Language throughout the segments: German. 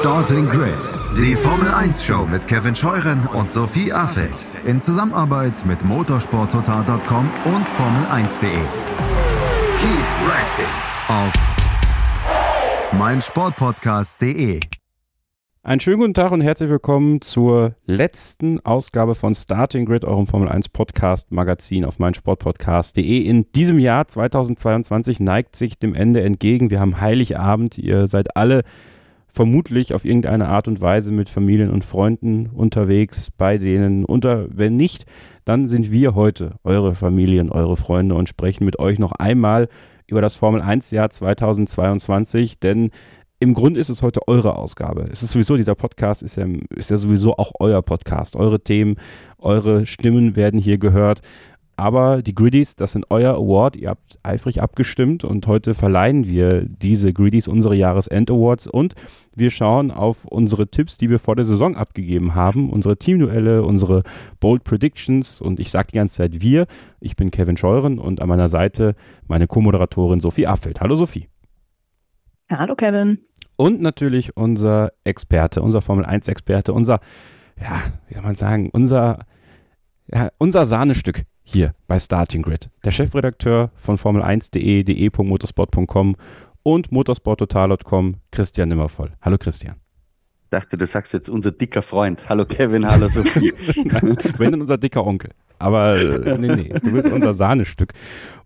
Starting Grid, die Formel 1 Show mit Kevin Scheuren und Sophie Affeld in Zusammenarbeit mit motorsporttotal.com und Formel1.de. Keep racing auf meinsportpodcast.de. Einen schönen guten Tag und herzlich willkommen zur letzten Ausgabe von Starting Grid, eurem Formel 1 Podcast Magazin auf meinsportpodcast.de. In diesem Jahr 2022 neigt sich dem Ende entgegen. Wir haben Heiligabend. Ihr seid alle vermutlich auf irgendeine Art und Weise mit Familien und Freunden unterwegs, bei denen unter, wenn nicht, dann sind wir heute eure Familien, eure Freunde und sprechen mit euch noch einmal über das Formel 1 Jahr 2022, denn im Grunde ist es heute eure Ausgabe. Es ist sowieso, dieser Podcast ist ja, ist ja sowieso auch euer Podcast. Eure Themen, eure Stimmen werden hier gehört. Aber die Griddies, das sind euer Award. Ihr habt eifrig abgestimmt und heute verleihen wir diese Griddies unsere Jahresend-Awards und wir schauen auf unsere Tipps, die wir vor der Saison abgegeben haben, unsere Teamduelle, unsere Bold Predictions und ich sage die ganze Zeit wir. Ich bin Kevin Scheuren und an meiner Seite meine Co-Moderatorin Sophie Affeld. Hallo Sophie. Hallo Kevin. Und natürlich unser Experte, unser Formel 1-Experte, unser, ja, wie soll man sagen, unser, ja, unser Sahnestück hier bei Starting Grid. Der Chefredakteur von Formel1.de, de.motorsport.com und motorsporttotal.com, Christian Nimmervoll. Hallo Christian. Ich dachte, du sagst jetzt unser dicker Freund. Hallo Kevin, hallo Sophie. Wenn dann unser dicker Onkel. Aber äh, nee, nee, du bist unser Sahnestück.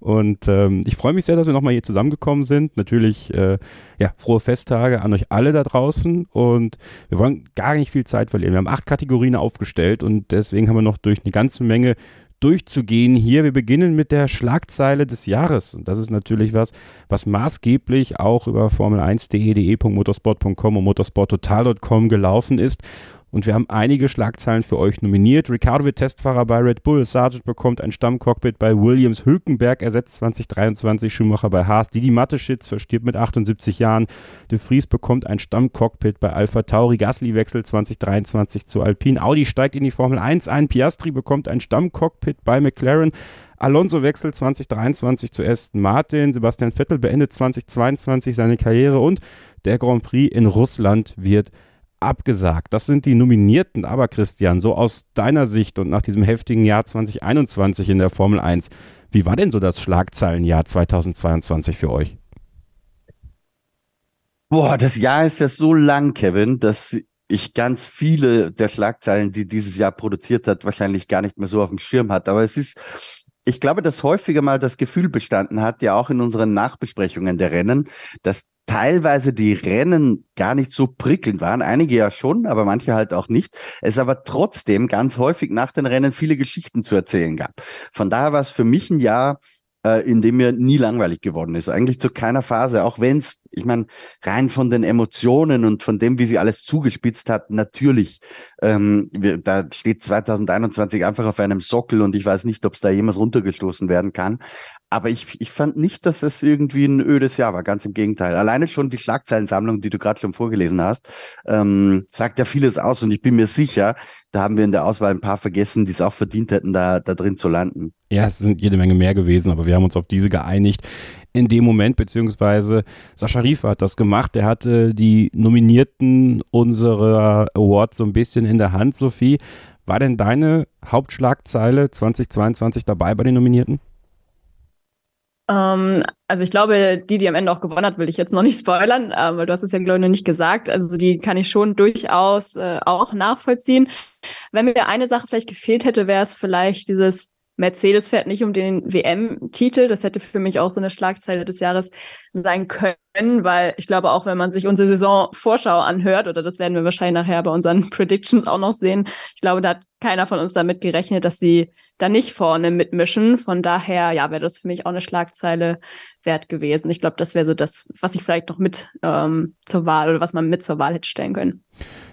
Und ähm, ich freue mich sehr, dass wir nochmal hier zusammengekommen sind. Natürlich, äh, ja, frohe Festtage an euch alle da draußen. Und wir wollen gar nicht viel Zeit verlieren. Wir haben acht Kategorien aufgestellt und deswegen haben wir noch durch eine ganze Menge durchzugehen hier. Wir beginnen mit der Schlagzeile des Jahres. Und das ist natürlich was, was maßgeblich auch über Formel1.de, de.motorsport.com und motorsporttotal.com gelaufen ist. Und wir haben einige Schlagzeilen für euch nominiert. Ricardo wird Testfahrer bei Red Bull. Sargent bekommt ein Stammcockpit bei Williams. Hülkenberg ersetzt 2023 Schumacher bei Haas. Didi Mateschitz verstirbt mit 78 Jahren. De Vries bekommt ein Stammcockpit bei Alpha Tauri. Gasly wechselt 2023 zu Alpine. Audi steigt in die Formel 1 ein. Piastri bekommt ein Stammcockpit bei McLaren. Alonso wechselt 2023 zu Aston Martin. Sebastian Vettel beendet 2022 seine Karriere und der Grand Prix in Russland wird abgesagt. Das sind die Nominierten. Aber Christian, so aus deiner Sicht und nach diesem heftigen Jahr 2021 in der Formel 1, wie war denn so das Schlagzeilenjahr 2022 für euch? Boah, das Jahr ist ja so lang, Kevin, dass ich ganz viele der Schlagzeilen, die dieses Jahr produziert hat, wahrscheinlich gar nicht mehr so auf dem Schirm hat. Aber es ist, ich glaube, dass häufiger mal das Gefühl bestanden hat, ja auch in unseren Nachbesprechungen der Rennen, dass teilweise die Rennen gar nicht so prickelnd waren. Einige ja schon, aber manche halt auch nicht. Es aber trotzdem ganz häufig nach den Rennen viele Geschichten zu erzählen gab. Von daher war es für mich ein Jahr, äh, in dem mir nie langweilig geworden ist. Eigentlich zu keiner Phase, auch wenn es, ich meine, rein von den Emotionen und von dem, wie sie alles zugespitzt hat, natürlich, ähm, wir, da steht 2021 einfach auf einem Sockel und ich weiß nicht, ob es da jemals runtergestoßen werden kann. Aber ich, ich fand nicht, dass es irgendwie ein ödes Jahr war, ganz im Gegenteil. Alleine schon die Schlagzeilensammlung, die du gerade schon vorgelesen hast, ähm, sagt ja vieles aus und ich bin mir sicher, da haben wir in der Auswahl ein paar vergessen, die es auch verdient hätten, da, da drin zu landen. Ja, es sind jede Menge mehr gewesen, aber wir haben uns auf diese geeinigt in dem Moment, beziehungsweise Sascha Riefer hat das gemacht. Er hatte die Nominierten unserer Awards so ein bisschen in der Hand, Sophie. War denn deine Hauptschlagzeile 2022 dabei bei den Nominierten? Ähm, also ich glaube, die, die am Ende auch gewonnen hat, will ich jetzt noch nicht spoilern, äh, weil du hast es ja, glaube ich, noch nicht gesagt. Also die kann ich schon durchaus äh, auch nachvollziehen. Wenn mir eine Sache vielleicht gefehlt hätte, wäre es vielleicht dieses Mercedes fährt nicht um den WM-Titel. Das hätte für mich auch so eine Schlagzeile des Jahres sein können, weil ich glaube, auch wenn man sich unsere Saisonvorschau anhört, oder das werden wir wahrscheinlich nachher bei unseren Predictions auch noch sehen, ich glaube, da hat keiner von uns damit gerechnet, dass sie da nicht vorne mitmischen. Von daher, ja, wäre das für mich auch eine Schlagzeile wert gewesen. Ich glaube, das wäre so das, was ich vielleicht noch mit ähm, zur Wahl oder was man mit zur Wahl hätte stellen können.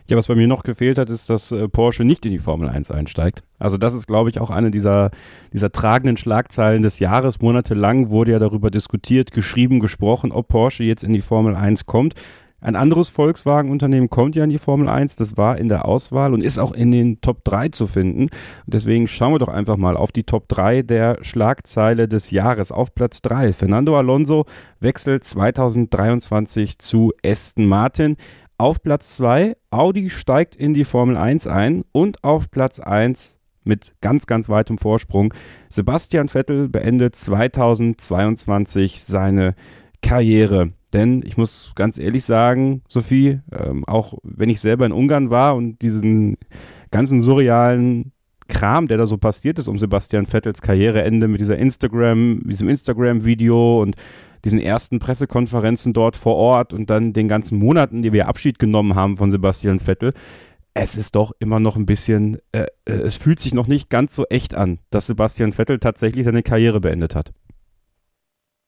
Ja, was bei mir noch gefehlt hat, ist, dass äh, Porsche nicht in die Formel 1 einsteigt. Also das ist, glaube ich, auch eine dieser, dieser tragenden Schlagzeilen des Jahres. Monatelang wurde ja darüber diskutiert, geschrieben, gesprochen, ob Porsche jetzt in die Formel 1 kommt. Ein anderes Volkswagen-Unternehmen kommt ja in die Formel 1, das war in der Auswahl und ist auch in den Top 3 zu finden. Und deswegen schauen wir doch einfach mal auf die Top 3 der Schlagzeile des Jahres. Auf Platz 3, Fernando Alonso wechselt 2023 zu Aston Martin. Auf Platz 2, Audi steigt in die Formel 1 ein und auf Platz 1 mit ganz, ganz weitem Vorsprung. Sebastian Vettel beendet 2022 seine Karriere. Denn ich muss ganz ehrlich sagen, Sophie, ähm, auch wenn ich selber in Ungarn war und diesen ganzen surrealen Kram, der da so passiert ist um Sebastian Vettels Karriereende mit dieser Instagram, diesem Instagram-Video und diesen ersten Pressekonferenzen dort vor Ort und dann den ganzen Monaten, die wir Abschied genommen haben von Sebastian Vettel, es ist doch immer noch ein bisschen, äh, äh, es fühlt sich noch nicht ganz so echt an, dass Sebastian Vettel tatsächlich seine Karriere beendet hat.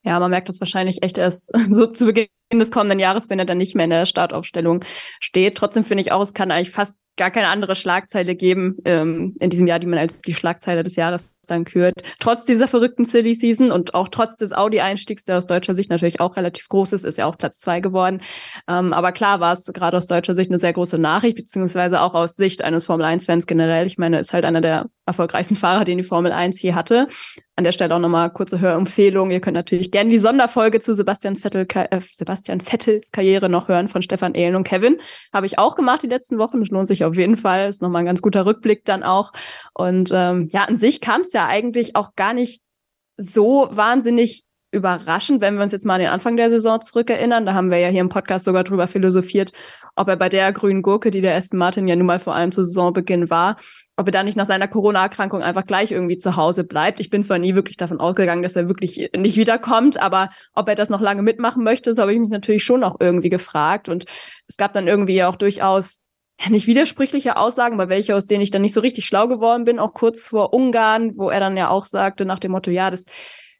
Ja, man merkt das wahrscheinlich echt erst so zu Beginn des kommenden Jahres, wenn er dann nicht mehr in der Startaufstellung steht. Trotzdem finde ich auch, es kann eigentlich fast gar keine andere Schlagzeile geben ähm, in diesem Jahr, die man als die Schlagzeile des Jahres dann kürt. Trotz dieser verrückten Silly Season und auch trotz des Audi-Einstiegs, der aus deutscher Sicht natürlich auch relativ groß ist, ist ja auch Platz zwei geworden. Ähm, aber klar war es gerade aus deutscher Sicht eine sehr große Nachricht, beziehungsweise auch aus Sicht eines Formel-1-Fans generell. Ich meine, ist halt einer der erfolgreichsten Fahrer, den die Formel 1 je hatte. An der Stelle auch nochmal kurze Hörempfehlung. Ihr könnt natürlich gerne die Sonderfolge zu Sebastian, Vettel, äh, Sebastian Vettels Karriere noch hören von Stefan Ehlen und Kevin. Habe ich auch gemacht die letzten Wochen. Das lohnt sich auf jeden Fall. Ist nochmal ein ganz guter Rückblick dann auch. Und ähm, ja, an sich kam es ja eigentlich auch gar nicht so wahnsinnig überraschend, wenn wir uns jetzt mal an den Anfang der Saison zurückerinnern. Da haben wir ja hier im Podcast sogar drüber philosophiert, ob er bei der grünen Gurke, die der Aston Martin ja nun mal vor allem zu Saisonbeginn war, ob er da nicht nach seiner Corona-Erkrankung einfach gleich irgendwie zu Hause bleibt. Ich bin zwar nie wirklich davon ausgegangen, dass er wirklich nicht wiederkommt, aber ob er das noch lange mitmachen möchte, so habe ich mich natürlich schon auch irgendwie gefragt. Und es gab dann irgendwie auch durchaus nicht widersprüchliche Aussagen, aber welche, aus denen ich dann nicht so richtig schlau geworden bin, auch kurz vor Ungarn, wo er dann ja auch sagte nach dem Motto, ja, das,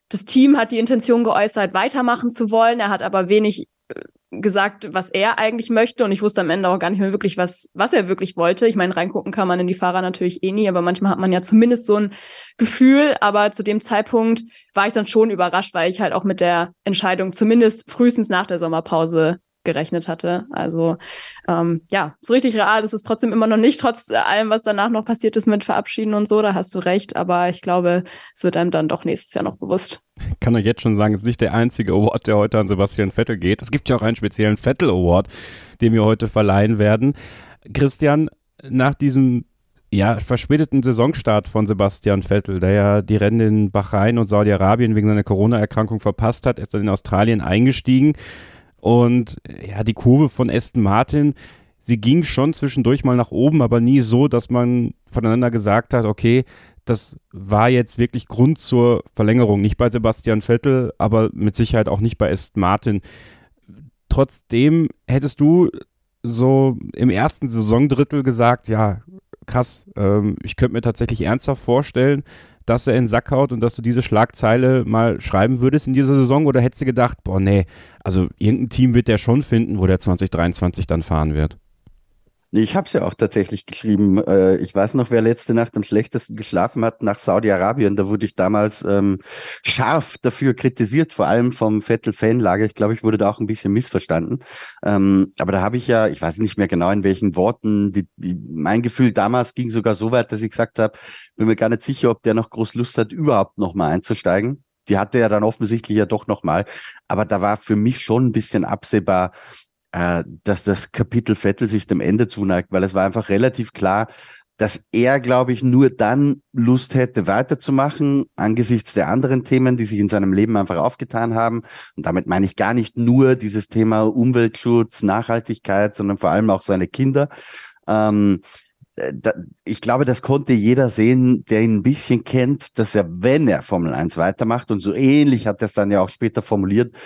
das Team hat die Intention geäußert, weitermachen zu wollen. Er hat aber wenig äh, gesagt, was er eigentlich möchte und ich wusste am Ende auch gar nicht mehr wirklich, was, was er wirklich wollte. Ich meine, reingucken kann man in die Fahrer natürlich eh nie, aber manchmal hat man ja zumindest so ein Gefühl, aber zu dem Zeitpunkt war ich dann schon überrascht, weil ich halt auch mit der Entscheidung zumindest frühestens nach der Sommerpause gerechnet hatte. Also ähm, ja, so richtig real ist trotzdem immer noch nicht, trotz allem, was danach noch passiert ist mit Verabschieden und so, da hast du recht, aber ich glaube, es wird einem dann doch nächstes Jahr noch bewusst. Ich kann euch jetzt schon sagen, es ist nicht der einzige Award, der heute an Sebastian Vettel geht. Es gibt ja auch einen speziellen Vettel Award, den wir heute verleihen werden. Christian, nach diesem ja, verspäteten Saisonstart von Sebastian Vettel, der ja die Rennen in Bahrain und Saudi-Arabien wegen seiner Corona-Erkrankung verpasst hat, ist dann in Australien eingestiegen. Und ja, die Kurve von Aston Martin, sie ging schon zwischendurch mal nach oben, aber nie so, dass man voneinander gesagt hat, okay, das war jetzt wirklich Grund zur Verlängerung. Nicht bei Sebastian Vettel, aber mit Sicherheit auch nicht bei Aston Martin. Trotzdem hättest du so im ersten Saisondrittel gesagt, ja, krass, ähm, ich könnte mir tatsächlich ernsthaft vorstellen, dass er in den Sack haut und dass du diese Schlagzeile mal schreiben würdest in dieser Saison? Oder hättest du gedacht, boah, nee, also irgendein Team wird der schon finden, wo der 2023 dann fahren wird? Ich habe es ja auch tatsächlich geschrieben. Äh, ich weiß noch, wer letzte Nacht am schlechtesten geschlafen hat nach Saudi-Arabien. Da wurde ich damals ähm, scharf dafür kritisiert, vor allem vom Vettel-Fanlager. Ich glaube, ich wurde da auch ein bisschen missverstanden. Ähm, aber da habe ich ja, ich weiß nicht mehr genau in welchen Worten, die, mein Gefühl damals ging sogar so weit, dass ich gesagt habe, bin mir gar nicht sicher, ob der noch groß Lust hat, überhaupt noch mal einzusteigen. Die hatte er dann offensichtlich ja doch noch mal. Aber da war für mich schon ein bisschen absehbar, äh, dass das Kapitel Vettel sich dem Ende zuneigt, weil es war einfach relativ klar, dass er, glaube ich, nur dann Lust hätte, weiterzumachen, angesichts der anderen Themen, die sich in seinem Leben einfach aufgetan haben. Und damit meine ich gar nicht nur dieses Thema Umweltschutz, Nachhaltigkeit, sondern vor allem auch seine Kinder. Ähm, äh, ich glaube, das konnte jeder sehen, der ihn ein bisschen kennt, dass er, wenn er Formel 1 weitermacht, und so ähnlich hat er es dann ja auch später formuliert,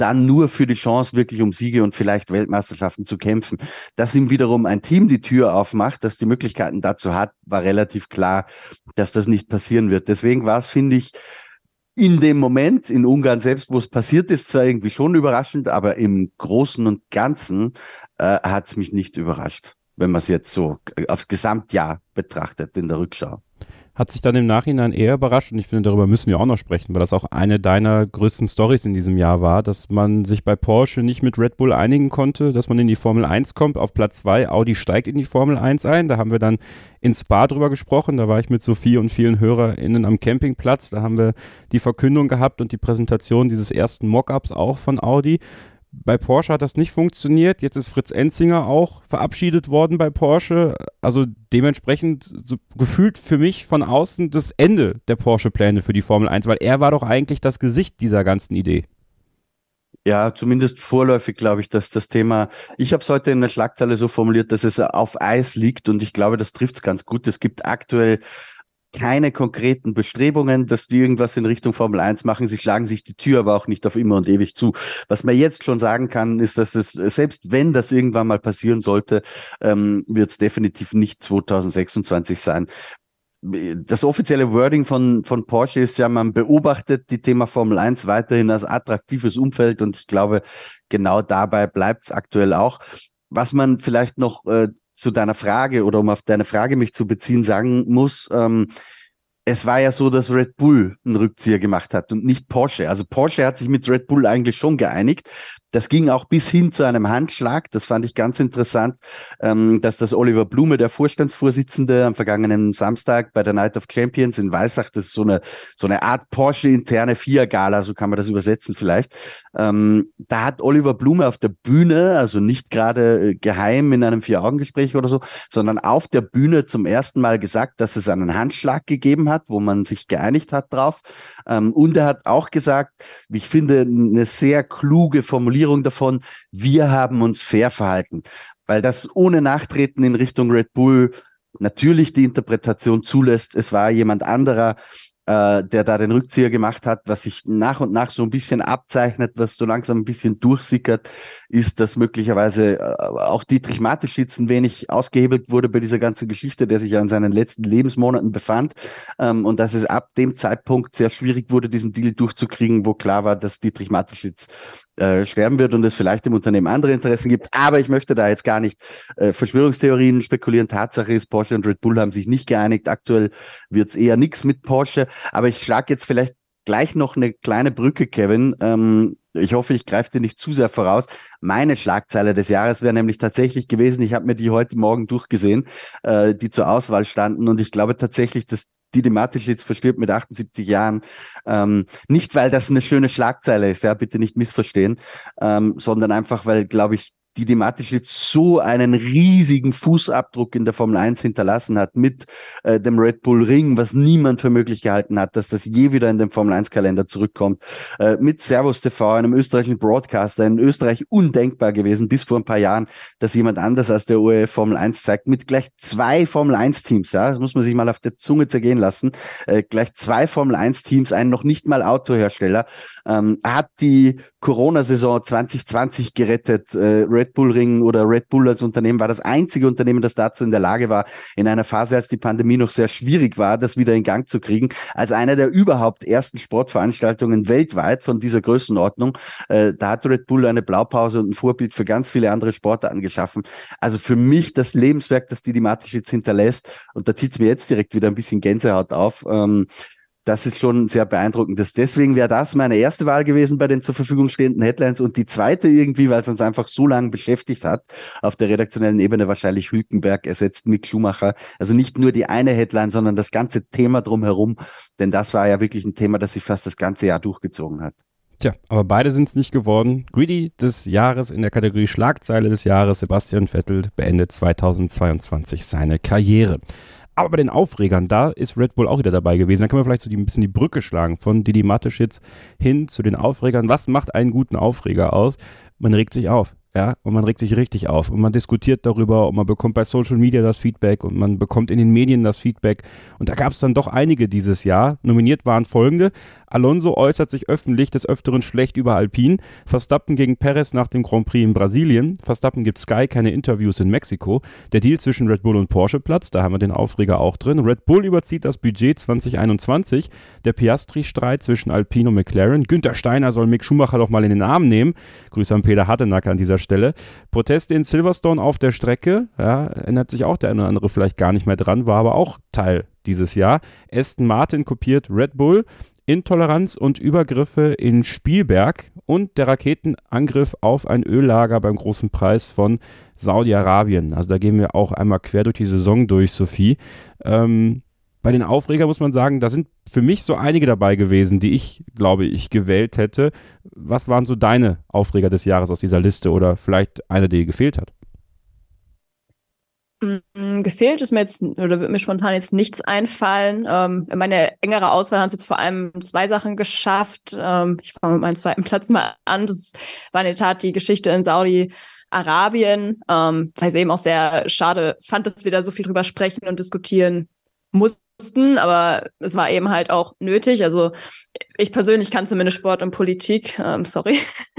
dann nur für die Chance, wirklich um Siege und vielleicht Weltmeisterschaften zu kämpfen. Dass ihm wiederum ein Team die Tür aufmacht, das die Möglichkeiten dazu hat, war relativ klar, dass das nicht passieren wird. Deswegen war es, finde ich, in dem Moment in Ungarn selbst, wo es passiert ist, zwar irgendwie schon überraschend, aber im Großen und Ganzen äh, hat es mich nicht überrascht wenn man es jetzt so aufs Gesamtjahr betrachtet in der Rückschau. Hat sich dann im Nachhinein eher überrascht und ich finde, darüber müssen wir auch noch sprechen, weil das auch eine deiner größten Stories in diesem Jahr war, dass man sich bei Porsche nicht mit Red Bull einigen konnte, dass man in die Formel 1 kommt, auf Platz 2, Audi steigt in die Formel 1 ein, da haben wir dann in Spa drüber gesprochen, da war ich mit Sophie und vielen HörerInnen am Campingplatz, da haben wir die Verkündung gehabt und die Präsentation dieses ersten Mockups auch von Audi Bei Porsche hat das nicht funktioniert. Jetzt ist Fritz Enzinger auch verabschiedet worden bei Porsche. Also dementsprechend so gefühlt für mich von außen das Ende der Porsche-Pläne für die Formel 1, weil er war doch eigentlich das Gesicht dieser ganzen Idee. Ja, zumindest vorläufig glaube ich, dass das Thema, ich habe es heute in der Schlagzeile so formuliert, dass es auf Eis liegt und ich glaube, das trifft es ganz gut. Es gibt aktuell keine konkreten Bestrebungen, dass die irgendwas in Richtung Formel 1 machen. Sie schlagen sich die Tür aber auch nicht auf immer und ewig zu. Was man jetzt schon sagen kann, ist, dass es, selbst wenn das irgendwann mal passieren sollte, ähm, wird es definitiv nicht 2026 sein. Das offizielle Wording von, von Porsche ist ja, man beobachtet die Thema Formel 1 weiterhin als attraktives Umfeld und ich glaube, genau dabei bleibt es aktuell auch. Was man vielleicht noch äh, zu deiner Frage oder um auf deine Frage mich zu beziehen, sagen muss, ähm, es war ja so, dass Red Bull einen Rückzieher gemacht hat und nicht Porsche. Also Porsche hat sich mit Red Bull eigentlich schon geeinigt. Das ging auch bis hin zu einem Handschlag. Das fand ich ganz interessant, ähm, dass das Oliver Blume, der Vorstandsvorsitzende, am vergangenen Samstag bei der Night of Champions in Weissach, das ist so eine, so eine Art Porsche-interne FIA-Gala, so kann man das übersetzen vielleicht. Ähm, da hat Oliver Blume auf der Bühne, also nicht gerade äh, geheim in einem Vier-Augen-Gespräch oder so, sondern auf der Bühne zum ersten Mal gesagt, dass es einen Handschlag gegeben hat, wo man sich geeinigt hat drauf. Ähm, und er hat auch gesagt, ich finde, eine sehr kluge Formulierung, Formulierung davon, wir haben uns fair verhalten, weil das ohne Nachtreten in Richtung Red Bull natürlich die Interpretation zulässt, es war jemand anderer, äh, der da den Rückzieher gemacht hat, was sich nach und nach so ein bisschen abzeichnet, was so langsam ein bisschen durchsickert, ist, dass möglicherweise äh, auch Dietrich Mateschitz ein wenig ausgehebelt wurde bei dieser ganzen Geschichte, der sich ja in seinen letzten Lebensmonaten befand ähm, und dass es ab dem Zeitpunkt sehr schwierig wurde, diesen Deal durchzukriegen, wo klar war, dass Dietrich Mateschitz äh, sterben wird und es vielleicht im Unternehmen andere Interessen gibt. Aber ich möchte da jetzt gar nicht äh, Verschwörungstheorien spekulieren. Tatsache ist, Porsche und Red Bull haben sich nicht geeinigt. Aktuell wird es eher nichts mit Porsche. Aber ich schlage jetzt vielleicht gleich noch eine kleine Brücke, Kevin. Ähm, ich hoffe, ich greife dir nicht zu sehr voraus. Meine Schlagzeile des Jahres wäre nämlich tatsächlich gewesen, ich habe mir die heute Morgen durchgesehen, äh, die zur Auswahl standen. Und ich glaube tatsächlich, dass Didi jetzt verstirbt mit 78 Jahren. Ähm, nicht, weil das eine schöne Schlagzeile ist, ja, bitte nicht missverstehen, ähm, sondern einfach, weil, glaube ich, die thematisch jetzt so einen riesigen Fußabdruck in der Formel 1 hinterlassen hat mit äh, dem Red Bull Ring, was niemand für möglich gehalten hat, dass das je wieder in den Formel 1 Kalender zurückkommt, äh, mit Servus TV, einem österreichischen Broadcaster, in Österreich undenkbar gewesen bis vor ein paar Jahren, dass jemand anders als der ORF Formel 1 zeigt, mit gleich zwei Formel 1 Teams, ja, das muss man sich mal auf der Zunge zergehen lassen, äh, gleich zwei Formel 1 Teams, einen noch nicht mal Autohersteller, ähm, hat die Corona-Saison 2020 gerettet, äh, Red Red Bull Ring oder Red Bull als Unternehmen war das einzige Unternehmen, das dazu in der Lage war, in einer Phase, als die Pandemie noch sehr schwierig war, das wieder in Gang zu kriegen, als einer der überhaupt ersten Sportveranstaltungen weltweit von dieser Größenordnung. Äh, da hat Red Bull eine Blaupause und ein Vorbild für ganz viele andere Sportarten geschaffen. Also für mich das Lebenswerk, das die Dimatisch jetzt hinterlässt, und da zieht es mir jetzt direkt wieder ein bisschen Gänsehaut auf. Ähm, das ist schon sehr beeindruckend. deswegen wäre das meine erste Wahl gewesen bei den zur Verfügung stehenden Headlines und die zweite irgendwie, weil es uns einfach so lange beschäftigt hat, auf der redaktionellen Ebene wahrscheinlich Hülkenberg ersetzt Mick Schumacher. Also nicht nur die eine Headline, sondern das ganze Thema drumherum, denn das war ja wirklich ein Thema, das sich fast das ganze Jahr durchgezogen hat. Tja, aber beide sind es nicht geworden. Greedy des Jahres in der Kategorie Schlagzeile des Jahres, Sebastian Vettel beendet 2022 seine Karriere. Aber bei den Aufregern, da ist Red Bull auch wieder dabei gewesen. Da können wir vielleicht so die, ein bisschen die Brücke schlagen von Didi Mateschitz hin zu den Aufregern. Was macht einen guten Aufreger aus? Man regt sich auf. Ja, und man regt sich richtig auf und man diskutiert darüber und man bekommt bei Social Media das Feedback und man bekommt in den Medien das Feedback. Und da gab es dann doch einige dieses Jahr. Nominiert waren folgende. Alonso äußert sich öffentlich des Öfteren schlecht über Alpine. Verstappen gegen Perez nach dem Grand Prix in Brasilien. Verstappen gibt Sky keine Interviews in Mexiko. Der Deal zwischen Red Bull und Porsche platzt. Da haben wir den Aufreger auch drin. Red Bull überzieht das Budget 2021. Der Piastri-Streit zwischen Alpine und McLaren. Günther Steiner soll Mick Schumacher doch mal in den Arm nehmen. Grüße an Peter Hartenacker an dieser Stelle. Proteste in Silverstone auf der Strecke. Ja, ändert sich auch der eine oder andere vielleicht gar nicht mehr dran, war aber auch Teil dieses Jahr. Aston Martin kopiert Red Bull. Intoleranz und Übergriffe in Spielberg und der Raketenangriff auf ein Öllager beim großen Preis von Saudi-Arabien. Also da gehen wir auch einmal quer durch die Saison durch, Sophie. Ähm, bei den Aufreger muss man sagen, da sind für mich so einige dabei gewesen, die ich, glaube ich, gewählt hätte. Was waren so deine Aufreger des Jahres aus dieser Liste oder vielleicht eine, die gefehlt hat? Mm, gefehlt ist mir jetzt, oder wird mir spontan jetzt nichts einfallen. Ähm, meine engere Auswahl haben es jetzt vor allem zwei Sachen geschafft. Ähm, ich fange mit meinem zweiten Platz mal an. Das war in der Tat die Geschichte in Saudi-Arabien, ähm, weil ich es eben auch sehr schade fand, dass wir da so viel drüber sprechen und diskutieren mussten, aber es war eben halt auch nötig. Also ich persönlich kann zumindest Sport und Politik, ähm, sorry,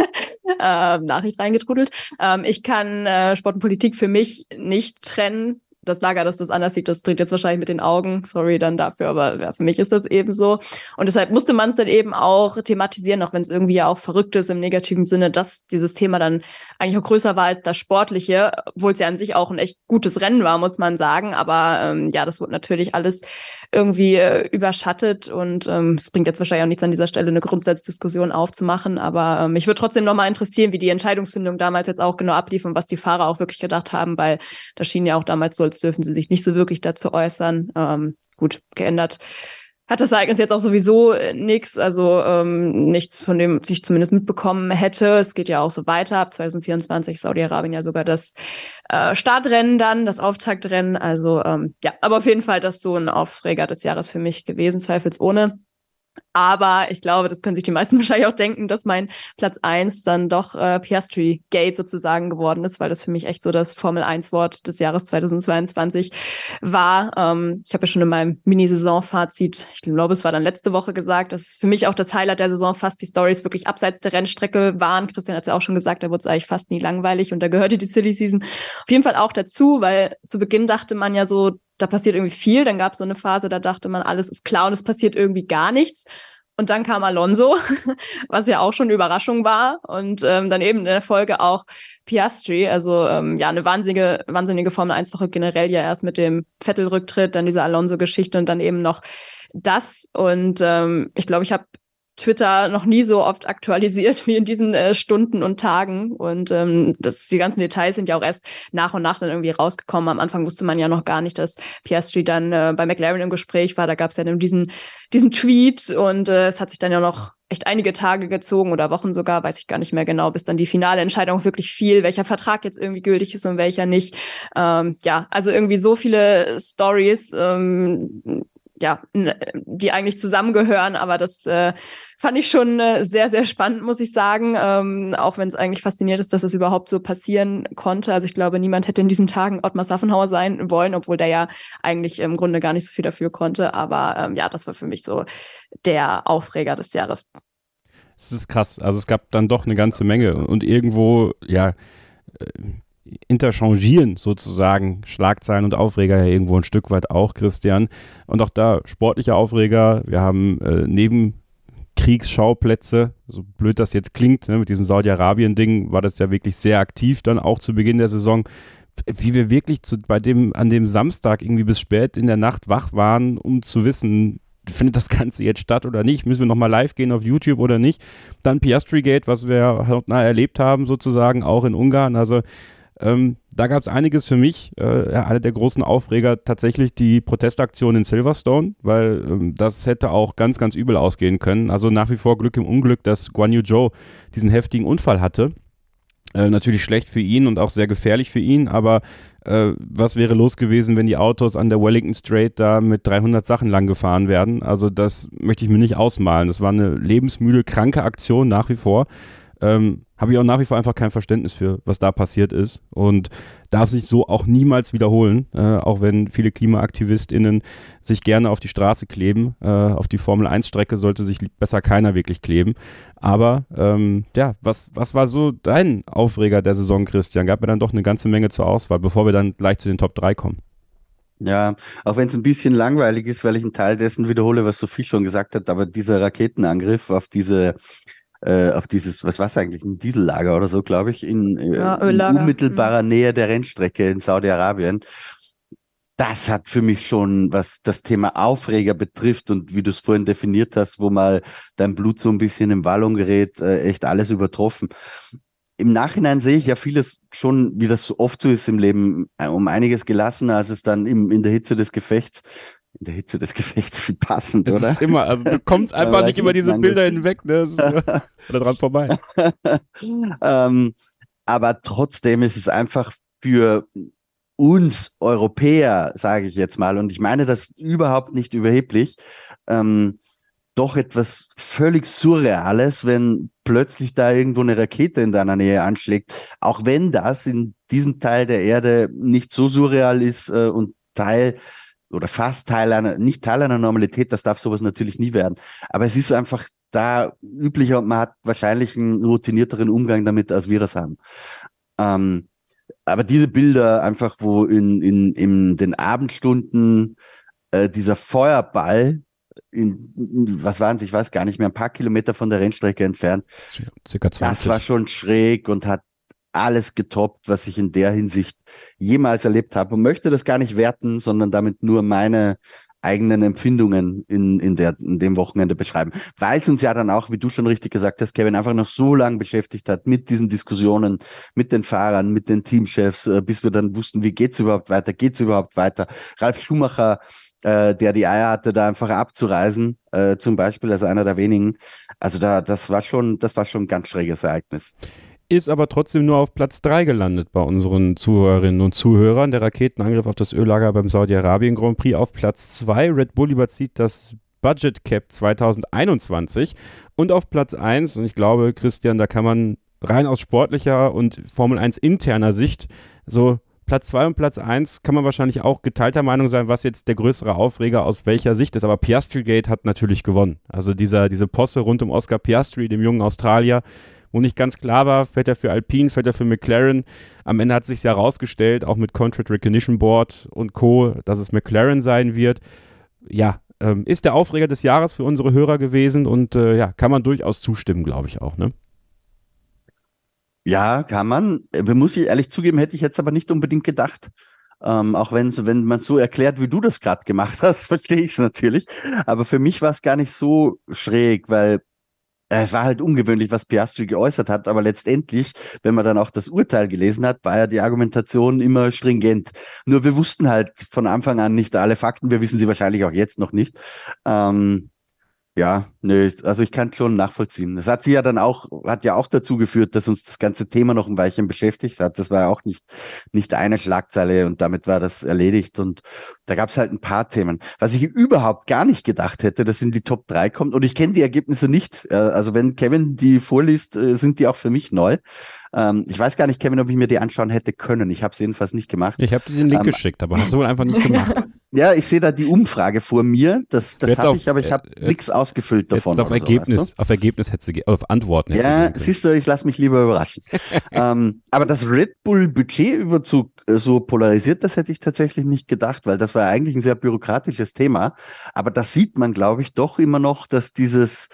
äh, Nachricht reingetrudelt. Ähm, ich kann äh, Sport und Politik für mich nicht trennen das Lager, dass das anders sieht, das dreht jetzt wahrscheinlich mit den Augen. Sorry dann dafür, aber ja, für mich ist das eben so. Und deshalb musste man es dann eben auch thematisieren, auch wenn es irgendwie ja auch verrückt ist im negativen Sinne, dass dieses Thema dann eigentlich auch größer war als das Sportliche, obwohl es ja an sich auch ein echt gutes Rennen war, muss man sagen. Aber ähm, ja, das wurde natürlich alles irgendwie äh, überschattet und ähm, es bringt jetzt wahrscheinlich auch nichts an dieser Stelle, eine Grundsatzdiskussion aufzumachen. Aber ähm, mich würde trotzdem nochmal interessieren, wie die Entscheidungsfindung damals jetzt auch genau ablief und was die Fahrer auch wirklich gedacht haben, weil das schien ja auch damals so, als dürfen sie sich nicht so wirklich dazu äußern. Ähm, gut, geändert hat das Ereignis jetzt auch sowieso äh, nichts, also ähm, nichts, von dem ich zumindest mitbekommen hätte. Es geht ja auch so weiter. Ab 2024 Saudi-Arabien ja sogar das äh, Startrennen dann, das Auftaktrennen. Also ähm, ja, aber auf jeden Fall das so ein Aufreger des Jahres für mich gewesen, zweifelsohne. Aber ich glaube, das können sich die meisten wahrscheinlich auch denken, dass mein Platz eins dann doch äh, Piastri Gate sozusagen geworden ist, weil das für mich echt so das Formel 1 Wort des Jahres 2022 war. Ähm, ich habe ja schon in meinem Mini-Saison-Fazit, ich glaube, es war dann letzte Woche gesagt, dass für mich auch das Highlight der Saison fast die Stories wirklich abseits der Rennstrecke waren. Christian hat es ja auch schon gesagt, da wurde es eigentlich fast nie langweilig und da gehörte die Silly Season auf jeden Fall auch dazu, weil zu Beginn dachte man ja so, da passiert irgendwie viel. Dann gab es so eine Phase, da dachte man, alles ist klar und es passiert irgendwie gar nichts. Und dann kam Alonso, was ja auch schon eine Überraschung war. Und ähm, dann eben in der Folge auch Piastri. Also ähm, ja, eine wahnsinnige, wahnsinnige Formel 1-Woche generell ja erst mit dem Vettel-Rücktritt, dann diese Alonso-Geschichte und dann eben noch das. Und ähm, ich glaube, ich habe Twitter noch nie so oft aktualisiert wie in diesen äh, Stunden und Tagen. Und ähm, das, die ganzen Details sind ja auch erst nach und nach dann irgendwie rausgekommen. Am Anfang wusste man ja noch gar nicht, dass Piastri dann äh, bei McLaren im Gespräch war. Da gab es ja diesen, diesen Tweet und äh, es hat sich dann ja noch echt einige Tage gezogen oder Wochen sogar, weiß ich gar nicht mehr genau, bis dann die finale Entscheidung wirklich fiel, welcher Vertrag jetzt irgendwie gültig ist und welcher nicht. Ähm, ja, also irgendwie so viele Stories, ähm, ja, die eigentlich zusammengehören, aber das äh, fand ich schon äh, sehr, sehr spannend, muss ich sagen. Ähm, auch wenn es eigentlich fasziniert ist, dass es überhaupt so passieren konnte. Also ich glaube, niemand hätte in diesen Tagen Ottmar Saffenhauer sein wollen, obwohl der ja eigentlich im Grunde gar nicht so viel dafür konnte. Aber ähm, ja, das war für mich so der Aufreger des Jahres. Es ist krass. Also es gab dann doch eine ganze Menge und irgendwo, ja, äh, interchangieren sozusagen Schlagzeilen und Aufreger ja irgendwo ein Stück weit auch, Christian. Und auch da sportliche Aufreger. Wir haben äh, neben Kriegsschauplätze, so blöd das jetzt klingt, ne, mit diesem Saudi-Arabien-Ding war das ja wirklich sehr aktiv dann auch zu Beginn der Saison. Wie wir wirklich zu, bei dem, an dem Samstag irgendwie bis spät in der Nacht wach waren, um zu wissen, findet das Ganze jetzt statt oder nicht? Müssen wir nochmal live gehen auf YouTube oder nicht? Dann Piastri Gate, was wir hautnah erlebt haben, sozusagen auch in Ungarn. Also ähm, da gab es einiges für mich. Äh, ja, einer der großen Aufreger tatsächlich die Protestaktion in Silverstone, weil ähm, das hätte auch ganz, ganz übel ausgehen können. Also nach wie vor Glück im Unglück, dass Guan Yu Zhou diesen heftigen Unfall hatte. Äh, natürlich schlecht für ihn und auch sehr gefährlich für ihn, aber äh, was wäre los gewesen, wenn die Autos an der Wellington Straight da mit 300 Sachen lang gefahren werden? Also das möchte ich mir nicht ausmalen. Das war eine lebensmüde, kranke Aktion nach wie vor. Ähm, habe ich auch nach wie vor einfach kein Verständnis für, was da passiert ist und darf sich so auch niemals wiederholen, äh, auch wenn viele KlimaaktivistInnen sich gerne auf die Straße kleben. Äh, auf die Formel-1-Strecke sollte sich besser keiner wirklich kleben. Aber ähm, ja, was, was war so dein Aufreger der Saison, Christian? Gab mir dann doch eine ganze Menge zur Auswahl, bevor wir dann gleich zu den Top 3 kommen. Ja, auch wenn es ein bisschen langweilig ist, weil ich einen Teil dessen wiederhole, was Sophie schon gesagt hat, aber dieser Raketenangriff auf diese äh, auf dieses, was war es eigentlich, ein Diesellager oder so, glaube ich, in, äh, ja, in unmittelbarer mhm. Nähe der Rennstrecke in Saudi-Arabien. Das hat für mich schon, was das Thema Aufreger betrifft und wie du es vorhin definiert hast, wo mal dein Blut so ein bisschen im Wallung gerät, äh, echt alles übertroffen. Im Nachhinein sehe ich ja vieles schon, wie das so oft so ist im Leben, äh, um einiges gelassener, als es dann im, in der Hitze des Gefechts in der Hitze des Gefechts viel passend, das oder? Ist immer, also du kommst einfach nicht über diese Bilder hinweg, ne? Ist oder dran vorbei. ähm, aber trotzdem ist es einfach für uns Europäer, sage ich jetzt mal, und ich meine das überhaupt nicht überheblich, ähm, doch etwas völlig Surreales, wenn plötzlich da irgendwo eine Rakete in deiner Nähe anschlägt, auch wenn das in diesem Teil der Erde nicht so surreal ist äh, und Teil oder fast Teil einer, nicht Teil einer Normalität, das darf sowas natürlich nie werden. Aber es ist einfach da üblicher und man hat wahrscheinlich einen routinierteren Umgang damit, als wir das haben. Ähm, aber diese Bilder einfach, wo in, in, in den Abendstunden äh, dieser Feuerball in, in, was waren es, ich weiß gar nicht mehr, ein paar Kilometer von der Rennstrecke entfernt. Circa 20. Das war schon schräg und hat alles getoppt, was ich in der Hinsicht jemals erlebt habe und möchte das gar nicht werten, sondern damit nur meine eigenen Empfindungen in, in, der, in dem Wochenende beschreiben. Weil es uns ja dann auch, wie du schon richtig gesagt hast, Kevin, einfach noch so lange beschäftigt hat mit diesen Diskussionen, mit den Fahrern, mit den Teamchefs, äh, bis wir dann wussten, wie geht's überhaupt weiter, geht's überhaupt weiter. Ralf Schumacher, äh, der die Eier hatte, da einfach abzureisen, äh, zum Beispiel als einer der wenigen. Also da, das war schon, das war schon ein ganz schräges Ereignis ist aber trotzdem nur auf Platz 3 gelandet bei unseren Zuhörerinnen und Zuhörern. Der Raketenangriff auf das Öllager beim Saudi-Arabien Grand Prix auf Platz 2. Red Bull überzieht das Budget Cap 2021 und auf Platz 1, und ich glaube, Christian, da kann man rein aus sportlicher und Formel 1 interner Sicht so Platz 2 und Platz 1 kann man wahrscheinlich auch geteilter Meinung sein, was jetzt der größere Aufreger aus welcher Sicht ist. Aber Piastri Gate hat natürlich gewonnen. Also dieser, diese Posse rund um Oscar Piastri, dem jungen Australier, wo nicht ganz klar war, fährt er für Alpine, fährt er für McLaren. Am Ende hat sich ja herausgestellt, auch mit Contract Recognition Board und Co., dass es McLaren sein wird. Ja, ähm, ist der Aufreger des Jahres für unsere Hörer gewesen und äh, ja, kann man durchaus zustimmen, glaube ich auch, ne? Ja, kann man. Äh, muss ich ehrlich zugeben, hätte ich jetzt aber nicht unbedingt gedacht. Ähm, auch wenn, wenn man so erklärt, wie du das gerade gemacht hast, verstehe ich es natürlich. Aber für mich war es gar nicht so schräg, weil es war halt ungewöhnlich, was Piastri geäußert hat, aber letztendlich, wenn man dann auch das Urteil gelesen hat, war ja die Argumentation immer stringent. Nur wir wussten halt von Anfang an nicht alle Fakten, wir wissen sie wahrscheinlich auch jetzt noch nicht. Ähm, ja, nö, also ich kann schon nachvollziehen. Das hat sie ja dann auch, hat ja auch dazu geführt, dass uns das ganze Thema noch ein Weilchen beschäftigt hat. Das war ja auch nicht, nicht eine Schlagzeile und damit war das erledigt. Und da gab es halt ein paar Themen. Was ich überhaupt gar nicht gedacht hätte, dass in die Top 3 kommt. Und ich kenne die Ergebnisse nicht. Äh, also wenn Kevin die vorliest, äh, sind die auch für mich neu. Ähm, ich weiß gar nicht, Kevin, ob ich mir die anschauen hätte können. Ich habe es jedenfalls nicht gemacht. Ich habe dir den Link ähm, geschickt, aber hast du wohl einfach nicht gemacht. Ja, ich sehe da die Umfrage vor mir. Das, das habe ich, aber ich habe äh, nichts ausgefüllt davon. Auf Ergebnis, so, weißt du? auf Ergebnis hätte sie, auf Antworten. Ja, siehst du, ich lasse mich lieber überraschen. ähm, aber das Red Bull Budgetüberzug äh, so polarisiert, das hätte ich tatsächlich nicht gedacht, weil das war eigentlich ein sehr bürokratisches Thema. Aber das sieht man, glaube ich, doch immer noch, dass dieses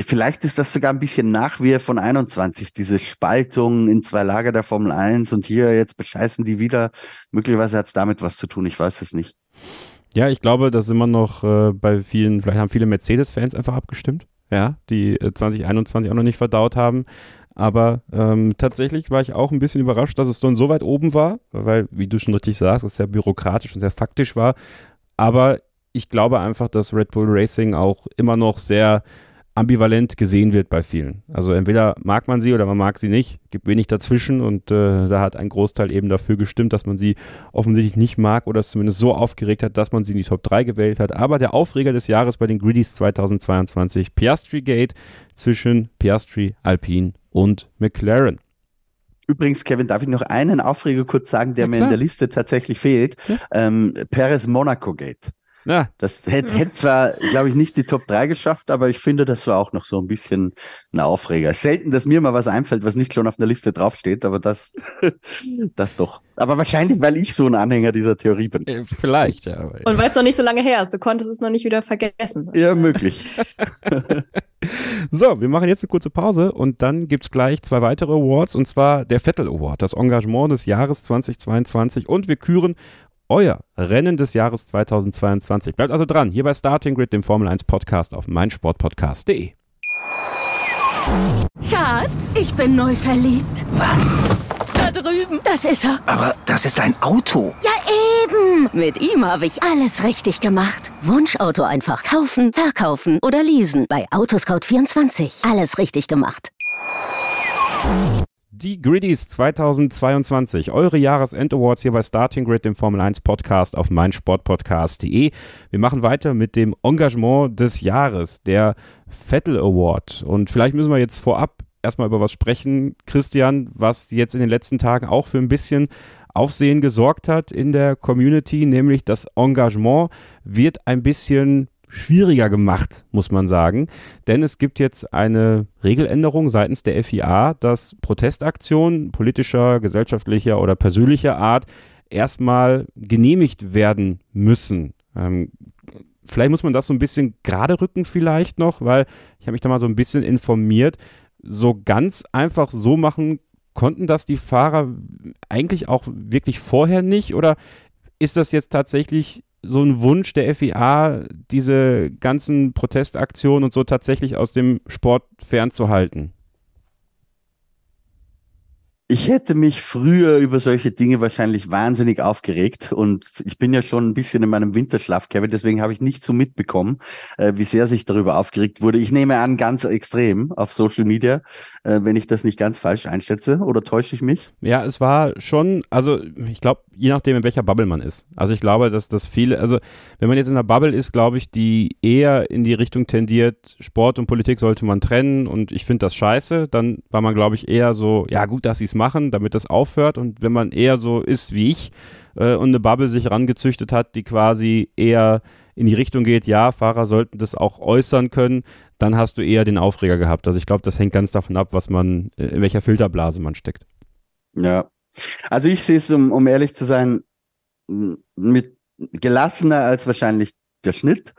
Vielleicht ist das sogar ein bisschen Nachwehr von 21, diese Spaltung in zwei Lager der Formel 1 und hier jetzt bescheißen die wieder. Möglicherweise hat es damit was zu tun, ich weiß es nicht. Ja, ich glaube, dass immer noch äh, bei vielen, vielleicht haben viele Mercedes-Fans einfach abgestimmt, ja, die äh, 2021 auch noch nicht verdaut haben. Aber ähm, tatsächlich war ich auch ein bisschen überrascht, dass es dann so weit oben war, weil, wie du schon richtig sagst, es sehr bürokratisch und sehr faktisch war. Aber ich glaube einfach, dass Red Bull Racing auch immer noch sehr ambivalent gesehen wird bei vielen. Also entweder mag man sie oder man mag sie nicht, gibt wenig dazwischen und äh, da hat ein Großteil eben dafür gestimmt, dass man sie offensichtlich nicht mag oder es zumindest so aufgeregt hat, dass man sie in die Top 3 gewählt hat. Aber der Aufreger des Jahres bei den Greedies 2022, Piastri Gate zwischen Piastri, Alpine und McLaren. Übrigens, Kevin, darf ich noch einen Aufreger kurz sagen, der mir in der Liste tatsächlich fehlt? Ja. Ähm, Perez Monaco Gate. Ja. Das hätte, hätte zwar, glaube ich, nicht die Top 3 geschafft, aber ich finde, das war auch noch so ein bisschen ein Aufreger. Selten, dass mir mal was einfällt, was nicht schon auf einer Liste draufsteht, aber das, das doch. Aber wahrscheinlich, weil ich so ein Anhänger dieser Theorie bin. Äh, vielleicht, ja. Und weil es noch nicht so lange her ist, du konntest es noch nicht wieder vergessen. Ja, möglich. so, wir machen jetzt eine kurze Pause und dann gibt es gleich zwei weitere Awards und zwar der Vettel Award, das Engagement des Jahres 2022 und wir küren euer Rennen des Jahres 2022. Bleibt also dran, hier bei Starting Grid, dem Formel 1 Podcast auf meinsportpodcast.de. Schatz, ich bin neu verliebt. Was? Da drüben. Das ist er. Aber das ist ein Auto. Ja, eben. Mit ihm habe ich alles richtig gemacht. Wunschauto einfach kaufen, verkaufen oder leasen. Bei Autoscout24. Alles richtig gemacht. Die Griddies 2022, eure Jahresend-Awards hier bei Starting Grid, dem Formel 1 Podcast auf meinsportpodcast.de. Wir machen weiter mit dem Engagement des Jahres, der Vettel Award. Und vielleicht müssen wir jetzt vorab erstmal über was sprechen, Christian, was jetzt in den letzten Tagen auch für ein bisschen Aufsehen gesorgt hat in der Community, nämlich das Engagement wird ein bisschen schwieriger gemacht, muss man sagen. Denn es gibt jetzt eine Regeländerung seitens der FIA, dass Protestaktionen politischer, gesellschaftlicher oder persönlicher Art erstmal genehmigt werden müssen. Ähm, vielleicht muss man das so ein bisschen gerade rücken vielleicht noch, weil ich habe mich da mal so ein bisschen informiert. So ganz einfach so machen konnten das die Fahrer eigentlich auch wirklich vorher nicht oder ist das jetzt tatsächlich so ein Wunsch der FIA, diese ganzen Protestaktionen und so tatsächlich aus dem Sport fernzuhalten? Ich hätte mich früher über solche Dinge wahrscheinlich wahnsinnig aufgeregt und ich bin ja schon ein bisschen in meinem Winterschlaf, Kevin, deswegen habe ich nicht so mitbekommen, äh, wie sehr sich darüber aufgeregt wurde. Ich nehme an, ganz extrem auf Social Media, äh, wenn ich das nicht ganz falsch einschätze oder täusche ich mich? Ja, es war schon, also ich glaube, je nachdem, in welcher Bubble man ist. Also ich glaube, dass das viele, also wenn man jetzt in einer Bubble ist, glaube ich, die eher in die Richtung tendiert, Sport und Politik sollte man trennen und ich finde das scheiße, dann war man, glaube ich, eher so, ja gut, dass sie es machen, damit das aufhört. Und wenn man eher so ist wie ich äh, und eine Bubble sich rangezüchtet hat, die quasi eher in die Richtung geht, ja, Fahrer sollten das auch äußern können, dann hast du eher den Aufreger gehabt. Also ich glaube, das hängt ganz davon ab, was man, äh, in welcher Filterblase man steckt. Ja. Also ich sehe es, um, um ehrlich zu sein, mit gelassener als wahrscheinlich der Schnitt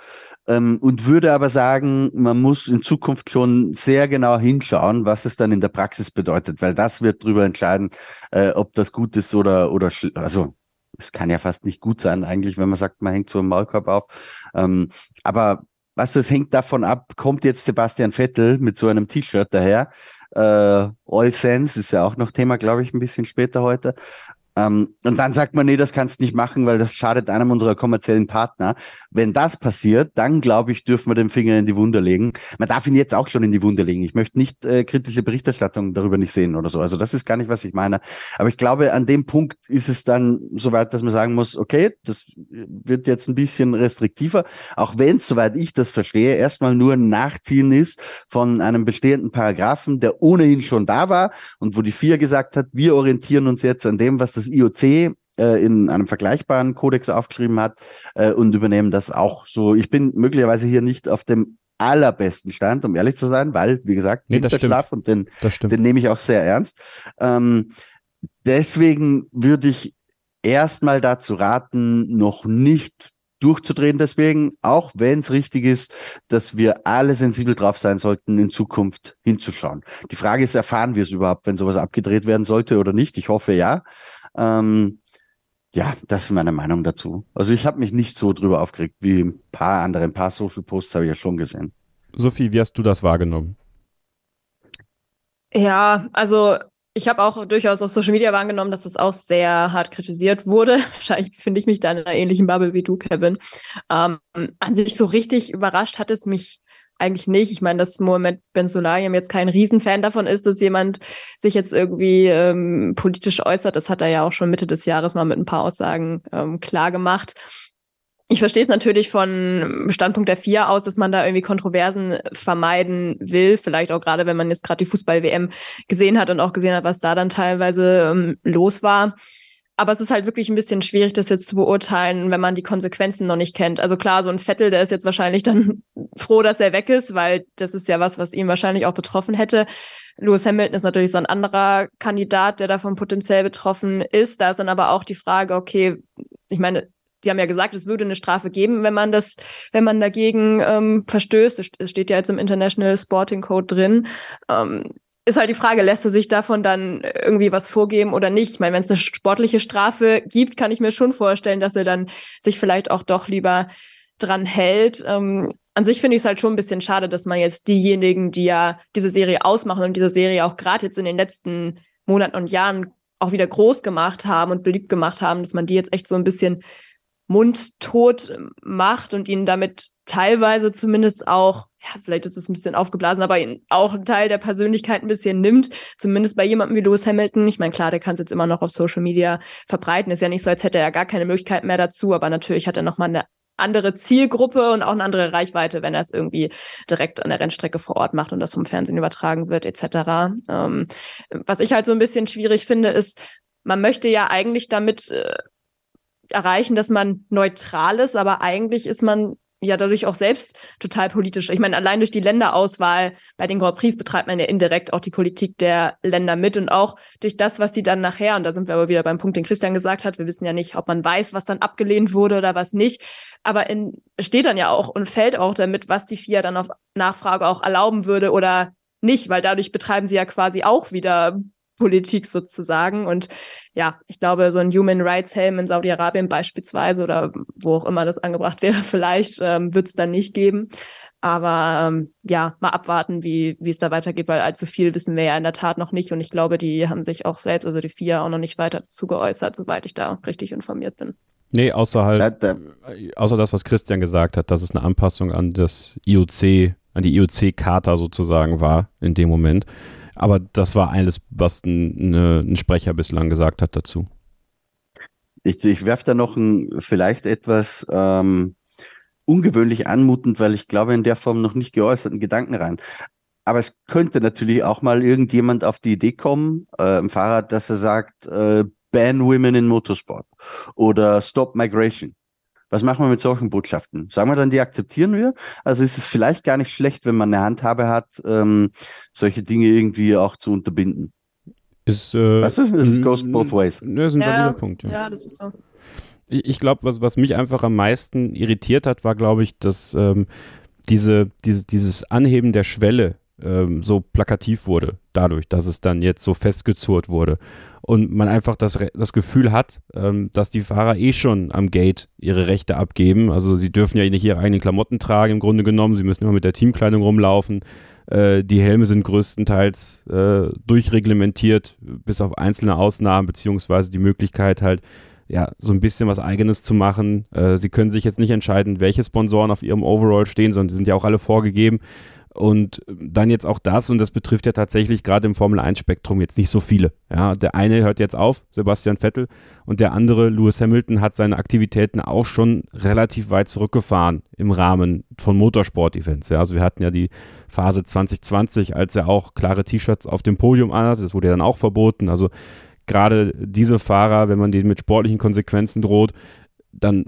ähm, und würde aber sagen, man muss in Zukunft schon sehr genau hinschauen, was es dann in der Praxis bedeutet, weil das wird darüber entscheiden, äh, ob das gut ist oder, oder also es kann ja fast nicht gut sein eigentlich, wenn man sagt, man hängt so einen Maulkorb auf. Ähm, aber weißt du, es hängt davon ab, kommt jetzt Sebastian Vettel mit so einem T-Shirt daher. Äh, All Sense ist ja auch noch Thema, glaube ich, ein bisschen später heute. Ähm, und dann sagt man, nee, das kannst du nicht machen, weil das schadet einem unserer kommerziellen Partner. Wenn das passiert, dann glaube ich, dürfen wir den Finger in die Wunde legen. Man darf ihn jetzt auch schon in die Wunde legen. Ich möchte nicht äh, kritische Berichterstattung darüber nicht sehen oder so. Also das ist gar nicht, was ich meine. Aber ich glaube, an dem Punkt ist es dann soweit, dass man sagen muss, okay, das wird jetzt ein bisschen restriktiver, auch wenn soweit ich das verstehe, erstmal nur ein Nachziehen ist von einem bestehenden Paragraphen, der ohnehin schon da war und wo die vier gesagt hat, wir orientieren uns jetzt an dem, was das das IOC äh, in einem vergleichbaren Kodex aufgeschrieben hat äh, und übernehmen das auch so. Ich bin möglicherweise hier nicht auf dem allerbesten Stand, um ehrlich zu sein, weil, wie gesagt, nee, Winterschlaf und den, den nehme ich auch sehr ernst. Ähm, deswegen würde ich erstmal dazu raten, noch nicht durchzudrehen. Deswegen, auch wenn es richtig ist, dass wir alle sensibel drauf sein sollten, in Zukunft hinzuschauen. Die Frage ist, erfahren wir es überhaupt, wenn sowas abgedreht werden sollte oder nicht? Ich hoffe ja. Ähm, ja, das ist meine Meinung dazu. Also ich habe mich nicht so drüber aufgeregt wie ein paar andere. Ein paar Social Posts habe ich ja schon gesehen. Sophie, wie hast du das wahrgenommen? Ja, also ich habe auch durchaus auf Social Media wahrgenommen, dass das auch sehr hart kritisiert wurde. Wahrscheinlich finde ich mich da in einer ähnlichen Bubble wie du, Kevin. Ähm, an sich so richtig überrascht hat es mich eigentlich nicht. Ich meine, dass Mohamed Ben Sulayem jetzt kein Riesenfan davon ist, dass jemand sich jetzt irgendwie ähm, politisch äußert. Das hat er ja auch schon Mitte des Jahres mal mit ein paar Aussagen ähm, klar gemacht. Ich verstehe es natürlich von Standpunkt der vier aus, dass man da irgendwie Kontroversen vermeiden will. Vielleicht auch gerade, wenn man jetzt gerade die Fußball-WM gesehen hat und auch gesehen hat, was da dann teilweise ähm, los war. Aber es ist halt wirklich ein bisschen schwierig, das jetzt zu beurteilen, wenn man die Konsequenzen noch nicht kennt. Also klar, so ein Vettel, der ist jetzt wahrscheinlich dann froh, dass er weg ist, weil das ist ja was, was ihn wahrscheinlich auch betroffen hätte. Lewis Hamilton ist natürlich so ein anderer Kandidat, der davon potenziell betroffen ist. Da ist dann aber auch die Frage, okay, ich meine, die haben ja gesagt, es würde eine Strafe geben, wenn man das, wenn man dagegen ähm, verstößt. Es steht ja jetzt im International Sporting Code drin. Ähm, ist halt die Frage, lässt er sich davon dann irgendwie was vorgeben oder nicht? Ich meine, wenn es eine sportliche Strafe gibt, kann ich mir schon vorstellen, dass er dann sich vielleicht auch doch lieber dran hält. Ähm, an sich finde ich es halt schon ein bisschen schade, dass man jetzt diejenigen, die ja diese Serie ausmachen und diese Serie auch gerade jetzt in den letzten Monaten und Jahren auch wieder groß gemacht haben und beliebt gemacht haben, dass man die jetzt echt so ein bisschen mundtot macht und ihn damit teilweise zumindest auch, ja, vielleicht ist es ein bisschen aufgeblasen, aber auch einen Teil der Persönlichkeit ein bisschen nimmt. Zumindest bei jemandem wie Lewis Hamilton. Ich meine, klar, der kann es jetzt immer noch auf Social Media verbreiten. Ist ja nicht so, als hätte er gar keine Möglichkeit mehr dazu, aber natürlich hat er nochmal eine andere Zielgruppe und auch eine andere Reichweite, wenn er es irgendwie direkt an der Rennstrecke vor Ort macht und das vom Fernsehen übertragen wird, etc. Ähm, was ich halt so ein bisschen schwierig finde, ist, man möchte ja eigentlich damit äh, erreichen, dass man neutral ist, aber eigentlich ist man ja dadurch auch selbst total politisch. Ich meine, allein durch die Länderauswahl bei den Grand Prix betreibt man ja indirekt auch die Politik der Länder mit und auch durch das, was sie dann nachher, und da sind wir aber wieder beim Punkt, den Christian gesagt hat, wir wissen ja nicht, ob man weiß, was dann abgelehnt wurde oder was nicht, aber in, steht dann ja auch und fällt auch damit, was die FIA dann auf Nachfrage auch erlauben würde oder nicht, weil dadurch betreiben sie ja quasi auch wieder Politik sozusagen. Und ja, ich glaube, so ein Human Rights Helm in Saudi-Arabien beispielsweise oder wo auch immer das angebracht wäre, vielleicht ähm, wird es dann nicht geben. Aber ähm, ja, mal abwarten, wie, wie es da weitergeht, weil allzu viel wissen wir ja in der Tat noch nicht. Und ich glaube, die haben sich auch selbst, also die vier, auch noch nicht weiter dazu geäußert, soweit ich da richtig informiert bin. Nee, außer halt, außer das, was Christian gesagt hat, dass es eine Anpassung an das IOC, an die IOC-Charta sozusagen war in dem Moment. Aber das war alles, was ein, ein Sprecher bislang gesagt hat dazu. Ich, ich werfe da noch ein, vielleicht etwas ähm, ungewöhnlich anmutend, weil ich glaube, in der Form noch nicht geäußerten Gedanken rein. Aber es könnte natürlich auch mal irgendjemand auf die Idee kommen, äh, im Fahrrad, dass er sagt, äh, ban women in Motorsport oder stop migration. Was machen wir mit solchen Botschaften? Sagen wir dann, die akzeptieren wir? Also ist es vielleicht gar nicht schlecht, wenn man eine Handhabe hat, ähm, solche Dinge irgendwie auch zu unterbinden. Ist, äh, weißt du, es goes both ways. Ne, ist ein ja, Punkt. Ja. ja, das ist so. Ich, ich glaube, was, was mich einfach am meisten irritiert hat, war, glaube ich, dass ähm, diese, diese, dieses Anheben der Schwelle ähm, so plakativ wurde, dadurch, dass es dann jetzt so festgezurrt wurde und man einfach das, das Gefühl hat, ähm, dass die Fahrer eh schon am Gate ihre Rechte abgeben. Also sie dürfen ja nicht ihre eigenen Klamotten tragen im Grunde genommen, sie müssen immer mit der Teamkleidung rumlaufen. Äh, die Helme sind größtenteils äh, durchreglementiert, bis auf einzelne Ausnahmen, beziehungsweise die Möglichkeit halt, ja, so ein bisschen was Eigenes zu machen. Äh, sie können sich jetzt nicht entscheiden, welche Sponsoren auf ihrem Overall stehen, sondern die sind ja auch alle vorgegeben. Und dann jetzt auch das, und das betrifft ja tatsächlich gerade im Formel-1-Spektrum jetzt nicht so viele. Ja, der eine hört jetzt auf, Sebastian Vettel, und der andere, Lewis Hamilton, hat seine Aktivitäten auch schon relativ weit zurückgefahren im Rahmen von Motorsport-Events. Ja, also wir hatten ja die Phase 2020, als er auch klare T-Shirts auf dem Podium anhatte, das wurde ja dann auch verboten. Also gerade diese Fahrer, wenn man denen mit sportlichen Konsequenzen droht, dann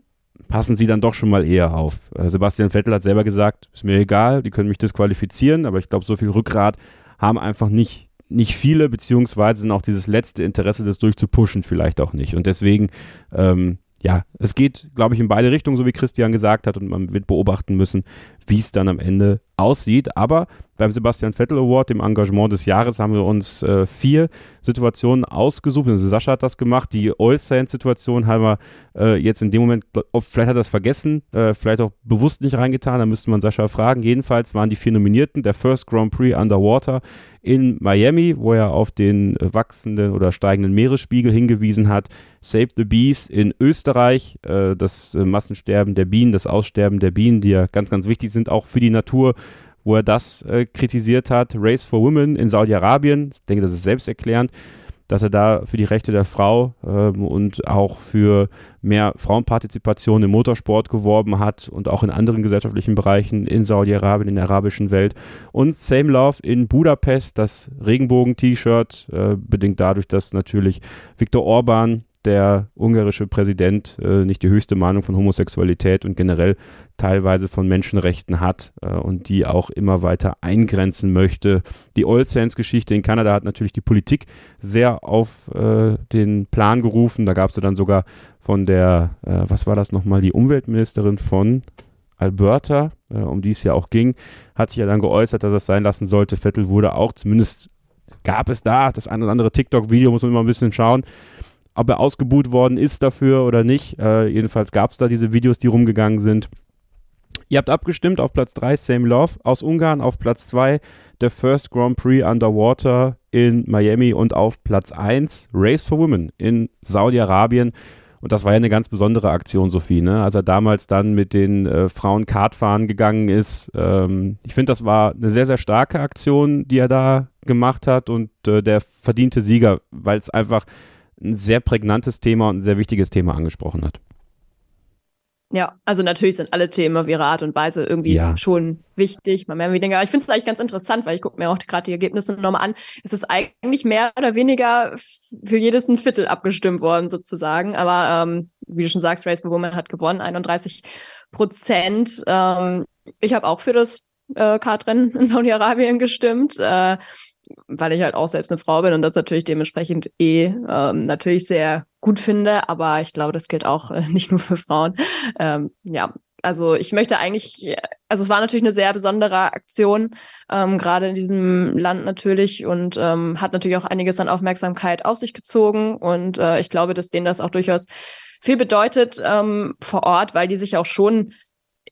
passen sie dann doch schon mal eher auf. Äh, Sebastian Vettel hat selber gesagt, ist mir egal, die können mich disqualifizieren, aber ich glaube, so viel Rückgrat haben einfach nicht, nicht viele, beziehungsweise sind auch dieses letzte Interesse, das durchzupushen, vielleicht auch nicht. Und deswegen, ähm, ja, es geht, glaube ich, in beide Richtungen, so wie Christian gesagt hat, und man wird beobachten müssen, wie es dann am Ende aussieht. Aber beim Sebastian Vettel Award, dem Engagement des Jahres, haben wir uns äh, vier Situationen ausgesucht. Also Sascha hat das gemacht. Die Oil Sand-Situation haben wir äh, jetzt in dem Moment, vielleicht hat er das vergessen, äh, vielleicht auch bewusst nicht reingetan. Da müsste man Sascha fragen. Jedenfalls waren die vier Nominierten der First Grand Prix Underwater in Miami, wo er auf den wachsenden oder steigenden Meeresspiegel hingewiesen hat. Save the Bees in Österreich, äh, das äh, Massensterben der Bienen, das Aussterben der Bienen, die ja ganz, ganz wichtig sind, auch für die Natur wo er das äh, kritisiert hat. Race for Women in Saudi-Arabien, ich denke, das ist selbsterklärend, dass er da für die Rechte der Frau ähm, und auch für mehr Frauenpartizipation im Motorsport geworben hat und auch in anderen gesellschaftlichen Bereichen in Saudi-Arabien, in der arabischen Welt. Und Same Love in Budapest, das Regenbogen-T-Shirt, äh, bedingt dadurch, dass natürlich Viktor Orban der ungarische Präsident äh, nicht die höchste Mahnung von Homosexualität und generell teilweise von Menschenrechten hat äh, und die auch immer weiter eingrenzen möchte. Die Oil Sands Geschichte in Kanada hat natürlich die Politik sehr auf äh, den Plan gerufen. Da gab es dann sogar von der, äh, was war das nochmal, die Umweltministerin von Alberta, äh, um die es ja auch ging, hat sich ja dann geäußert, dass es sein lassen sollte. Vettel wurde auch, zumindest gab es da das ein oder andere TikTok-Video, muss man immer ein bisschen schauen, ob er ausgebuht worden ist dafür oder nicht. Äh, jedenfalls gab es da diese Videos, die rumgegangen sind. Ihr habt abgestimmt auf Platz 3 Same Love aus Ungarn, auf Platz 2 der First Grand Prix Underwater in Miami und auf Platz 1 Race for Women in Saudi-Arabien. Und das war ja eine ganz besondere Aktion, Sophie, ne? als er damals dann mit den äh, Frauen Kartfahren gegangen ist. Ähm, ich finde, das war eine sehr, sehr starke Aktion, die er da gemacht hat und äh, der verdiente Sieger, weil es einfach ein sehr prägnantes Thema und ein sehr wichtiges Thema angesprochen hat. Ja, also natürlich sind alle Themen auf ihre Art und Weise irgendwie ja. schon wichtig, mal mehr weniger. Ich finde es eigentlich ganz interessant, weil ich gucke mir auch gerade die Ergebnisse nochmal an. Es ist eigentlich mehr oder weniger für jedes ein Viertel abgestimmt worden, sozusagen. Aber ähm, wie du schon sagst, Race for Women hat gewonnen, 31 Prozent. Ähm, ich habe auch für das äh, Kartrennen in Saudi-Arabien gestimmt. Äh, weil ich halt auch selbst eine Frau bin und das natürlich dementsprechend eh ähm, natürlich sehr gut finde, aber ich glaube, das gilt auch äh, nicht nur für Frauen. Ähm, ja, also ich möchte eigentlich, also es war natürlich eine sehr besondere Aktion, ähm, gerade in diesem Land natürlich und ähm, hat natürlich auch einiges an Aufmerksamkeit auf sich gezogen und äh, ich glaube, dass denen das auch durchaus viel bedeutet ähm, vor Ort, weil die sich auch schon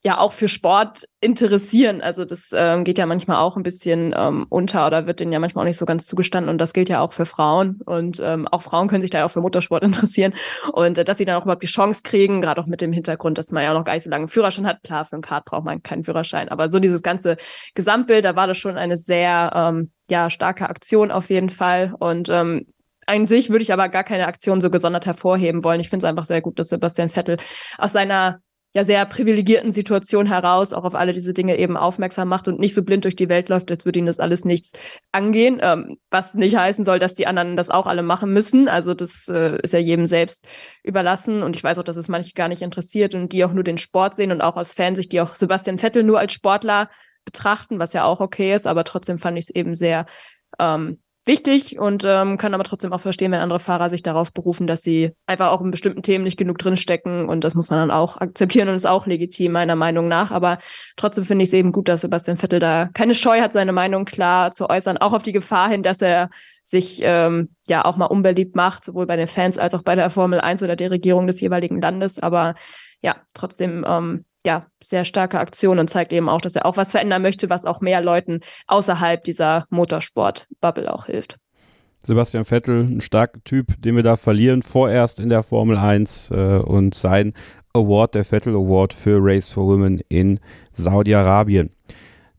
ja auch für Sport interessieren. Also das ähm, geht ja manchmal auch ein bisschen ähm, unter oder wird denen ja manchmal auch nicht so ganz zugestanden. Und das gilt ja auch für Frauen. Und ähm, auch Frauen können sich da ja auch für Motorsport interessieren. Und äh, dass sie dann auch überhaupt die Chance kriegen, gerade auch mit dem Hintergrund, dass man ja auch noch gar nicht so lange einen Führerschein hat. Klar, für ein Kart braucht man keinen Führerschein. Aber so dieses ganze Gesamtbild, da war das schon eine sehr ähm, ja, starke Aktion auf jeden Fall. Und ähm, an sich würde ich aber gar keine Aktion so gesondert hervorheben wollen. Ich finde es einfach sehr gut, dass Sebastian Vettel aus seiner ja sehr privilegierten Situation heraus auch auf alle diese Dinge eben aufmerksam macht und nicht so blind durch die Welt läuft, als würde ihn das alles nichts angehen. Ähm, was nicht heißen soll, dass die anderen das auch alle machen müssen. Also das äh, ist ja jedem selbst überlassen und ich weiß auch, dass es manche gar nicht interessiert und die auch nur den Sport sehen und auch aus Fansicht, die auch Sebastian Vettel nur als Sportler betrachten, was ja auch okay ist, aber trotzdem fand ich es eben sehr ähm, wichtig und ähm, kann aber trotzdem auch verstehen, wenn andere Fahrer sich darauf berufen, dass sie einfach auch in bestimmten Themen nicht genug drinstecken und das muss man dann auch akzeptieren und ist auch legitim meiner Meinung nach. Aber trotzdem finde ich es eben gut, dass Sebastian Vettel da keine Scheu hat, seine Meinung klar zu äußern, auch auf die Gefahr hin, dass er sich ähm, ja auch mal unbeliebt macht, sowohl bei den Fans als auch bei der Formel 1 oder der Regierung des jeweiligen Landes. Aber ja, trotzdem ähm, ja, sehr starke Aktion und zeigt eben auch, dass er auch was verändern möchte, was auch mehr Leuten außerhalb dieser Motorsport-Bubble auch hilft. Sebastian Vettel, ein starker Typ, den wir da verlieren, vorerst in der Formel 1 äh, und sein Award, der Vettel Award für Race for Women in Saudi-Arabien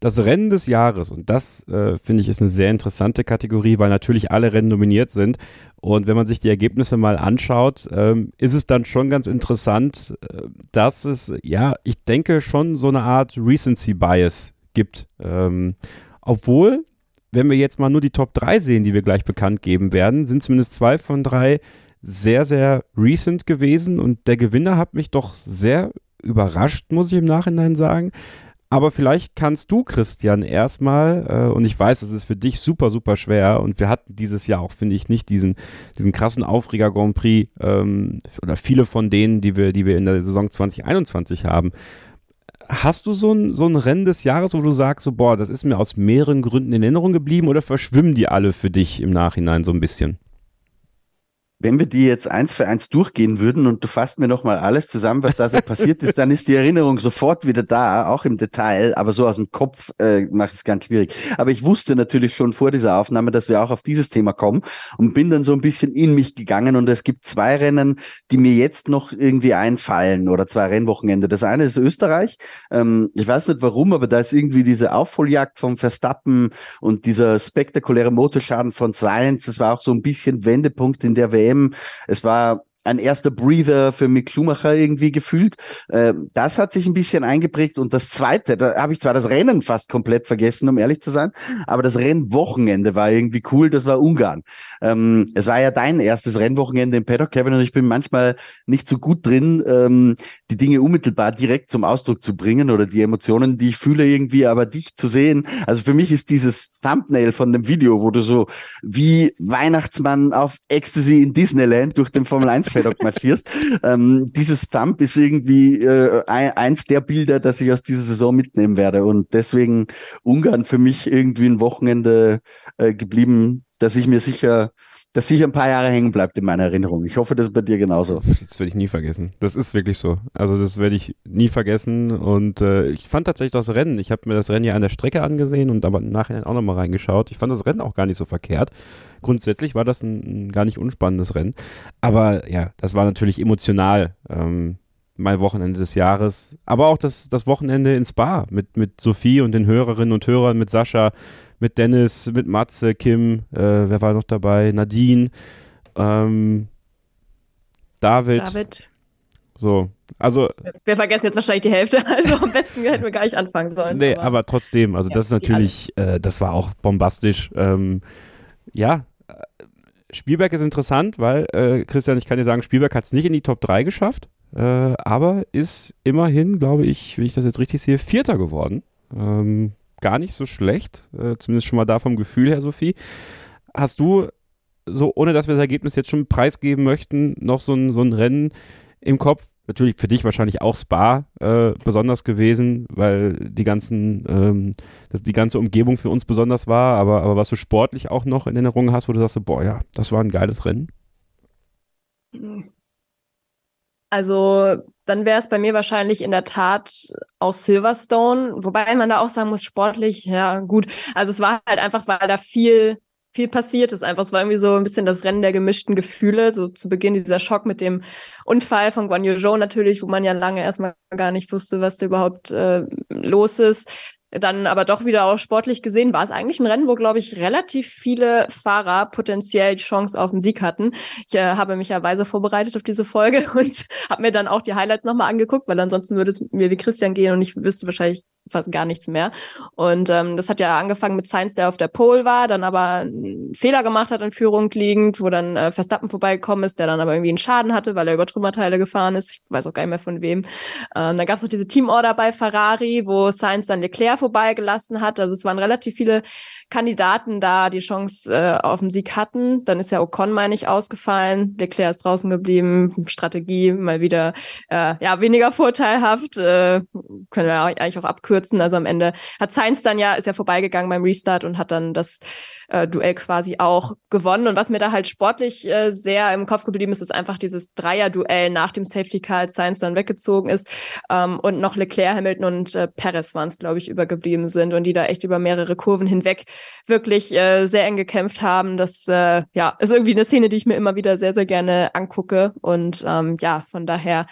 das Rennen des Jahres, und das äh, finde ich ist eine sehr interessante Kategorie, weil natürlich alle Rennen nominiert sind. Und wenn man sich die Ergebnisse mal anschaut, ähm, ist es dann schon ganz interessant, äh, dass es, ja, ich denke, schon so eine Art Recency Bias gibt. Ähm, obwohl, wenn wir jetzt mal nur die Top 3 sehen, die wir gleich bekannt geben werden, sind zumindest zwei von drei sehr, sehr recent gewesen. Und der Gewinner hat mich doch sehr überrascht, muss ich im Nachhinein sagen. Aber vielleicht kannst du, Christian, erstmal, äh, und ich weiß, es ist für dich super, super schwer, und wir hatten dieses Jahr auch, finde ich, nicht diesen, diesen krassen Aufreger Grand Prix ähm, oder viele von denen, die wir, die wir in der Saison 2021 haben. Hast du so ein, so ein Rennen des Jahres, wo du sagst, so, boah, das ist mir aus mehreren Gründen in Erinnerung geblieben oder verschwimmen die alle für dich im Nachhinein so ein bisschen? Wenn wir die jetzt eins für eins durchgehen würden und du fasst mir nochmal alles zusammen, was da so passiert ist, dann ist die Erinnerung sofort wieder da, auch im Detail, aber so aus dem Kopf äh, macht es ganz schwierig. Aber ich wusste natürlich schon vor dieser Aufnahme, dass wir auch auf dieses Thema kommen und bin dann so ein bisschen in mich gegangen und es gibt zwei Rennen, die mir jetzt noch irgendwie einfallen oder zwei Rennwochenende. Das eine ist Österreich. Ähm, ich weiß nicht warum, aber da ist irgendwie diese Aufholjagd vom Verstappen und dieser spektakuläre Motorschaden von Science. Das war auch so ein bisschen Wendepunkt in der WM WM. Es war ein erster Breather für Mick Schumacher irgendwie gefühlt. Ähm, das hat sich ein bisschen eingeprägt. Und das zweite, da habe ich zwar das Rennen fast komplett vergessen, um ehrlich zu sein, aber das Rennwochenende war irgendwie cool, das war Ungarn. Ähm, es war ja dein erstes Rennwochenende im Paddock, Kevin, und ich bin manchmal nicht so gut drin, ähm, die Dinge unmittelbar direkt zum Ausdruck zu bringen oder die Emotionen, die ich fühle irgendwie, aber dich zu sehen. Also für mich ist dieses Thumbnail von dem Video, wo du so wie Weihnachtsmann auf Ecstasy in Disneyland durch den Formel 1 Paddock marschierst. ähm, dieses Thump ist irgendwie äh, eins der Bilder, das ich aus dieser Saison mitnehmen werde. Und deswegen Ungarn für mich irgendwie ein Wochenende äh, geblieben, dass ich mir sicher das sicher ein paar Jahre hängen bleibt in meiner Erinnerung. Ich hoffe, das ist bei dir genauso. Das werde ich nie vergessen. Das ist wirklich so. Also das werde ich nie vergessen. Und äh, ich fand tatsächlich das Rennen, ich habe mir das Rennen ja an der Strecke angesehen und aber im Nachhinein auch nochmal reingeschaut. Ich fand das Rennen auch gar nicht so verkehrt. Grundsätzlich war das ein, ein gar nicht unspannendes Rennen. Aber ja, das war natürlich emotional. Ähm, mein Wochenende des Jahres, aber auch das, das Wochenende in Spa mit, mit Sophie und den Hörerinnen und Hörern, mit Sascha, mit Dennis, mit Matze, Kim, äh, wer war noch dabei? Nadine, ähm, David. David. So, also. Wir vergessen jetzt wahrscheinlich die Hälfte, also am besten hätten wir gar nicht anfangen sollen. Nee, aber, aber trotzdem, also ja, das ist natürlich, äh, das war auch bombastisch. Ähm, ja, äh, Spielberg ist interessant, weil, äh, Christian, ich kann dir sagen, Spielberg hat es nicht in die Top 3 geschafft, äh, aber ist immerhin, glaube ich, wenn ich das jetzt richtig sehe, Vierter geworden. Ähm, gar nicht so schlecht, äh, zumindest schon mal da vom Gefühl her, Sophie. Hast du, so ohne dass wir das Ergebnis jetzt schon preisgeben möchten, noch so ein, so ein Rennen im Kopf? Natürlich für dich wahrscheinlich auch Spa äh, besonders gewesen, weil die ganzen, ähm, das, die ganze Umgebung für uns besonders war, aber, aber was du sportlich auch noch in Erinnerung hast, wo du sagst, boah, ja, das war ein geiles Rennen. Also dann wäre es bei mir wahrscheinlich in der Tat aus Silverstone, wobei man da auch sagen muss, sportlich, ja gut. Also es war halt einfach, weil da viel, viel passiert ist. Einfach, es war irgendwie so ein bisschen das Rennen der gemischten Gefühle. So zu Beginn dieser Schock mit dem Unfall von Guan Yu Zhou natürlich, wo man ja lange erstmal gar nicht wusste, was da überhaupt äh, los ist. Dann aber doch wieder auch sportlich gesehen war es eigentlich ein Rennen, wo, glaube ich, relativ viele Fahrer potenziell die Chance auf den Sieg hatten. Ich äh, habe mich ja weise vorbereitet auf diese Folge und habe mir dann auch die Highlights nochmal angeguckt, weil ansonsten würde es mir wie Christian gehen und ich wüsste wahrscheinlich fast gar nichts mehr. Und ähm, das hat ja angefangen mit Sainz, der auf der Pole war, dann aber einen Fehler gemacht hat in Führung liegend, wo dann äh, Verstappen vorbeigekommen ist, der dann aber irgendwie einen Schaden hatte, weil er über Trümmerteile gefahren ist. Ich weiß auch gar nicht mehr von wem. Ähm, dann gab es noch diese Teamorder bei Ferrari, wo Sainz dann Leclerc vorbeigelassen hat. Also es waren relativ viele Kandidaten da die Chance äh, auf den Sieg hatten. Dann ist ja Ocon, meine ich, ausgefallen. Leclerc ist draußen geblieben. Strategie mal wieder äh, ja weniger vorteilhaft. Äh, können wir eigentlich auch abkürzen. Also am Ende hat Sainz dann ja, ist ja vorbeigegangen beim Restart und hat dann das äh, Duell quasi auch gewonnen. Und was mir da halt sportlich äh, sehr im Kopf geblieben ist, ist einfach dieses Dreier-Duell nach dem Safety Car, Sainz dann weggezogen ist ähm, und noch Leclerc, Hamilton und äh, Perez waren es, glaube ich, übergeblieben sind und die da echt über mehrere Kurven hinweg wirklich äh, sehr eng gekämpft haben. Das äh, ja ist irgendwie eine Szene, die ich mir immer wieder sehr, sehr gerne angucke. Und ähm, ja, von daher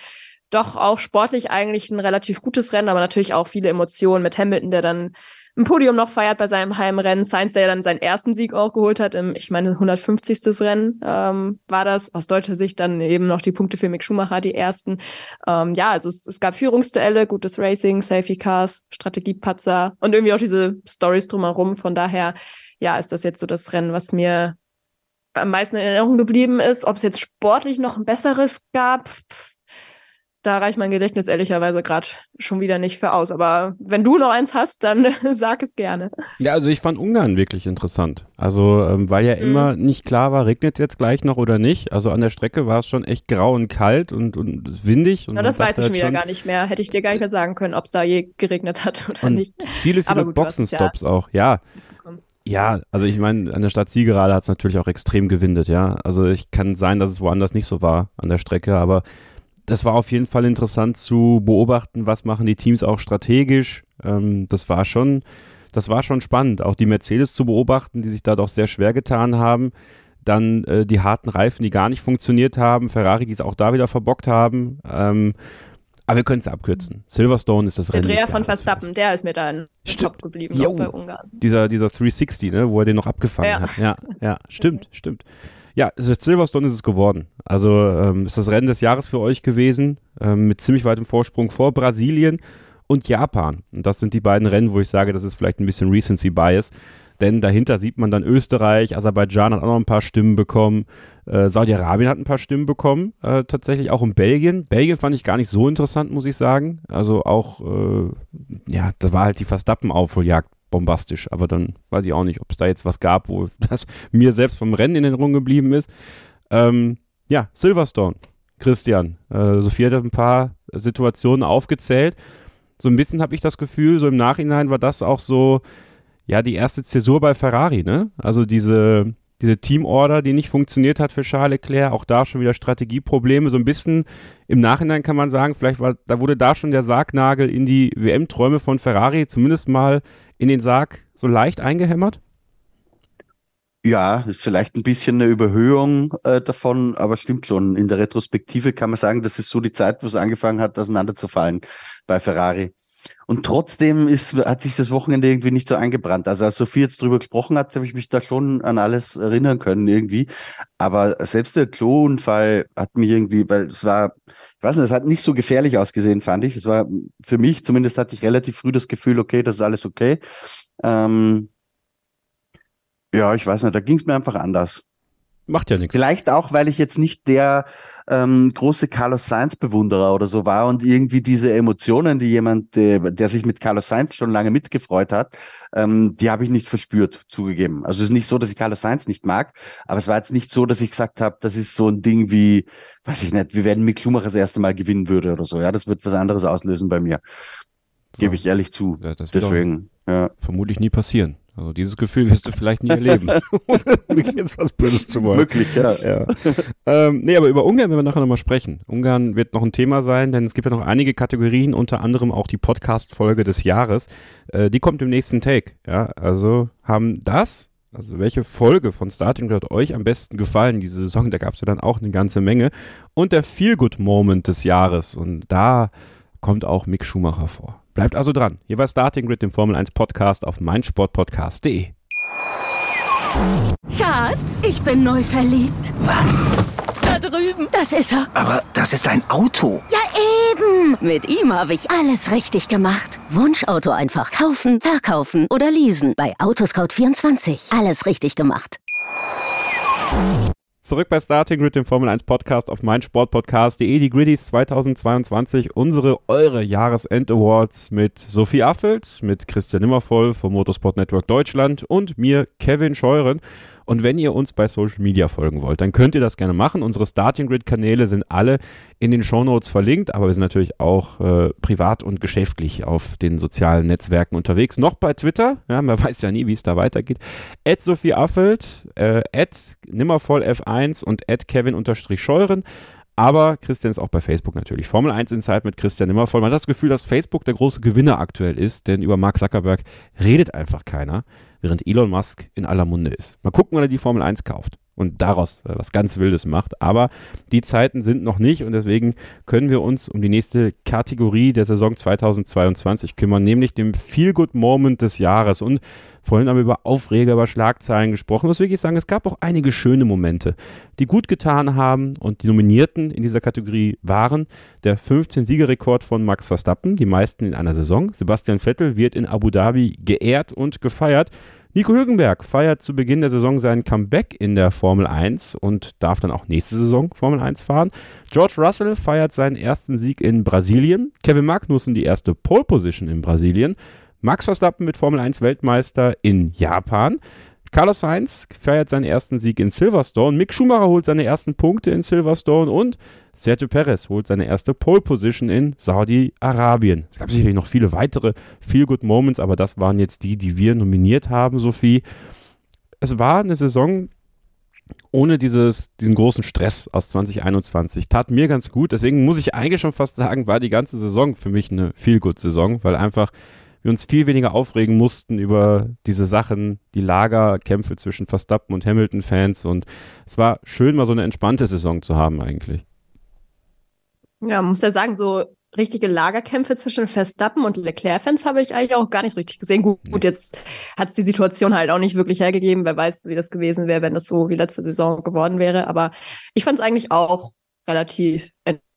doch auch sportlich eigentlich ein relativ gutes Rennen, aber natürlich auch viele Emotionen mit Hamilton, der dann ein Podium noch feiert bei seinem Heimrennen. Sainz, der ja dann seinen ersten Sieg auch geholt hat, im, ich meine, 150. Rennen ähm, war das. Aus deutscher Sicht dann eben noch die Punkte für Mick Schumacher, die ersten. Ähm, ja, also es, es gab Führungsduelle, gutes Racing, Safety Cars, Strategiepatzer und irgendwie auch diese Stories drumherum. Von daher, ja, ist das jetzt so das Rennen, was mir am meisten in Erinnerung geblieben ist. Ob es jetzt sportlich noch ein besseres gab, pff, da reicht mein Gedächtnis ehrlicherweise gerade schon wieder nicht für aus. Aber wenn du noch eins hast, dann sag es gerne. Ja, also ich fand Ungarn wirklich interessant. Also, ähm, weil ja mhm. immer nicht klar war, regnet jetzt gleich noch oder nicht. Also an der Strecke war es schon echt grau und kalt und, und windig. Und ja, das weiß ich halt schon wieder gar nicht mehr. Hätte ich dir gar nicht mehr sagen können, ob es da je geregnet hat oder und nicht. Viele, viele gut, Boxenstops ja auch, ja. Ja, also ich meine, an der Stadt Siegerade hat es natürlich auch extrem gewindet, ja. Also ich kann sein, dass es woanders nicht so war an der Strecke, aber das war auf jeden Fall interessant zu beobachten, was machen die Teams auch strategisch. Ähm, das war schon, das war schon spannend, auch die Mercedes zu beobachten, die sich da doch sehr schwer getan haben. Dann äh, die harten Reifen, die gar nicht funktioniert haben, Ferrari, die es auch da wieder verbockt haben. Ähm, aber wir können es abkürzen. Silverstone ist das der Rennen. Der Dreher von Verstappen, der ist mir da im Kopf geblieben, jo, bei Ungarn. Dieser, dieser 360, ne, wo er den noch abgefangen ja. hat. Ja, ja, stimmt, stimmt. Ja, Silverstone ist es geworden. Also ähm, ist das Rennen des Jahres für euch gewesen, ähm, mit ziemlich weitem Vorsprung vor Brasilien und Japan. Und das sind die beiden Rennen, wo ich sage, das ist vielleicht ein bisschen Recency Bias. Denn dahinter sieht man dann Österreich, Aserbaidschan hat auch noch ein paar Stimmen bekommen, äh, Saudi-Arabien hat ein paar Stimmen bekommen, äh, tatsächlich auch in Belgien. Belgien fand ich gar nicht so interessant, muss ich sagen. Also auch, äh, ja, das war halt die Verstappen-Aufholjagd bombastisch. Aber dann weiß ich auch nicht, ob es da jetzt was gab, wo das mir selbst vom Rennen in den Erinnerung geblieben ist. Ähm, ja, Silverstone, Christian. Äh, Sophie hat ein paar Situationen aufgezählt. So ein bisschen habe ich das Gefühl, so im Nachhinein war das auch so, ja, die erste Zäsur bei Ferrari, ne? Also diese, diese Teamorder, die nicht funktioniert hat für Charles Leclerc, auch da schon wieder Strategieprobleme, so ein bisschen im Nachhinein kann man sagen, vielleicht war, da wurde da schon der Sargnagel in die WM-Träume von Ferrari zumindest mal in den Sarg so leicht eingehämmert? Ja, vielleicht ein bisschen eine Überhöhung äh, davon, aber stimmt schon. In der Retrospektive kann man sagen, das ist so die Zeit, wo es angefangen hat, auseinanderzufallen bei Ferrari. Und trotzdem ist, hat sich das Wochenende irgendwie nicht so eingebrannt. Also als Sophie jetzt drüber gesprochen hat, habe ich mich da schon an alles erinnern können irgendwie. Aber selbst der Klo-Unfall hat mich irgendwie, weil es war, ich weiß nicht, es hat nicht so gefährlich ausgesehen, fand ich. Es war für mich, zumindest hatte ich relativ früh das Gefühl, okay, das ist alles okay. Ähm, ja, ich weiß nicht, da ging es mir einfach anders. Macht ja nichts. Vielleicht auch, weil ich jetzt nicht der ähm, große Carlos Sainz-Bewunderer oder so war und irgendwie diese Emotionen, die jemand, der, der sich mit Carlos Sainz schon lange mitgefreut hat, ähm, die habe ich nicht verspürt, zugegeben. Also es ist nicht so, dass ich Carlos Sainz nicht mag, aber es war jetzt nicht so, dass ich gesagt habe, das ist so ein Ding wie, weiß ich nicht, wir werden Mick Schumacher das erste Mal gewinnen würde oder so. Ja, das wird was anderes auslösen bei mir. Gebe ich ehrlich zu. Ja, das wird Deswegen, ja. vermutlich nie passieren. Also dieses Gefühl wirst du vielleicht nie erleben. Ohne jetzt was Böses zu wollen. Möglich, ja. Ja. ähm, nee, aber über Ungarn werden wir nachher nochmal sprechen. Ungarn wird noch ein Thema sein, denn es gibt ja noch einige Kategorien, unter anderem auch die Podcast-Folge des Jahres. Äh, die kommt im nächsten Take. Ja, also haben das, also welche Folge von Starting hat euch am besten gefallen diese Saison? Da gab es ja dann auch eine ganze Menge. Und der Feel-Good-Moment des Jahres. Und da kommt auch Mick Schumacher vor. Bleibt also dran. Hier war Starting Grid, dem Formel 1 Podcast auf meinsportpodcast.de. Schatz, ich bin neu verliebt. Was? Da drüben. Das ist er. Aber das ist ein Auto. Ja, eben. Mit ihm habe ich alles richtig gemacht. Wunschauto einfach kaufen, verkaufen oder leasen. Bei Autoscout24. Alles richtig gemacht. Zurück bei Starting Grid, dem Formel 1 Podcast auf meinsportpodcast.de. Die Griddies 2022, unsere, eure Jahresend-Awards mit Sophie Affelt, mit Christian Nimmervoll vom Motorsport Network Deutschland und mir, Kevin Scheuren. Und wenn ihr uns bei Social Media folgen wollt, dann könnt ihr das gerne machen. Unsere Starting Grid Kanäle sind alle in den Shownotes verlinkt, aber wir sind natürlich auch äh, privat und geschäftlich auf den sozialen Netzwerken unterwegs. Noch bei Twitter, ja, man weiß ja nie, wie es da weitergeht. At Sophie Affelt, äh, at Nimmervoll F1 und at Kevin-Scheuren. Aber Christian ist auch bei Facebook natürlich. Formel 1 Insight mit Christian Nimmervoll. Man hat das Gefühl, dass Facebook der große Gewinner aktuell ist, denn über Mark Zuckerberg redet einfach keiner während Elon Musk in aller Munde ist. Mal gucken, wann er die Formel 1 kauft und daraus was ganz Wildes macht. Aber die Zeiten sind noch nicht und deswegen können wir uns um die nächste Kategorie der Saison 2022 kümmern, nämlich dem Feel Good Moment des Jahres. Und vorhin haben wir über Aufreger, über Schlagzeilen gesprochen. Was will ich sagen, es gab auch einige schöne Momente, die gut getan haben und die Nominierten in dieser Kategorie waren der 15-Siegerrekord von Max Verstappen, die meisten in einer Saison. Sebastian Vettel wird in Abu Dhabi geehrt und gefeiert. Nico Hülkenberg feiert zu Beginn der Saison sein Comeback in der Formel 1 und darf dann auch nächste Saison Formel 1 fahren. George Russell feiert seinen ersten Sieg in Brasilien. Kevin Magnussen die erste Pole Position in Brasilien. Max Verstappen mit Formel 1 Weltmeister in Japan. Carlos Sainz feiert seinen ersten Sieg in Silverstone. Mick Schumacher holt seine ersten Punkte in Silverstone und Sergio Perez holt seine erste Pole Position in Saudi-Arabien. Es gab sicherlich noch viele weitere Feel-Good Moments, aber das waren jetzt die, die wir nominiert haben, Sophie. Es war eine Saison ohne dieses, diesen großen Stress aus 2021. Tat mir ganz gut. Deswegen muss ich eigentlich schon fast sagen, war die ganze Saison für mich eine Feel-Good-Saison, weil einfach wir uns viel weniger aufregen mussten über diese Sachen, die Lagerkämpfe zwischen Verstappen und Hamilton-Fans. Und es war schön, mal so eine entspannte Saison zu haben eigentlich. Ja, man muss ja sagen, so richtige Lagerkämpfe zwischen Verstappen und Leclerc-Fans habe ich eigentlich auch gar nicht so richtig gesehen. Gut, gut jetzt hat es die Situation halt auch nicht wirklich hergegeben. Wer weiß, wie das gewesen wäre, wenn es so wie letzte Saison geworden wäre. Aber ich fand es eigentlich auch relativ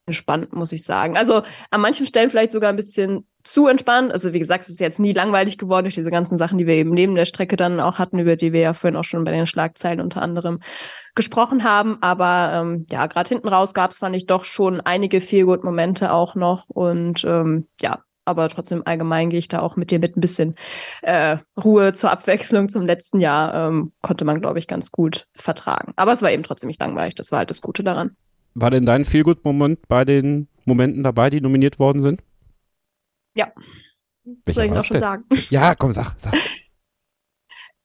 entspannt, muss ich sagen. Also an manchen Stellen vielleicht sogar ein bisschen zu entspannt. Also wie gesagt, es ist jetzt nie langweilig geworden durch diese ganzen Sachen, die wir eben neben der Strecke dann auch hatten, über die wir ja vorhin auch schon bei den Schlagzeilen unter anderem gesprochen haben. Aber ähm, ja, gerade hinten raus gab es, fand ich, doch schon einige Feelgood-Momente auch noch. Und ähm, ja, aber trotzdem allgemein gehe ich da auch mit dir mit ein bisschen äh, Ruhe zur Abwechslung zum letzten Jahr. Ähm, konnte man, glaube ich, ganz gut vertragen. Aber es war eben trotzdem nicht langweilig. Das war halt das Gute daran. War denn dein Feelgood-Moment bei den Momenten dabei, die nominiert worden sind? Ja. Welcher Soll ich noch schon denn? sagen? Ja, komm, sag, sag.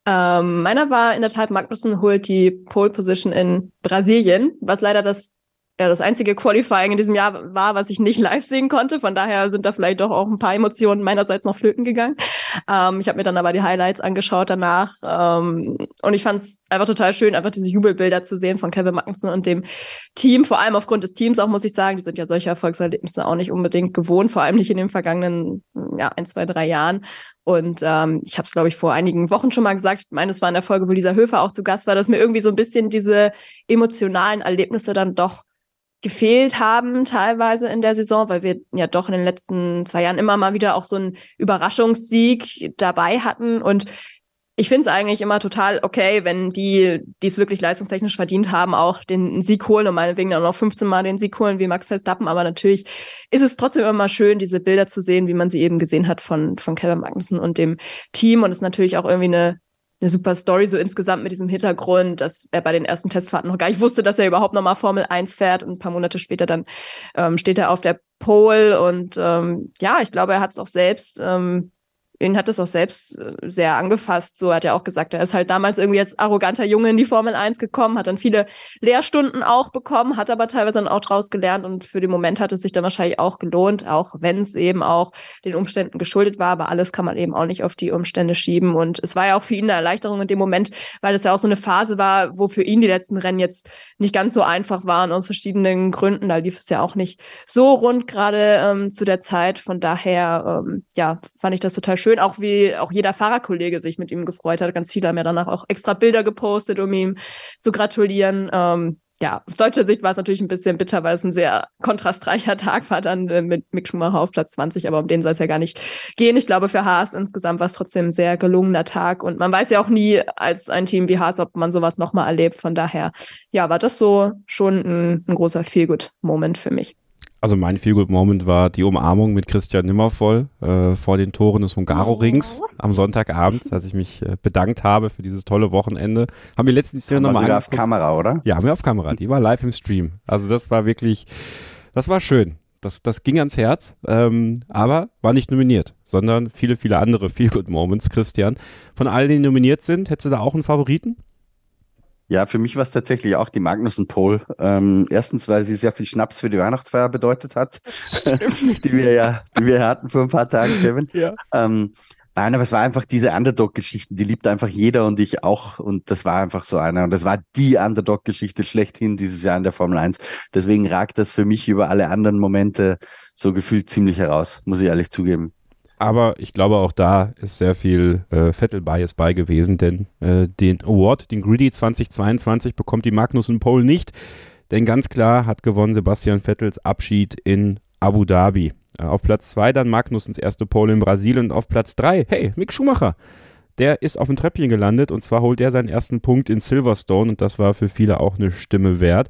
Ähm, meiner war in der Tat, Magnussen holt die Pole Position in Brasilien, was leider das ja, das einzige Qualifying in diesem Jahr war, was ich nicht live sehen konnte. Von daher sind da vielleicht doch auch ein paar Emotionen meinerseits noch flöten gegangen. Ähm, ich habe mir dann aber die Highlights angeschaut danach. Ähm, und ich fand es einfach total schön, einfach diese Jubelbilder zu sehen von Kevin Magnussen und dem Team. Vor allem aufgrund des Teams auch, muss ich sagen. Die sind ja solche Erfolgserlebnisse auch nicht unbedingt gewohnt, vor allem nicht in den vergangenen ja, ein, zwei, drei Jahren. Und ähm, ich habe es, glaube ich, vor einigen Wochen schon mal gesagt. Ich meine, es war in der Folge, wo Lisa Höfer auch zu Gast war, dass mir irgendwie so ein bisschen diese emotionalen Erlebnisse dann doch gefehlt haben teilweise in der Saison, weil wir ja doch in den letzten zwei Jahren immer mal wieder auch so einen Überraschungssieg dabei hatten. Und ich finde es eigentlich immer total okay, wenn die, die es wirklich leistungstechnisch verdient haben, auch den Sieg holen und meinetwegen dann noch 15 Mal den Sieg holen wie Max Verstappen. Aber natürlich ist es trotzdem immer schön, diese Bilder zu sehen, wie man sie eben gesehen hat von, von Kevin Magnussen und dem Team. Und es ist natürlich auch irgendwie eine eine super Story so insgesamt mit diesem Hintergrund, dass er bei den ersten Testfahrten noch gar nicht wusste, dass er überhaupt nochmal Formel 1 fährt. Und ein paar Monate später dann ähm, steht er auf der Pole. Und ähm, ja, ich glaube, er hat es auch selbst ähm, ihn hat das auch selbst äh, sehr angefasst. So hat er auch gesagt, er ist halt damals irgendwie als arroganter Junge in die Formel 1 gekommen, hat dann viele Lehrstunden auch bekommen, hat aber teilweise dann auch draus gelernt und für den Moment hat es sich dann wahrscheinlich auch gelohnt, auch wenn es eben auch den Umständen geschuldet war, aber alles kann man eben auch nicht auf die Umstände schieben und es war ja auch für ihn eine Erleichterung in dem Moment, weil es ja auch so eine Phase war, wo für ihn die letzten Rennen jetzt nicht ganz so einfach waren aus verschiedenen Gründen. Da lief es ja auch nicht so rund gerade ähm, zu der Zeit. Von daher, ähm, ja, fand ich das total schön schön, auch wie auch jeder Fahrerkollege sich mit ihm gefreut hat. Ganz viele haben ja danach auch extra Bilder gepostet, um ihm zu gratulieren. Ähm, ja, aus deutscher Sicht war es natürlich ein bisschen bitter, weil es ein sehr kontrastreicher Tag war dann äh, mit Mick Schumacher auf Platz 20, aber um den soll es ja gar nicht gehen. Ich glaube, für Haas insgesamt war es trotzdem ein sehr gelungener Tag und man weiß ja auch nie als ein Team wie Haas, ob man sowas nochmal erlebt. Von daher, ja, war das so schon ein, ein großer Feelgood-Moment für mich. Also mein Feel-Good-Moment war die Umarmung mit Christian Nimmervoll äh, vor den Toren des Hungarorings am Sonntagabend, als ich mich äh, bedankt habe für dieses tolle Wochenende. Haben wir letztens Jahr nochmal sogar auf Kamera, oder? Ja, haben wir auf Kamera. Die war live im Stream. Also das war wirklich, das war schön. Das, das ging ans Herz, ähm, aber war nicht nominiert, sondern viele, viele andere Feel-Good-Moments, Christian. Von all denen nominiert sind, hättest du da auch einen Favoriten? Ja, für mich war es tatsächlich auch die Magnussen Pole. Ähm, erstens, weil sie sehr viel Schnaps für die Weihnachtsfeier bedeutet hat, die wir ja, die wir hatten vor ein paar Tagen, Kevin. Ja. Ähm, Nein, aber es war einfach diese Underdog-Geschichten, die liebt einfach jeder und ich auch. Und das war einfach so einer. Und das war die Underdog-Geschichte schlechthin dieses Jahr in der Formel 1. Deswegen ragt das für mich über alle anderen Momente so gefühlt ziemlich heraus, muss ich ehrlich zugeben. Aber ich glaube, auch da ist sehr viel äh, Vettel-Bias bei gewesen, denn äh, den Award, den Greedy 2022, bekommt die Magnussen Pole nicht. Denn ganz klar hat gewonnen Sebastian Vettels Abschied in Abu Dhabi. Äh, auf Platz 2 dann Magnussens erste Pole in Brasilien und auf Platz 3, hey, Mick Schumacher. Der ist auf dem Treppchen gelandet und zwar holt er seinen ersten Punkt in Silverstone und das war für viele auch eine Stimme wert.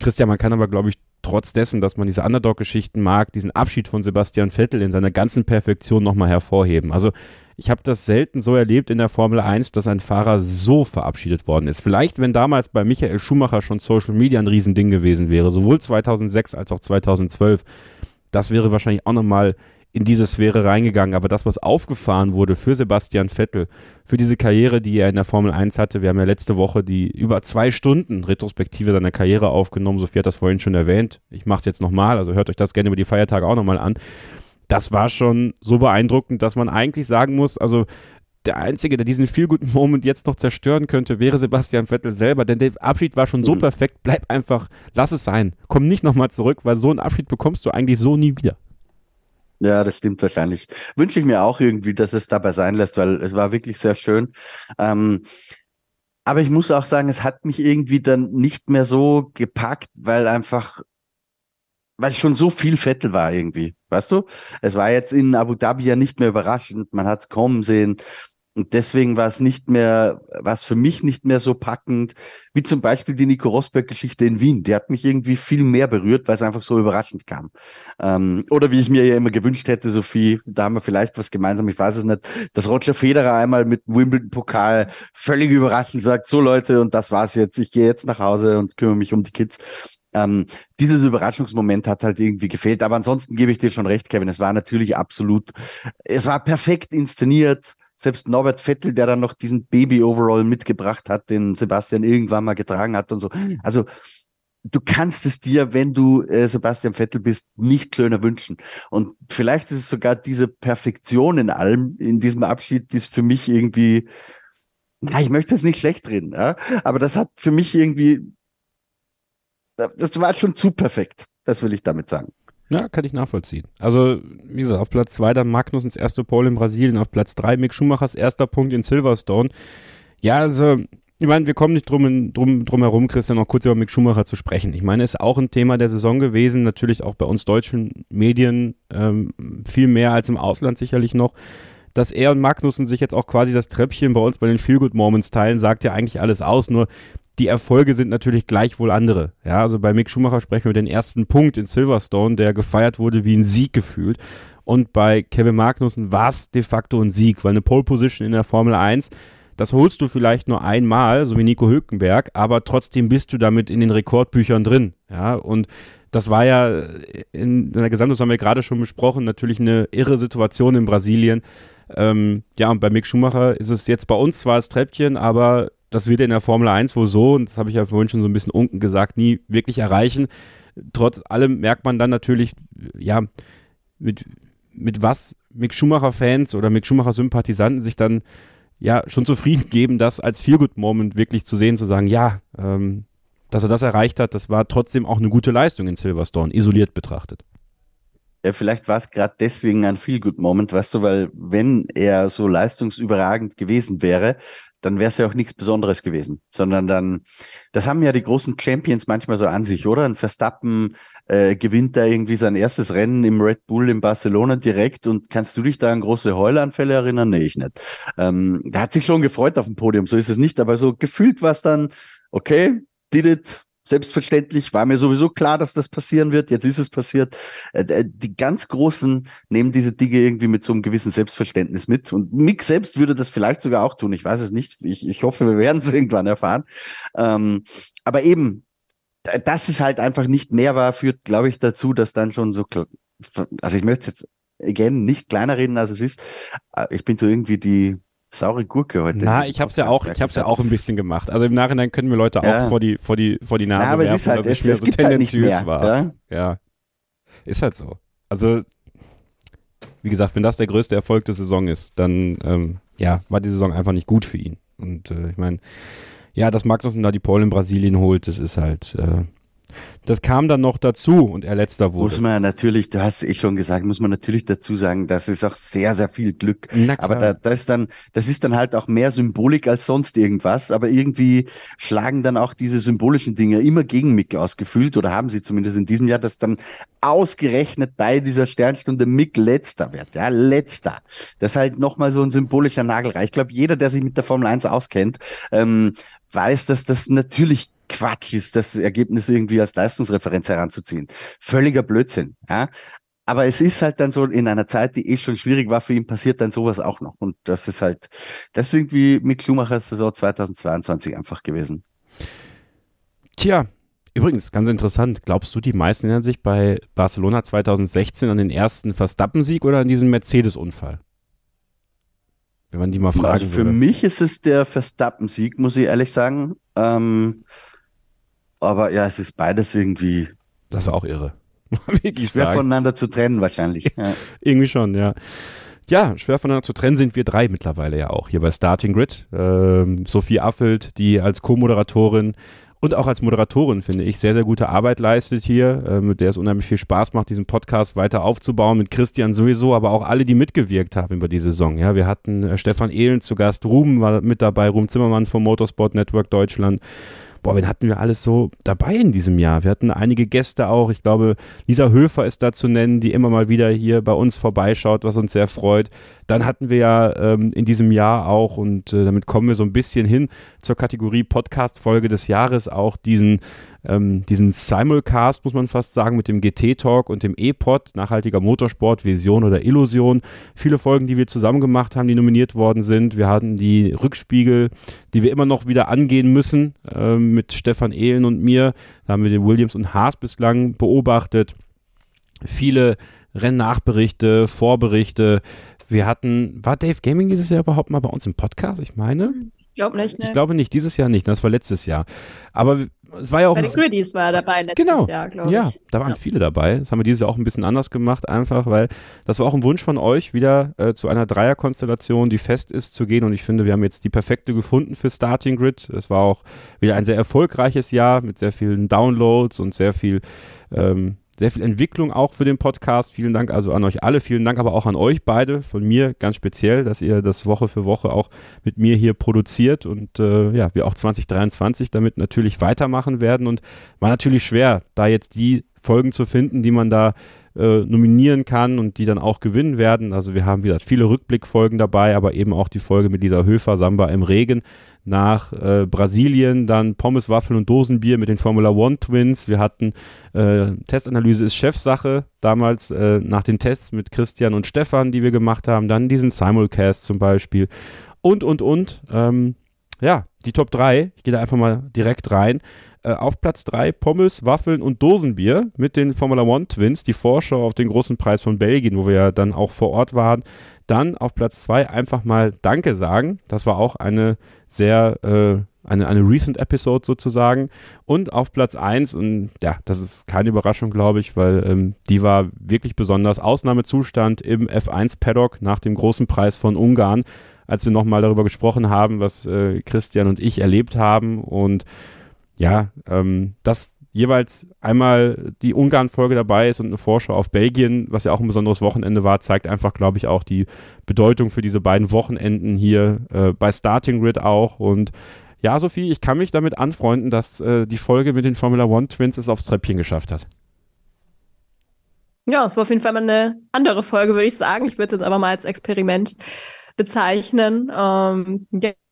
Christian, man kann aber, glaube ich, trotz dessen, dass man diese Underdog-Geschichten mag, diesen Abschied von Sebastian Vettel in seiner ganzen Perfektion nochmal hervorheben. Also ich habe das selten so erlebt in der Formel 1, dass ein Fahrer so verabschiedet worden ist. Vielleicht, wenn damals bei Michael Schumacher schon Social Media ein Riesending gewesen wäre, sowohl 2006 als auch 2012, das wäre wahrscheinlich auch nochmal in diese Sphäre reingegangen. Aber das, was aufgefahren wurde für Sebastian Vettel, für diese Karriere, die er in der Formel 1 hatte, wir haben ja letzte Woche die über zwei Stunden Retrospektive seiner Karriere aufgenommen. Sophie hat das vorhin schon erwähnt. Ich mache es jetzt nochmal, also hört euch das gerne über die Feiertage auch nochmal an. Das war schon so beeindruckend, dass man eigentlich sagen muss, also der Einzige, der diesen feel guten Moment jetzt noch zerstören könnte, wäre Sebastian Vettel selber. Denn der Abschied war schon so mhm. perfekt. Bleib einfach, lass es sein. Komm nicht nochmal zurück, weil so einen Abschied bekommst du eigentlich so nie wieder. Ja, das stimmt wahrscheinlich. Wünsche ich mir auch irgendwie, dass es dabei sein lässt, weil es war wirklich sehr schön. Ähm, aber ich muss auch sagen, es hat mich irgendwie dann nicht mehr so gepackt, weil einfach, weil schon so viel Vettel war irgendwie. Weißt du? Es war jetzt in Abu Dhabi ja nicht mehr überraschend. Man hat es kommen sehen. Und deswegen war es nicht mehr, war es für mich nicht mehr so packend, wie zum Beispiel die Nico Rosberg-Geschichte in Wien. Die hat mich irgendwie viel mehr berührt, weil es einfach so überraschend kam. Ähm, oder wie ich mir ja immer gewünscht hätte, Sophie, da haben wir vielleicht was gemeinsam, ich weiß es nicht, dass Roger Federer einmal mit Wimbledon-Pokal völlig überraschend sagt, so Leute, und das war's jetzt, ich gehe jetzt nach Hause und kümmere mich um die Kids. Ähm, dieses Überraschungsmoment hat halt irgendwie gefehlt. Aber ansonsten gebe ich dir schon recht, Kevin. Es war natürlich absolut, es war perfekt inszeniert selbst Norbert Vettel, der dann noch diesen Baby-Overall mitgebracht hat, den Sebastian irgendwann mal getragen hat und so. Also du kannst es dir, wenn du äh, Sebastian Vettel bist, nicht schöner wünschen. Und vielleicht ist es sogar diese Perfektion in allem, in diesem Abschied, die ist für mich irgendwie, ja, ich möchte es nicht schlecht reden, ja, aber das hat für mich irgendwie, das war schon zu perfekt. Das will ich damit sagen. Ja, kann ich nachvollziehen. Also, wie gesagt, auf Platz zwei dann Magnusens erste Pole in Brasilien, auf Platz drei Mick Schumachers erster Punkt in Silverstone. Ja, also, ich meine, wir kommen nicht drum, drum, drum herum, Christian, noch kurz über Mick Schumacher zu sprechen. Ich meine, ist auch ein Thema der Saison gewesen, natürlich auch bei uns deutschen Medien, ähm, viel mehr als im Ausland sicherlich noch. Dass er und Magnussen sich jetzt auch quasi das Treppchen bei uns bei den Feelgood Moments teilen, sagt ja eigentlich alles aus. Nur die Erfolge sind natürlich gleichwohl andere. Ja, also bei Mick Schumacher sprechen wir den ersten Punkt in Silverstone, der gefeiert wurde wie ein Sieg gefühlt. Und bei Kevin Magnussen war es de facto ein Sieg, weil eine Pole Position in der Formel 1, das holst du vielleicht nur einmal, so wie Nico Hülkenberg, aber trotzdem bist du damit in den Rekordbüchern drin. Ja, und das war ja in seiner Gesamtheit, haben wir gerade schon besprochen, natürlich eine irre Situation in Brasilien. Ähm, ja, und bei Mick Schumacher ist es jetzt bei uns zwar das Treppchen, aber das wird in der Formel 1 wohl so, und das habe ich ja vorhin schon so ein bisschen unken gesagt, nie wirklich erreichen. Trotz allem merkt man dann natürlich, ja, mit, mit was Mick Schumacher-Fans oder Mick Schumacher-Sympathisanten sich dann ja schon zufrieden geben, das als Feel-Good-Moment wirklich zu sehen, zu sagen, ja, ähm, dass er das erreicht hat, das war trotzdem auch eine gute Leistung in Silverstone, isoliert betrachtet. Ja, vielleicht war es gerade deswegen ein Feel-Good-Moment, weißt du, weil wenn er so leistungsüberragend gewesen wäre, dann wäre es ja auch nichts Besonderes gewesen, sondern dann, das haben ja die großen Champions manchmal so an sich, oder? Ein Verstappen äh, gewinnt da irgendwie sein erstes Rennen im Red Bull in Barcelona direkt und kannst du dich da an große Heulanfälle erinnern? Nee, ich nicht. Ähm, da hat sich schon gefreut auf dem Podium, so ist es nicht, aber so gefühlt war es dann, okay, did it, Selbstverständlich war mir sowieso klar, dass das passieren wird. Jetzt ist es passiert. Äh, die ganz Großen nehmen diese Dinge irgendwie mit so einem gewissen Selbstverständnis mit. Und Mick selbst würde das vielleicht sogar auch tun. Ich weiß es nicht. Ich, ich hoffe, wir werden es irgendwann erfahren. Ähm, aber eben, dass es halt einfach nicht mehr war, führt, glaube ich, dazu, dass dann schon so, also ich möchte jetzt again nicht kleiner reden, als es ist. Äh, ich bin so irgendwie die saure Gurke heute. Na, ich hab's ja auch, ich hab's ja auch ein bisschen gemacht. Also im Nachhinein können mir Leute Ja. auch vor die, vor die, vor die Nase Ja, aber es werfen, ist halt, dass ich es, mir es so gibt halt tendenziös mehr. war. Ja? Ja. Ist halt so. Also, wie gesagt, wenn das der größte Erfolg der Saison ist, dann, ähm, ja, war die Saison einfach nicht gut für ihn. Und äh, ich meine, ja, dass Magnussen da die Pole in Brasilien holt, das ist halt, äh, das kam dann noch dazu und er letzter wurde. Muss man natürlich, du hast eh schon gesagt, muss man natürlich dazu sagen, das ist auch sehr, sehr viel Glück. Aber da, da ist dann, das ist dann halt auch mehr Symbolik als sonst irgendwas. Aber irgendwie schlagen dann auch diese symbolischen Dinge immer gegen Mick ausgefühlt oder haben sie zumindest in diesem Jahr, dass dann ausgerechnet bei dieser Sternstunde Mick letzter wird. Ja, letzter. Das ist halt nochmal so ein symbolischer Nagelreich. Ich glaube, jeder, der sich mit der Formel 1 auskennt, ähm, weiß, dass das natürlich Quatsch ist, das Ergebnis irgendwie als Leistungsreferenz heranzuziehen. Völliger Blödsinn. Ja. Aber es ist halt dann so, in einer Zeit, die eh schon schwierig war für ihn, passiert dann sowas auch noch. Und das ist halt, das ist irgendwie mit Schumachers Saison 2022 einfach gewesen. Tja, übrigens, ganz interessant. Glaubst du, die meisten erinnern sich bei Barcelona 2016 an den ersten Verstappen-Sieg oder an diesen Mercedes-Unfall? Wenn man die mal fragen Also für würde. mich ist es der Verstappen-Sieg, muss ich ehrlich sagen. Ähm, aber ja, es ist beides irgendwie Das war auch irre. Schwer sagen. voneinander zu trennen wahrscheinlich. Ja. Irgendwie schon, ja. Ja, schwer voneinander zu trennen sind wir drei mittlerweile ja auch hier bei Starting Grid. Ähm, Sophie Affelt, die als Co-Moderatorin und auch als Moderatorin, finde ich, sehr, sehr gute Arbeit leistet hier, äh, mit der es unheimlich viel Spaß macht, diesen Podcast weiter aufzubauen. Mit Christian sowieso, aber auch alle, die mitgewirkt haben über die Saison. Ja, wir hatten äh, Stefan Ehlen zu Gast, Ruben war mit dabei, Ruben Zimmermann vom Motorsport Network Deutschland. Boah, wen hatten wir alles so dabei in diesem Jahr? Wir hatten einige Gäste auch. Ich glaube, Lisa Höfer ist da zu nennen, die immer mal wieder hier bei uns vorbeischaut, was uns sehr freut. Dann hatten wir ja ähm, in diesem Jahr auch, und äh, damit kommen wir so ein bisschen hin zur Kategorie Podcast-Folge des Jahres, auch diesen, ähm, diesen Simulcast, muss man fast sagen, mit dem GT-Talk und dem E-Pod, nachhaltiger Motorsport, Vision oder Illusion. Viele Folgen, die wir zusammen gemacht haben, die nominiert worden sind. Wir hatten die Rückspiegel, die wir immer noch wieder angehen müssen, ähm, mit Stefan Ehlen und mir. Da haben wir den Williams und Haas bislang beobachtet. Viele Rennnachberichte, Vorberichte. Wir hatten, war Dave Gaming dieses Jahr überhaupt mal bei uns im Podcast? Ich meine. Ich glaube nicht, ne? Ich glaube nicht, dieses Jahr nicht, das war letztes Jahr. Aber es war ja auch. Bei den Griddies war er dabei letztes genau. Jahr, glaube Ja, ich. da waren Ja. viele dabei. Das haben wir dieses Jahr auch ein bisschen anders gemacht, einfach, weil das war auch ein Wunsch von euch, wieder äh, zu einer Dreierkonstellation, die fest ist, zu gehen. Und ich finde, wir haben jetzt die perfekte gefunden für Starting Grid. Es war auch wieder ein sehr erfolgreiches Jahr mit sehr vielen Downloads und sehr viel, ähm, sehr viel Entwicklung auch für den Podcast. Vielen Dank also an euch alle. Vielen Dank aber auch an euch beide, von mir ganz speziell, dass ihr das Woche für Woche auch mit mir hier produziert und äh, ja, wir auch 2023 damit natürlich weitermachen werden. Und war natürlich schwer, da jetzt die Folgen zu finden, die man da äh, nominieren kann und die dann auch gewinnen werden. Also wir haben wieder viele Rückblickfolgen dabei, aber eben auch die Folge mit Lisa Höfer, Samba im Regen nach äh, Brasilien, dann Pommes, Waffeln und Dosenbier mit den Formula One Twins. Wir hatten äh, Testanalyse ist Chefsache, damals äh, nach den Tests mit Christian und Stefan, die wir gemacht haben, dann diesen Simulcast zum Beispiel und, und, und. Ähm, ja, die Top 3, ich gehe da einfach mal direkt rein. Äh, auf Platz 3 Pommes, Waffeln und Dosenbier mit den Formula One Twins, die Vorschau auf den großen Preis von Belgien, wo wir ja dann auch vor Ort waren. Dann auf Platz 2 einfach mal Danke sagen. Das war auch eine sehr, äh, eine, eine Recent Episode sozusagen. Und auf Platz 1, und ja, das ist keine Überraschung, glaube ich, weil ähm, die war wirklich besonders Ausnahmezustand im F1-Paddock nach dem großen Preis von Ungarn, als wir nochmal darüber gesprochen haben, was äh, Christian und ich erlebt haben. Und ja, ähm, dass jeweils einmal die Ungarn-Folge dabei ist und eine Vorschau auf Belgien, was ja auch ein besonderes Wochenende war, zeigt einfach, glaube ich, auch die Bedeutung für diese beiden Wochenenden hier äh, bei Starting Grid auch. Und ja, Sophie, ich kann mich damit anfreunden, dass äh, die Folge mit den Formula One Twins es aufs Treppchen geschafft hat. Ja, es war auf jeden Fall mal eine andere Folge, würde ich sagen. Ich würde es aber mal als Experiment bezeichnen. Ähm,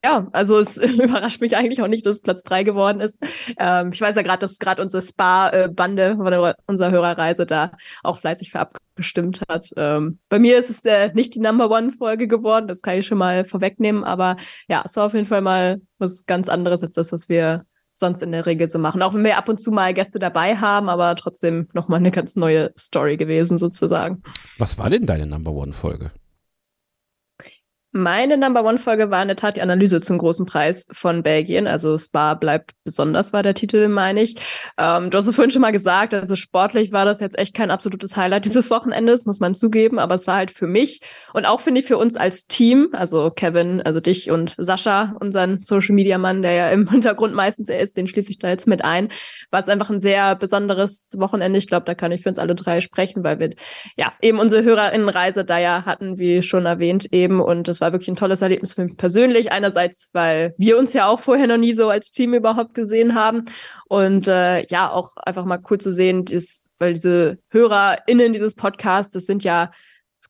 ja, also es überrascht mich eigentlich auch nicht, dass Platz drei geworden ist. Ähm, ich weiß ja gerade, dass gerade unsere Spa-Bande von unserer Hörerreise da auch fleißig für abgestimmt hat. Ähm, bei mir ist es äh, nicht die Number One-Folge geworden, das kann ich schon mal vorwegnehmen, aber ja, es war auf jeden Fall mal was ganz anderes als das, was wir sonst in der Regel so machen. Auch wenn wir ab und zu mal Gäste dabei haben, aber trotzdem nochmal eine ganz neue Story gewesen sozusagen. Was war denn deine Number One-Folge? Meine Number One-Folge war in der Tat die Analyse zum großen Preis von Belgien. Also Spa bleibt besonders, war der Titel, meine ich. Ähm, du hast es vorhin schon mal gesagt, also sportlich war das jetzt echt kein absolutes Highlight dieses Wochenendes, muss man zugeben. Aber es war halt für mich und auch, finde ich, für uns als Team, also Kevin, also dich und Sascha, unseren Social-Media-Mann, der ja im Hintergrund meistens er ist, den schließe ich da jetzt mit ein, war es einfach ein sehr besonderes Wochenende. Ich glaube, da kann ich für uns alle drei sprechen, weil wir ja eben unsere HörerInnenreise da ja hatten, wie schon erwähnt eben. Und es war wirklich ein tolles Erlebnis für mich persönlich. Einerseits, weil wir uns ja auch vorher noch nie so als Team überhaupt gesehen haben. Und äh, ja, auch einfach mal cool zu sehen, dass, weil diese HörerInnen dieses Podcasts, das sind ja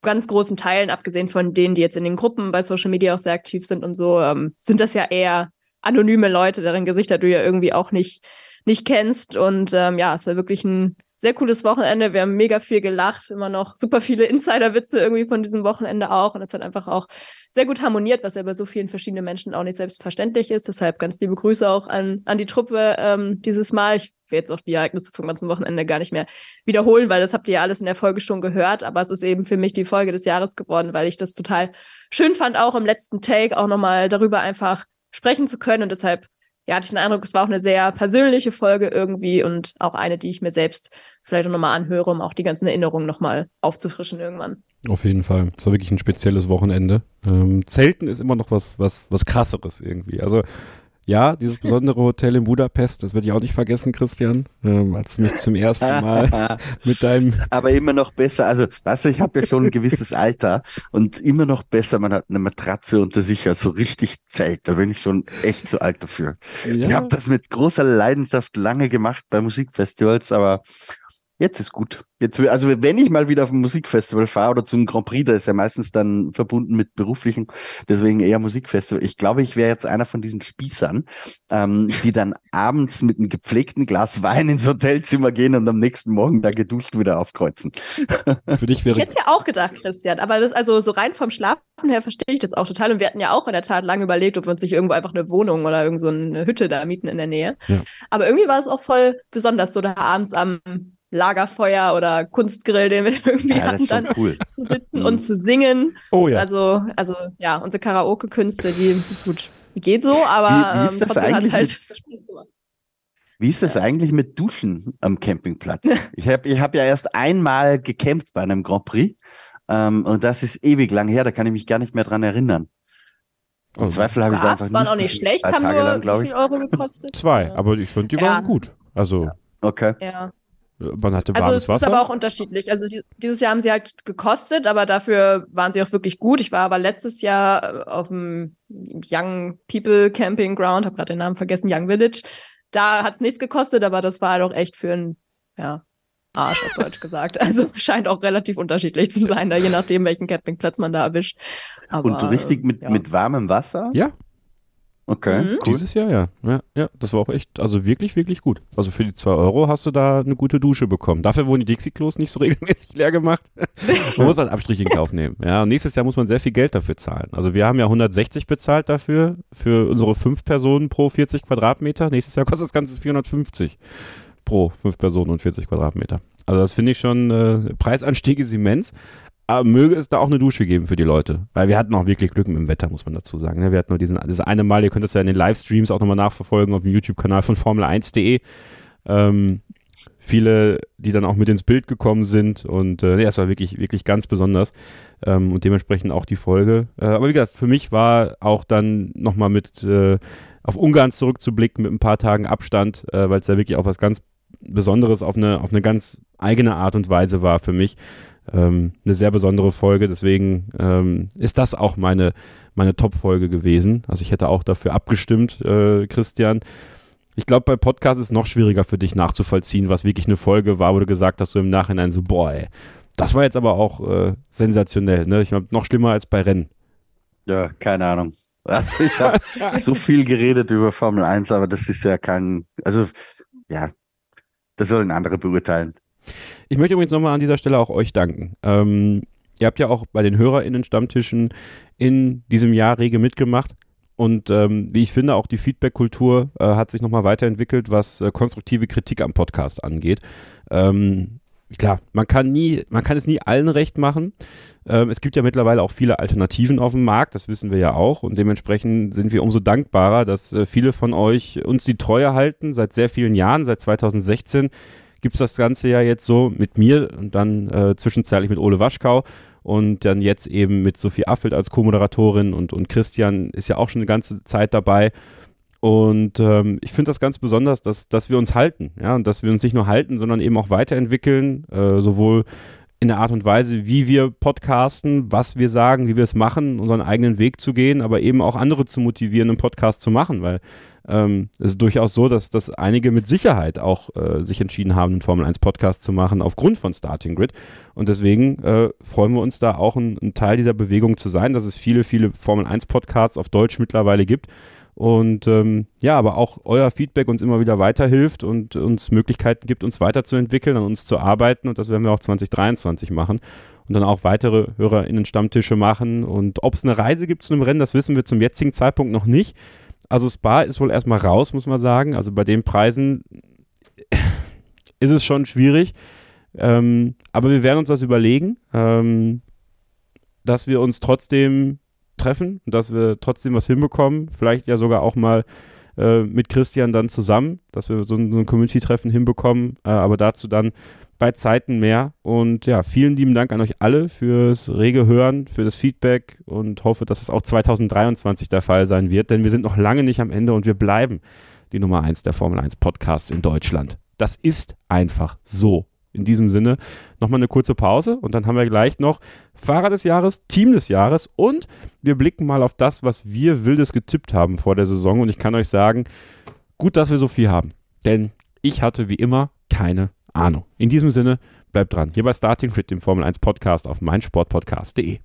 ganz großen Teilen, abgesehen von denen, die jetzt in den Gruppen bei Social Media auch sehr aktiv sind und so, ähm, sind das ja eher anonyme Leute, deren Gesichter du ja irgendwie auch nicht, nicht kennst. Und ähm, ja, es war wirklich ein sehr cooles Wochenende. Wir haben mega viel gelacht, immer noch super viele Insider-Witze irgendwie von diesem Wochenende auch. Und es hat einfach auch sehr gut harmoniert, was ja bei so vielen verschiedenen Menschen auch nicht selbstverständlich ist. Deshalb ganz liebe Grüße auch an, an die Truppe ähm, dieses Mal. Ich will jetzt auch die Ereignisse vom ganzen Wochenende gar nicht mehr wiederholen, weil das habt ihr ja alles in der Folge schon gehört. Aber es ist eben für mich die Folge des Jahres geworden, weil ich das total schön fand, auch im letzten Take auch nochmal darüber einfach sprechen zu können. Und deshalb ja, hatte ich den Eindruck, es war auch eine sehr persönliche Folge irgendwie und auch eine, die ich mir selbst vielleicht auch nochmal anhöre, um auch die ganzen Erinnerungen nochmal aufzufrischen irgendwann. Auf jeden Fall. Es war wirklich ein spezielles Wochenende. Ähm, Zelten ist immer noch was, was, was krasseres irgendwie. Also ja, dieses besondere Hotel in Budapest, das werde ich auch nicht vergessen, Christian, ähm, als du mich zum ersten Mal mit deinem. Aber immer noch besser. Also, weißt du, ich habe ja schon ein gewisses Alter und immer noch besser, man hat eine Matratze unter sich, also richtig Zelt. Da bin ich schon echt zu alt dafür. Ich habe das mit großer Leidenschaft lange gemacht bei Musikfestivals, aber Jetzt ist gut. Jetzt, also wenn ich mal wieder auf ein Musikfestival fahre oder zum Grand Prix, da ist ja meistens dann verbunden mit beruflichen, deswegen eher Musikfestival. Ich glaube, ich wäre jetzt einer von diesen Spießern, ähm, die dann abends mit einem gepflegten Glas Wein ins Hotelzimmer gehen und am nächsten Morgen da geduscht wieder aufkreuzen. Für dich wäre ich hätte ja auch gedacht, Christian, aber das also so rein vom Schlafen her verstehe ich das auch total. Und wir hatten ja auch in der Tat lange überlegt, ob wir uns nicht irgendwo einfach eine Wohnung oder irgend so eine Hütte da mieten in der Nähe. Ja. Aber irgendwie war es auch voll besonders, so da abends am Lagerfeuer oder Kunstgrill, den wir irgendwie Ja, hatten, dann cool. zu sitzen und zu singen. Oh ja. Also, also ja, unsere Karaoke-Künste, die gut, geht so, aber Wie- wie ist ähm, das eigentlich halt mit-. Wie ist das eigentlich mit Duschen am Campingplatz? Ich habe ich hab ja erst einmal gecampt bei einem Grand Prix. Ähm, und das ist ewig lang her, da kann ich mich gar nicht mehr dran erinnern. Im Oh, Zweifel habe ich Gab's, einfach waren auch nicht schlecht, haben Tage nur lang, wie viel Euro gekostet? Zwei, Ja. aber ich fand, die Ja. waren gut. Also, Okay. Ja. Man hatte Also warmes es Wasser. ist aber auch unterschiedlich. Also die, dieses Jahr haben sie halt gekostet, aber dafür waren sie auch wirklich gut. Ich war aber letztes Jahr äh, auf dem Young People Camping Ground, habe gerade den Namen vergessen, Young Village. Da hat es nichts gekostet, aber das war halt auch echt für einen ja, Arsch, auf Deutsch gesagt. Also scheint auch relativ unterschiedlich zu sein, da je nachdem, welchen Campingplatz man da erwischt. Aber, und so richtig mit, ja. mit warmem Wasser? Ja. Okay, Mhm. cool. Dieses Jahr, ja. ja. Ja, das war auch echt, also wirklich, wirklich gut. Also für die zwei Euro hast du da eine gute Dusche bekommen. Dafür wurden die Dixie-Klos nicht so regelmäßig leer gemacht. man muss halt Abstriche in Kauf nehmen. Ja, und nächstes Jahr muss man sehr viel Geld dafür zahlen. Also wir haben ja 160 bezahlt dafür, für unsere fünf Personen pro 40 Quadratmeter. Nächstes Jahr kostet das Ganze 450 pro fünf Personen und 40 Quadratmeter. Also das finde ich schon, äh, Preisanstieg ist immens. Aber möge es da auch eine Dusche geben für die Leute. Weil wir hatten auch wirklich Glück mit dem Wetter, muss man dazu sagen. ne? Wir hatten nur diesen, dieses eine Mal, ihr könnt das ja in den Livestreams auch nochmal nachverfolgen auf dem YouTube-Kanal von Formel1.de. Ähm, viele, die dann auch mit ins Bild gekommen sind und äh, nee, es war wirklich, wirklich ganz besonders ähm, und dementsprechend auch die Folge. Äh, aber wie gesagt, für mich war auch dann nochmal mit äh, auf Ungarn zurückzublicken mit ein paar Tagen Abstand, äh, weil es ja wirklich auch was ganz Besonderes auf eine, auf eine ganz eigene Art und Weise war für mich. Ähm, eine sehr besondere Folge, deswegen ähm, ist das auch meine, meine Top-Folge gewesen. Also ich hätte auch dafür abgestimmt, äh, Christian. Ich glaube, bei Podcasts ist es noch schwieriger für dich nachzuvollziehen, was wirklich eine Folge war, wo du gesagt hast, so im Nachhinein so, boah, ey, das war jetzt aber auch äh, sensationell. Ne? Ich glaube, noch schlimmer als bei Rennen. Ja, keine Ahnung. Also ich habe so viel geredet über Formel 1, aber das ist ja kein, also ja, das sollen andere beurteilen. Ich möchte übrigens nochmal an dieser Stelle auch euch danken. Ähm, ihr habt ja auch bei den HörerInnen-Stammtischen in diesem Jahr rege mitgemacht. Und ähm, wie ich finde, auch die Feedback-Kultur äh, hat sich nochmal weiterentwickelt, was äh, konstruktive Kritik am Podcast angeht. Ähm, klar, man kann nie, man kann es nie allen recht machen. Ähm, es gibt ja mittlerweile auch viele Alternativen auf dem Markt, das wissen wir ja auch. Und dementsprechend sind wir umso dankbarer, dass äh, viele von euch uns die Treue halten, seit sehr vielen Jahren, seit 2016 gibt es das Ganze ja jetzt so mit mir und dann äh, zwischenzeitlich mit Ole Waschkau und dann jetzt eben mit Sophie Affelt als Co-Moderatorin und, und Christian ist ja auch schon eine ganze Zeit dabei. Und ähm, ich finde das ganz besonders, dass, dass wir uns halten, ja, und dass wir uns nicht nur halten, sondern eben auch weiterentwickeln, äh, sowohl in der Art und Weise, wie wir podcasten, was wir sagen, wie wir es machen, unseren eigenen Weg zu gehen, aber eben auch andere zu motivieren, einen Podcast zu machen, weil ähm, es ist durchaus so, dass, dass einige mit Sicherheit auch äh, sich entschieden haben, einen Formel 1 Podcast zu machen aufgrund von Starting Grid. Und deswegen äh, freuen wir uns da auch ein, ein Teil dieser Bewegung zu sein, dass es viele, viele Formel 1 Podcasts auf Deutsch mittlerweile gibt. Und ähm, ja, aber auch euer Feedback uns immer wieder weiterhilft und uns Möglichkeiten gibt, uns weiterzuentwickeln, an uns zu arbeiten. Und das werden wir auch 2023 machen. Und dann auch weitere HörerInnen-Stammtische machen. Und ob es eine Reise gibt zu einem Rennen, das wissen wir zum jetzigen Zeitpunkt noch nicht. Also Spa ist wohl erstmal raus, muss man sagen. Also bei den Preisen ist es schon schwierig. Ähm, aber wir werden uns was überlegen, ähm, dass wir uns trotzdem treffen und dass wir trotzdem was hinbekommen. Vielleicht ja sogar auch mal äh, mit Christian dann zusammen, dass wir so ein, so ein Community-Treffen hinbekommen. Äh, aber dazu dann bei Zeiten mehr. Und ja, vielen lieben Dank an euch alle fürs rege Hören, für das Feedback und hoffe, dass es auch 2023 der Fall sein wird, denn wir sind noch lange nicht am Ende und wir bleiben die Nummer 1 der Formel 1 Podcasts in Deutschland. Das ist einfach so. In diesem Sinne nochmal eine kurze Pause und dann haben wir gleich noch Fahrer des Jahres, Team des Jahres und wir blicken mal auf das, was wir Wildes getippt haben vor der Saison und ich kann euch sagen, gut, dass wir so viel haben, denn ich hatte wie immer keine Ahnung. In diesem Sinne, bleibt dran. Hier bei Starting Grid, dem Formel 1 Podcast auf meinsportpodcast.de.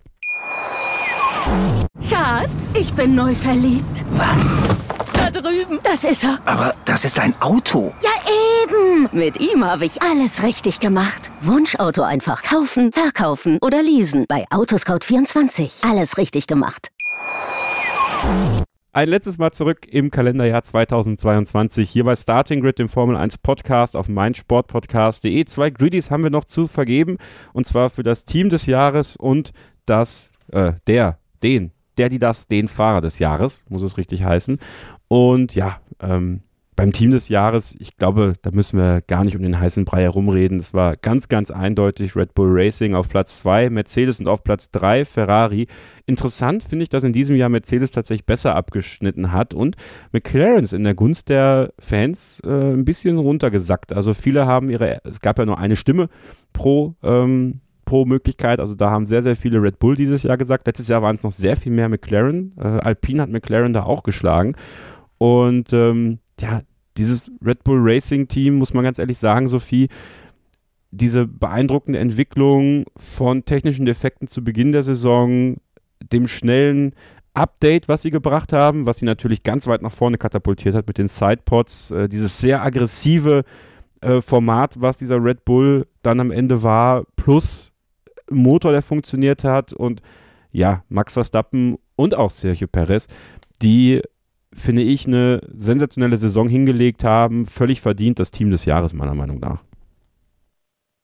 Schatz, ich bin neu verliebt. Was? Da drüben. Das ist er. Aber das ist ein Auto. Ja, eben. Mit ihm habe ich alles richtig gemacht. Wunschauto einfach kaufen, verkaufen oder leasen. Bei Autoscout24. Alles richtig gemacht. Ein letztes Mal zurück im Kalenderjahr 2022 hier bei Starting Grid, dem Formel 1 Podcast auf meinsportpodcast.de. Zwei Griddies haben wir noch zu vergeben und zwar für das Team des Jahres und das, äh, der, den, der, die das, den Fahrer des Jahres, muss es richtig heißen. Und ja, ähm, beim Team des Jahres, ich glaube, da müssen wir gar nicht um den heißen Brei herumreden. Es war ganz, ganz eindeutig Red Bull Racing auf Platz 2, Mercedes und auf Platz 3 Ferrari. Interessant finde ich, dass in diesem Jahr Mercedes tatsächlich besser abgeschnitten hat und McLaren ist in der Gunst der Fans äh, ein bisschen runtergesackt. Also viele haben ihre, es gab ja nur eine Stimme pro ähm, pro Möglichkeit. Also da haben sehr, sehr viele Red Bull dieses Jahr gesagt. Letztes Jahr waren es noch sehr viel mehr McLaren. Äh, Alpine hat McLaren da auch geschlagen. Und ähm, ja, dieses Red Bull Racing Team, muss man ganz ehrlich sagen, Sophie, diese beeindruckende Entwicklung von technischen Defekten zu Beginn der Saison, dem schnellen Update, was sie gebracht haben, was sie natürlich ganz weit nach vorne katapultiert hat mit den Sidepods, äh, dieses sehr aggressive äh, Format, was dieser Red Bull dann am Ende war, plus Motor, der funktioniert hat und ja, Max Verstappen und auch Sergio Perez, die finde ich, eine sensationelle Saison hingelegt haben. Völlig verdient das Team des Jahres, meiner Meinung nach.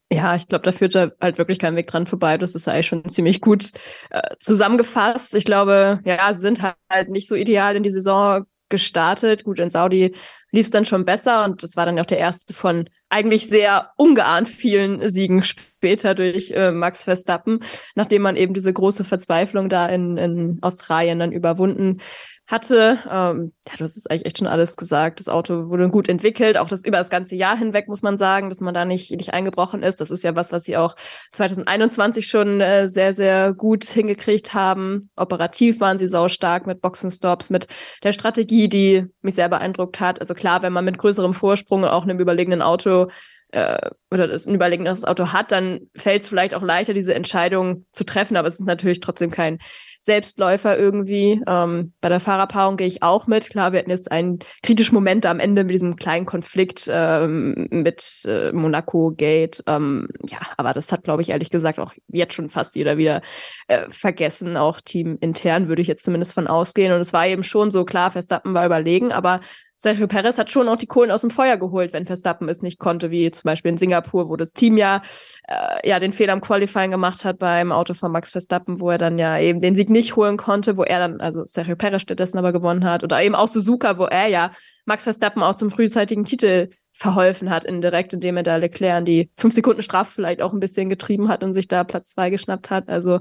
Ja, ich glaube, da führt ja halt wirklich kein Weg dran vorbei. Das ist eigentlich schon ziemlich gut äh, zusammengefasst. Ich glaube, ja, sie sind halt nicht so ideal in die Saison gestartet. Gut, in Saudi lief es dann schon besser und das war dann auch der erste von eigentlich sehr ungeahnt vielen Siegen später durch äh, Max Verstappen, nachdem man eben diese große Verzweiflung da in, in Australien dann überwunden hatte. Ähm, ja, du hast es eigentlich echt schon alles gesagt. Das Auto wurde gut entwickelt, auch das über das ganze Jahr hinweg, muss man sagen, dass man da nicht, nicht eingebrochen ist. Das ist ja was, was sie auch 2021 schon äh, sehr, sehr gut hingekriegt haben. Operativ waren sie saustark mit Boxenstops, mit der Strategie, die mich sehr beeindruckt hat. Also klar, wenn man mit größerem Vorsprung auch einem überlegenen Auto äh, oder das ein überlegenes Auto hat, dann fällt es vielleicht auch leichter, diese Entscheidung zu treffen. Aber es ist natürlich trotzdem kein Selbstläufer irgendwie. Ähm, bei der Fahrerpaarung gehe ich auch mit. Klar, wir hatten jetzt einen kritischen Moment am Ende mit diesem kleinen Konflikt ähm, mit äh, Monaco Gate. Ähm, ja, aber das hat, glaube ich, ehrlich gesagt auch jetzt schon fast jeder wieder äh, vergessen. Auch teamintern würde ich jetzt zumindest von ausgehen. Und es war eben schon so klar, Verstappen war überlegen, aber Sergio Perez hat schon auch die Kohlen aus dem Feuer geholt, wenn Verstappen es nicht konnte, wie zum Beispiel in Singapur, wo das Team ja, äh, ja den Fehler im Qualifying gemacht hat beim Auto von Max Verstappen, wo er dann ja eben den Sieg nicht holen konnte, wo er dann, also Sergio Perez stattdessen aber gewonnen hat. Oder eben auch Suzuka, wo er ja Max Verstappen auch zum frühzeitigen Titel verholfen hat, indirekt, indem er da Leclerc die fünf Sekunden Strafe vielleicht auch ein bisschen getrieben hat und sich da Platz zwei geschnappt hat. Also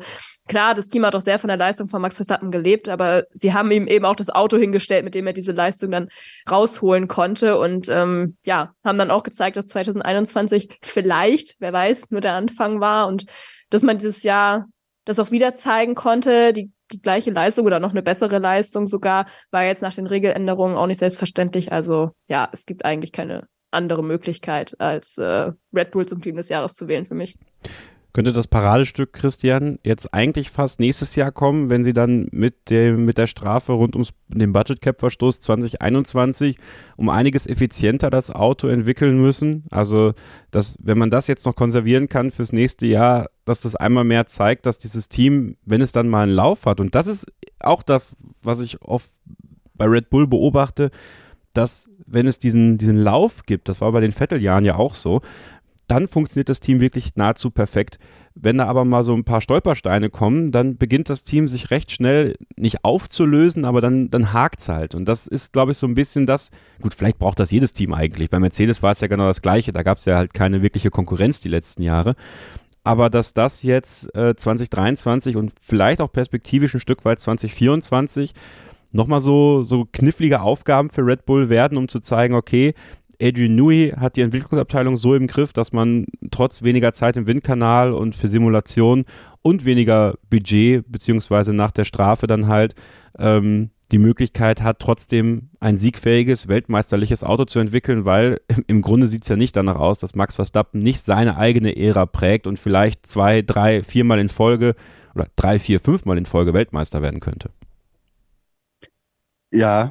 klar, das Team hat auch sehr von der Leistung von Max Verstappen gelebt, aber sie haben ihm eben auch das Auto hingestellt, mit dem er diese Leistung dann rausholen konnte und ähm, ja, haben dann auch gezeigt, dass 2021 vielleicht, wer weiß, nur der Anfang war und dass man dieses Jahr das auch wieder zeigen konnte, die die gleiche Leistung oder noch eine bessere Leistung sogar, war jetzt nach den Regeländerungen auch nicht selbstverständlich. Also ja, es gibt eigentlich keine andere Möglichkeit, als äh, Red Bull zum Team des Jahres zu wählen für mich. Könnte das Paradestück, Christian, jetzt eigentlich fast nächstes Jahr kommen, wenn sie dann mit, dem, mit der Strafe rund um den Budget Cap Verstoß 2021 um einiges effizienter das Auto entwickeln müssen? Also, dass, wenn man das jetzt noch konservieren kann fürs nächste Jahr, dass das einmal mehr zeigt, dass dieses Team, wenn es dann mal einen Lauf hat, und das ist auch das, was ich oft bei Red Bull beobachte, dass wenn es diesen, diesen Lauf gibt, das war bei den Vetteljahren ja auch so, dann funktioniert das Team wirklich nahezu perfekt. Wenn da aber mal so ein paar Stolpersteine kommen, dann beginnt das Team sich recht schnell nicht aufzulösen, aber dann, dann hakt es halt. Und das ist, glaube ich, so ein bisschen das, gut, vielleicht braucht das jedes Team eigentlich. Bei Mercedes war es ja genau das Gleiche, da gab es ja halt keine wirkliche Konkurrenz die letzten Jahre. Aber dass das jetzt äh, 2023 und vielleicht auch perspektivisch ein Stück weit 2024 nochmal so, so knifflige Aufgaben für Red Bull werden, um zu zeigen, okay, Adrian Newey hat die Entwicklungsabteilung so im Griff, dass man trotz weniger Zeit im Windkanal und für Simulation und weniger Budget, beziehungsweise nach der Strafe dann halt ähm, die Möglichkeit hat, trotzdem ein siegfähiges, weltmeisterliches Auto zu entwickeln, weil im Grunde sieht es ja nicht danach aus, dass Max Verstappen nicht seine eigene Ära prägt und vielleicht zwei, drei, viermal in Folge oder drei, vier, fünfmal in Folge Weltmeister werden könnte. Ja,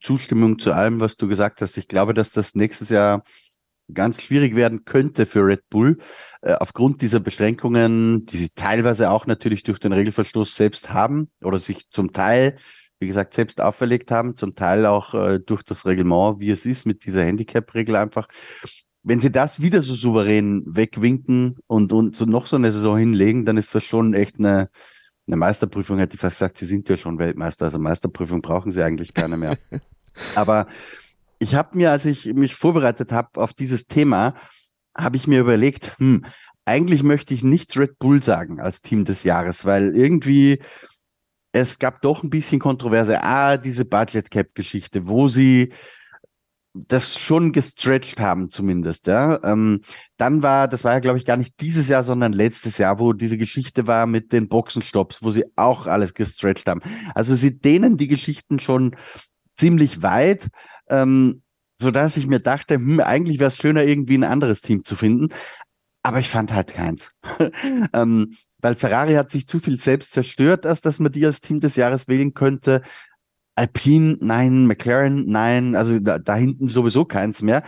Zustimmung zu allem, was du gesagt hast. Ich glaube, dass das nächstes Jahr ganz schwierig werden könnte für Red Bull, äh, aufgrund dieser Beschränkungen, die sie teilweise auch natürlich durch den Regelverstoß selbst haben oder sich zum Teil wie gesagt, selbst auferlegt haben, zum Teil auch äh, durch das Reglement, wie es ist mit dieser Handicap-Regel einfach. Wenn sie das wieder so souverän wegwinken und, und so noch so eine Saison hinlegen, dann ist das schon echt eine, eine Meisterprüfung, hätte ich fast gesagt, sie sind ja schon Weltmeister, also Meisterprüfung brauchen sie eigentlich keine mehr. Aber ich habe mir, als ich mich vorbereitet habe auf dieses Thema, habe ich mir überlegt, hm, eigentlich möchte ich nicht Red Bull sagen als Team des Jahres, weil irgendwie es gab doch ein bisschen Kontroverse. Ah, diese Budget Cap Geschichte, wo sie das schon gestretched haben zumindest, ja. Ähm, dann war, das war ja glaube ich gar nicht dieses Jahr, sondern letztes Jahr, wo diese Geschichte war mit den Boxenstopps, wo sie auch alles gestretched haben. Also sie dehnen die Geschichten schon ziemlich weit. Ähm, so dass ich mir dachte, hm, eigentlich wäre es schöner, irgendwie ein anderes Team zu finden. Aber ich fand halt keins. ähm, weil Ferrari hat sich zu viel selbst zerstört, als dass man die als Team des Jahres wählen könnte. Alpine, nein, McLaren, nein, also da, da hinten sowieso keins mehr.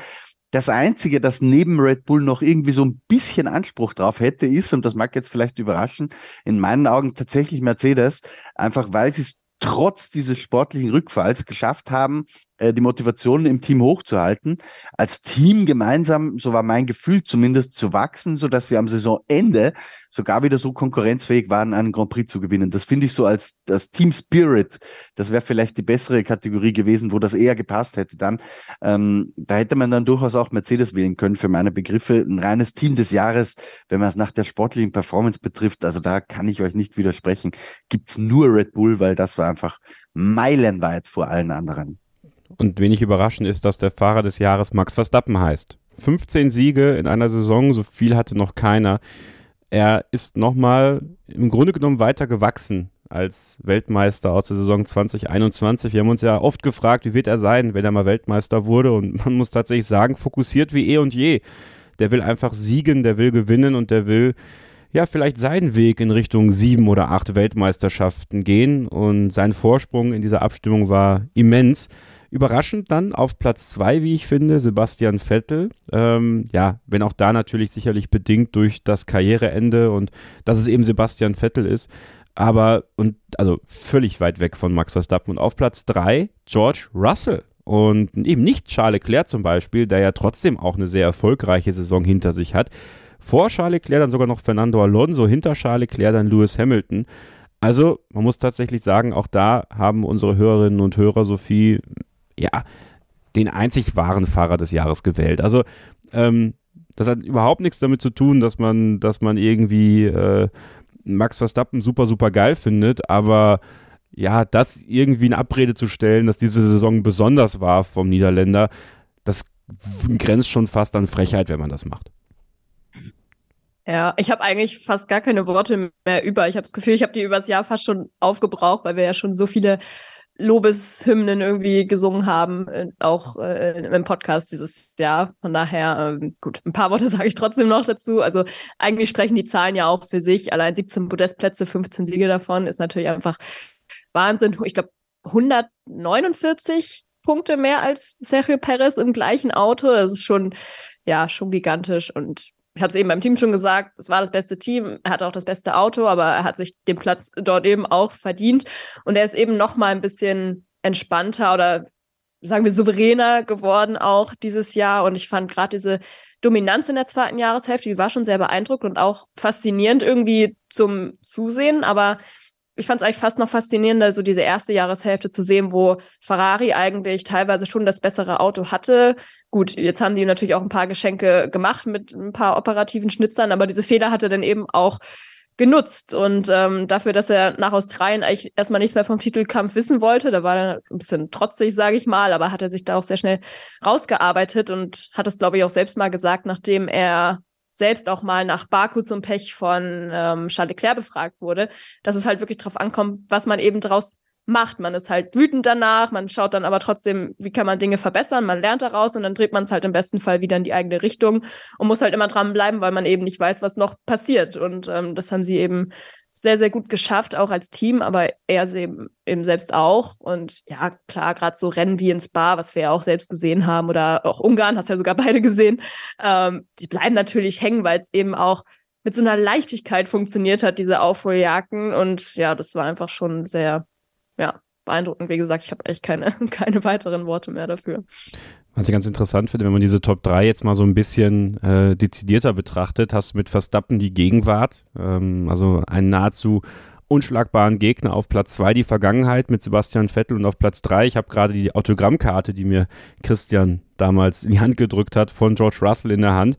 Das Einzige, das neben Red Bull noch irgendwie so ein bisschen Anspruch drauf hätte, ist, und das mag jetzt vielleicht überraschen, in meinen Augen tatsächlich Mercedes, einfach weil sie es trotz dieses sportlichen Rückfalls geschafft haben, äh, die Motivation im Team hochzuhalten, als Team gemeinsam, so war mein Gefühl zumindest, zu wachsen, so dass sie am Saisonende sogar wieder so konkurrenzfähig waren, einen Grand Prix zu gewinnen. Das finde ich so als das Team Spirit. Das wäre vielleicht die bessere Kategorie gewesen, wo das eher gepasst hätte dann. Ähm, da hätte man dann durchaus auch Mercedes wählen können für meine Begriffe. Ein reines Team des Jahres, wenn man es nach der sportlichen Performance betrifft, also da kann ich euch nicht widersprechen, gibt's nur Red Bull, weil das war einfach meilenweit vor allen anderen. Und wenig überraschend ist, dass der Fahrer des Jahres Max Verstappen heißt. 15 Siege in einer Saison, so viel hatte noch keiner. Er ist nochmal im Grunde genommen weiter gewachsen als Weltmeister aus der Saison 2021. Wir haben uns ja oft gefragt, wie wird er sein, wenn er mal Weltmeister wurde. Und man muss tatsächlich sagen, fokussiert wie eh und je. Der will einfach siegen, der will gewinnen und der will ja vielleicht seinen Weg in Richtung sieben oder acht Weltmeisterschaften gehen. Und sein Vorsprung in dieser Abstimmung war immens. Überraschend dann auf Platz zwei, wie ich finde, Sebastian Vettel. Ähm, ja, wenn auch da natürlich sicherlich bedingt durch das Karriereende und dass es eben Sebastian Vettel ist. Aber, und also völlig weit weg von Max Verstappen. Und auf Platz drei George Russell. Und eben nicht Charles Leclerc zum Beispiel, der ja trotzdem auch eine sehr erfolgreiche Saison hinter sich hat. Vor Charles Leclerc dann sogar noch Fernando Alonso, hinter Charles Leclerc dann Lewis Hamilton. Also, man muss tatsächlich sagen, auch da haben unsere Hörerinnen und Hörer Sophie ja, den einzig wahren Fahrer des Jahres gewählt. Also, ähm, das hat überhaupt nichts damit zu tun, dass man, dass man irgendwie äh, Max Verstappen super, super geil findet, aber ja, das irgendwie in Abrede zu stellen, dass diese Saison besonders war vom Niederländer, das grenzt schon fast an Frechheit, wenn man das macht. Ja, ich habe eigentlich fast gar keine Worte mehr über. Ich habe das Gefühl, ich habe die übers Jahr fast schon aufgebraucht, weil wir ja schon so viele Lobeshymnen irgendwie gesungen haben, äh, auch äh, im Podcast dieses Jahr. Von daher, ähm, gut, ein paar Worte sage ich trotzdem noch dazu. Also eigentlich sprechen die Zahlen ja auch für sich. Allein 17 Podestplätze, 15 Siege davon ist natürlich einfach Wahnsinn. Ich glaube, 149 Punkte mehr als Sergio Perez im gleichen Auto. Das ist schon, ja, schon gigantisch und ich hatte es eben beim Team schon gesagt, es war das beste Team, er hatte auch das beste Auto, aber er hat sich den Platz dort eben auch verdient. Und er ist eben noch mal ein bisschen entspannter oder sagen wir souveräner geworden auch dieses Jahr. Und ich fand gerade diese Dominanz in der zweiten Jahreshälfte, die war schon sehr beeindruckend und auch faszinierend irgendwie zum Zusehen. Aber ich fand es eigentlich fast noch faszinierender, so diese erste Jahreshälfte zu sehen, wo Ferrari eigentlich teilweise schon das bessere Auto hatte, Gut, jetzt haben die natürlich auch ein paar Geschenke gemacht mit ein paar operativen Schnitzern, aber diese Fehler hat er dann eben auch genutzt. Und ähm, dafür, dass er nach Australien eigentlich erstmal nichts mehr vom Titelkampf wissen wollte, da war er ein bisschen trotzig, sage ich mal, aber hat er sich da auch sehr schnell rausgearbeitet und hat es, glaube ich, auch selbst mal gesagt, nachdem er selbst auch mal nach Baku zum Pech von ähm, Charles Leclerc befragt wurde, dass es halt wirklich drauf ankommt, was man eben draus macht. Man ist halt wütend danach, man schaut dann aber trotzdem, wie kann man Dinge verbessern, man lernt daraus und dann dreht man es halt im besten Fall wieder in die eigene Richtung und muss halt immer dranbleiben, weil man eben nicht weiß, was noch passiert. Und ähm, das haben sie eben sehr, sehr gut geschafft, auch als Team, aber er eben, selbst auch. Und ja, klar, gerade so Rennen wie in Spa, was wir ja auch selbst gesehen haben, oder auch Ungarn, hast ja sogar beide gesehen, ähm, die bleiben natürlich hängen, weil es eben auch mit so einer Leichtigkeit funktioniert hat, diese Aufholjagden. Und ja, das war einfach schon sehr, ja, beeindruckend. Wie gesagt, ich habe echt keine, keine weiteren Worte mehr dafür. Was ich ganz interessant finde, wenn man diese Top 3 jetzt mal so ein bisschen äh, dezidierter betrachtet, hast du mit Verstappen die Gegenwart, ähm, also einen nahezu unschlagbaren Gegner auf Platz 2 die Vergangenheit mit Sebastian Vettel und auf Platz 3, ich habe gerade die Autogrammkarte, die mir Christian damals in die Hand gedrückt hat, von George Russell in der Hand,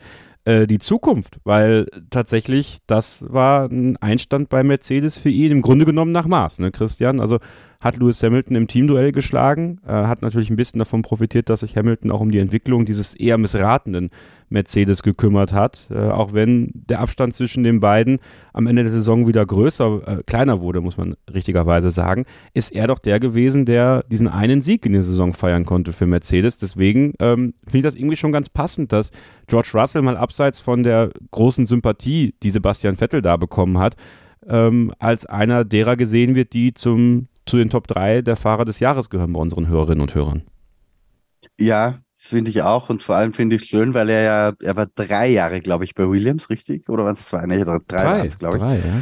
äh, die Zukunft, weil tatsächlich das war ein Einstand bei Mercedes für ihn, im Grunde genommen nach Maß, ne Christian? Also hat Lewis Hamilton im Teamduell geschlagen, äh, hat natürlich ein bisschen davon profitiert, dass sich Hamilton auch um die Entwicklung dieses eher missratenen Mercedes gekümmert hat, äh, auch wenn der Abstand zwischen den beiden am Ende der Saison wieder größer, äh, kleiner wurde, muss man richtigerweise sagen, ist er doch der gewesen, der diesen einen Sieg in der Saison feiern konnte für Mercedes. Deswegen ähm, finde ich das irgendwie schon ganz passend, dass George Russell mal abseits von der großen Sympathie, die Sebastian Vettel da bekommen hat, ähm, als einer derer gesehen wird, die zum zu den Top 3 der Fahrer des Jahres gehören bei unseren Hörerinnen und Hörern. Ja, finde ich auch. Und vor allem finde ich schön, weil er ja, er war drei Jahre, glaube ich, bei Williams, richtig? Oder waren es zwei? Nee, drei, drei waren es, glaube ich. Drei, ja.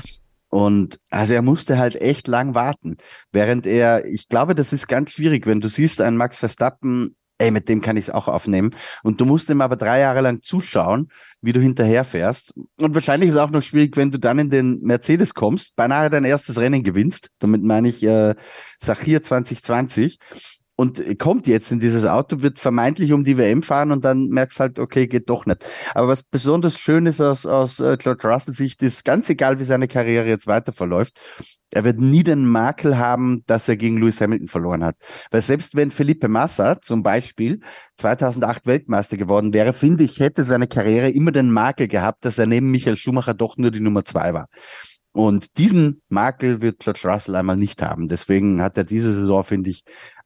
Und also er musste halt echt lang warten. Während er, ich glaube, das ist ganz schwierig, wenn du siehst, ein Max Verstappen ey, mit dem kann ich es auch aufnehmen. Und du musst ihm aber drei Jahre lang zuschauen, wie du hinterherfährst. Und wahrscheinlich ist es auch noch schwierig, wenn du dann in den Mercedes kommst, beinahe dein erstes Rennen gewinnst. Damit meine ich äh, Sachir 2020 und kommt jetzt in dieses Auto, wird vermeintlich um die WM fahren und dann merkst halt, okay, geht doch nicht. Aber was besonders schön ist aus, aus äh, George Russell Sicht, ist ganz egal, wie seine Karriere jetzt weiter verläuft, er wird nie den Makel haben, dass er gegen Lewis Hamilton verloren hat. Weil selbst wenn Felipe Massa zum Beispiel 2008 Weltmeister geworden wäre, finde ich, hätte seine Karriere immer den Makel gehabt, dass er neben Michael Schumacher doch nur die Nummer zwei war. Und diesen Makel wird George Russell einmal nicht haben. Deswegen hat er diese Saison, finde ich,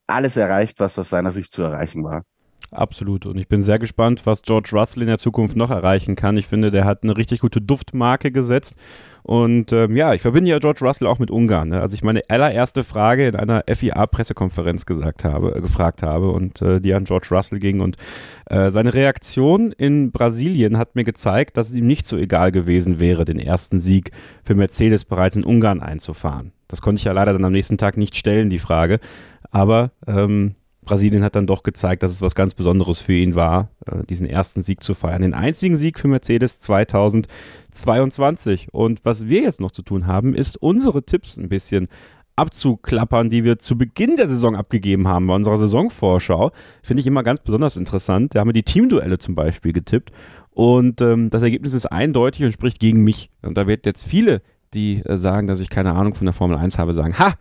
alles erreicht, was aus seiner Sicht zu erreichen war. Absolut. Und ich bin sehr gespannt, was George Russell in der Zukunft noch erreichen kann. Ich finde, der hat eine richtig gute Duftmarke gesetzt. Und ähm, ja, ich verbinde ja George Russell auch mit Ungarn. Ne? Als ich meine allererste Frage in einer FIA-Pressekonferenz gesagt habe, äh, gefragt habe und äh, die an George Russell ging. Und äh, seine Reaktion in Brasilien hat mir gezeigt, dass es ihm nicht so egal gewesen wäre, den ersten Sieg für Mercedes bereits in Ungarn einzufahren. Das konnte ich ja leider dann am nächsten Tag nicht stellen, die Frage. Aber ähm, Brasilien hat dann doch gezeigt, dass es was ganz Besonderes für ihn war, äh, diesen ersten Sieg zu feiern. Den einzigen Sieg für Mercedes 2022. Und was wir jetzt noch zu tun haben, ist unsere Tipps ein bisschen abzuklappern, die wir zu Beginn der Saison abgegeben haben bei unserer Saisonvorschau. Finde ich immer ganz besonders interessant. Da haben wir die Teamduelle zum Beispiel getippt. Und ähm, das Ergebnis ist eindeutig und spricht gegen mich. Und da wird jetzt viele, die äh, sagen, dass ich keine Ahnung von der Formel 1 habe, sagen, ha,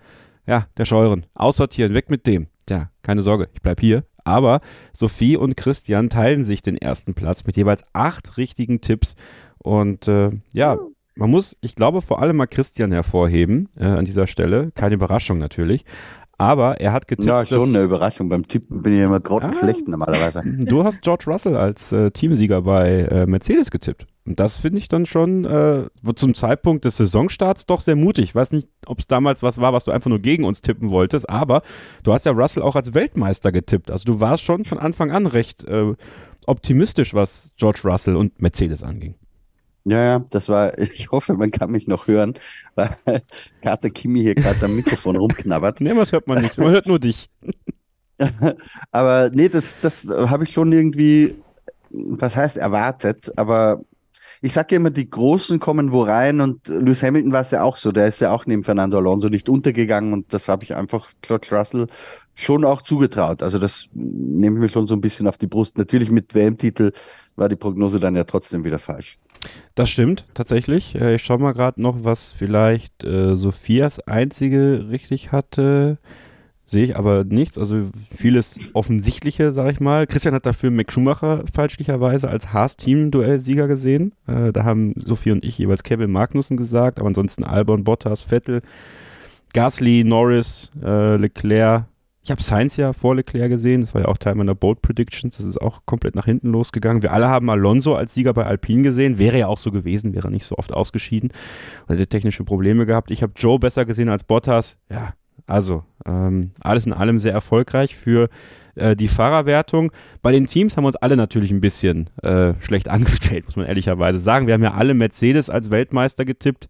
ja, der Scheuren, aussortieren, weg mit dem. Tja, keine Sorge, ich bleib hier. Aber Sophie und Christian teilen sich den ersten Platz mit jeweils acht richtigen Tipps. Und äh, ja, man muss, ich glaube, vor allem mal Christian hervorheben äh, an dieser Stelle. Keine Überraschung natürlich. Aber er hat getippt. Ja, schon eine Überraschung. Beim Tippen bin ich immer grottenschlecht ah, normalerweise. Du hast George Russell als äh, Teamsieger bei äh, Mercedes getippt. Und das finde ich dann schon äh, zum Zeitpunkt des Saisonstarts doch sehr mutig. Ich weiß nicht, ob es damals was war, was du einfach nur gegen uns tippen wolltest, aber du hast ja Russell auch als Weltmeister getippt. Also du warst schon von Anfang an recht äh, optimistisch, was George Russell und Mercedes anging. Ja, ja, das war, ich hoffe, man kann mich noch hören, weil Kater Kimi hier gerade am Mikrofon rumknabbert. Nee, was hört man nicht, man hört nur dich. aber nee, das, das habe ich schon irgendwie, was heißt erwartet, aber ich sage ja immer, die Großen kommen wo rein und Lewis Hamilton war es ja auch so, der ist ja auch neben Fernando Alonso nicht untergegangen und das habe ich einfach George Russell schon auch zugetraut. Also das nehme ich mir schon so ein bisschen auf die Brust. Natürlich mit WM-Titel war die Prognose dann ja trotzdem wieder falsch. Das stimmt, tatsächlich. Äh, ich schaue mal gerade noch, was vielleicht äh, Sophias einzige richtig hatte. Sehe ich aber nichts. Also vieles Offensichtliche, sage ich mal. Christian hat dafür Mick Schumacher falschlicherweise als Haas-Team-Duell-Sieger gesehen. Äh, da haben Sophie und ich jeweils Kevin Magnussen gesagt, aber ansonsten Albon, Bottas, Vettel, Gasly, Norris, äh, Leclerc, ich habe Sainz ja vor Leclerc gesehen, das war ja auch Teil meiner Bold Predictions, das ist auch komplett nach hinten losgegangen. Wir alle haben Alonso als Sieger bei Alpine gesehen, wäre ja auch so gewesen, wäre nicht so oft ausgeschieden oder hätte technische Probleme gehabt. Ich habe Joe besser gesehen als Bottas. Ja, also ähm, alles in allem sehr erfolgreich für äh, die Fahrerwertung. Bei den Teams haben wir uns alle natürlich ein bisschen äh, schlecht angestellt, muss man ehrlicherweise sagen. Wir haben ja alle Mercedes als Weltmeister getippt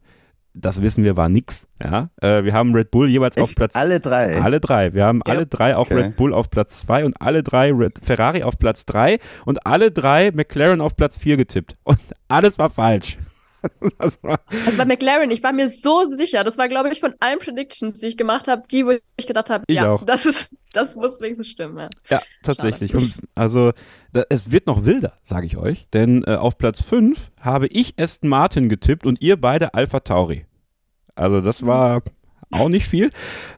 das wissen wir, war nix. Ja? Äh, wir haben Red Bull jeweils Echt? auf Platz Alle drei. alle drei. Wir haben Ja. alle drei auch Okay. Red Bull auf Platz zwei und alle drei Red, Ferrari auf Platz drei und alle drei McLaren auf Platz vier getippt. Und alles war falsch. Das war, Also bei McLaren, ich war mir so sicher, das war, glaube ich, von allen Predictions, die ich gemacht habe, die, wo ich gedacht habe, ja, auch. das ist, das muss wenigstens stimmen. Ja. ja, tatsächlich. Und also da, es wird noch wilder, sage ich euch. Denn äh, auf Platz fünf habe ich Aston Martin getippt und ihr beide Alpha Tauri. Also das war auch nicht viel.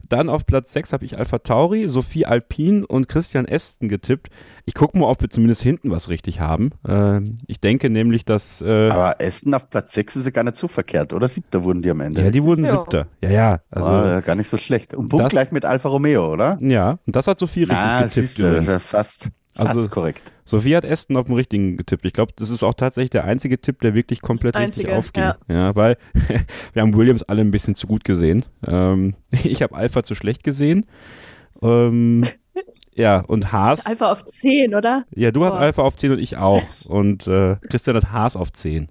Dann auf Platz 6 habe ich Alpha Tauri, Sophie Alpin und Christian Esten getippt. Ich gucke mal, ob wir zumindest hinten was richtig haben. Ähm, ich denke nämlich, dass äh, Aber Aston auf Platz 6 ist ja gar nicht so verkehrt, oder? Siebter wurden die am Ende. ja, die wurden Ja. siebter. Ja, ja. Also, War gar nicht so schlecht. Und Punkt Das- gleich mit Alfa Romeo, oder? ja, und das hat Sophie richtig Ah, getippt. siehst du, das ist ja fast, fast Also- korrekt. Sophie hat Aston auf dem richtigen getippt. Ich glaube, das ist auch tatsächlich der einzige Tipp, der wirklich komplett Das richtig einzige, aufging. ja. Ja, weil wir haben Williams alle ein bisschen zu gut gesehen. Ähm, ich habe Alpha zu schlecht gesehen. Ähm, ja, und Haas. Alpha auf 10, oder? Ja, du hast Boah. Alpha auf 10 und ich auch. Und äh, Christian hat Haas auf 10.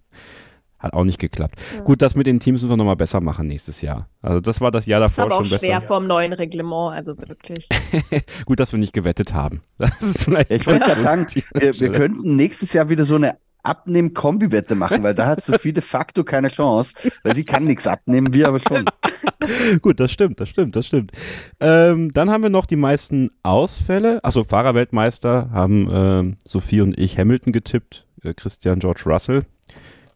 Hat auch nicht geklappt. Gut, das mit den Teams müssen wir nochmal besser machen nächstes Jahr. Also das war das Jahr Das ist davor aber auch schon schwer besser. vom neuen Reglement, also wirklich. Gut, dass wir nicht gewettet haben. Das ist vielleicht Ja, ich wollte gerade sagen, wir, wir könnten nächstes Jahr wieder so eine Abnehm-Kombi-Wette machen, weil da hat Sophie de facto keine Chance, weil sie kann nichts abnehmen, wir aber schon. Gut, das stimmt, das stimmt, das stimmt. Ähm, dann haben wir noch die meisten Ausfälle. Achso, Fahrerweltmeister haben ähm, Sophie und ich Hamilton getippt, äh, Christian George Russell.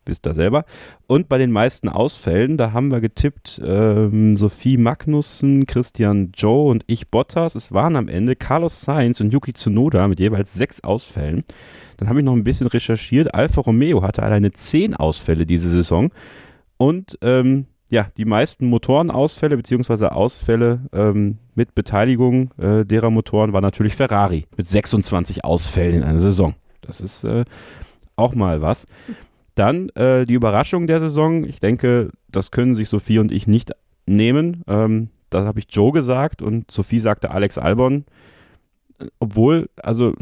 Wisst ihr selber. Und bei den meisten Ausfällen, da haben wir getippt ähm, Sophie Magnussen, Christian Joe und ich Bottas. Es waren am Ende Carlos Sainz und Yuki Tsunoda mit jeweils sechs Ausfällen. Dann habe ich noch ein bisschen recherchiert. Alfa Romeo hatte alleine zehn Ausfälle diese Saison. Und ähm, ja, die meisten Motorenausfälle beziehungsweise Ausfälle ähm, mit Beteiligung äh, derer Motoren war natürlich Ferrari mit 26 Ausfällen in einer Saison. Das ist äh, auch mal was. Dann äh, die Überraschung der Saison. Ich denke, das können sich Sophie und ich nicht nehmen. Ähm, da habe ich Joe gesagt und Sophie sagte Alex Albon. Obwohl, also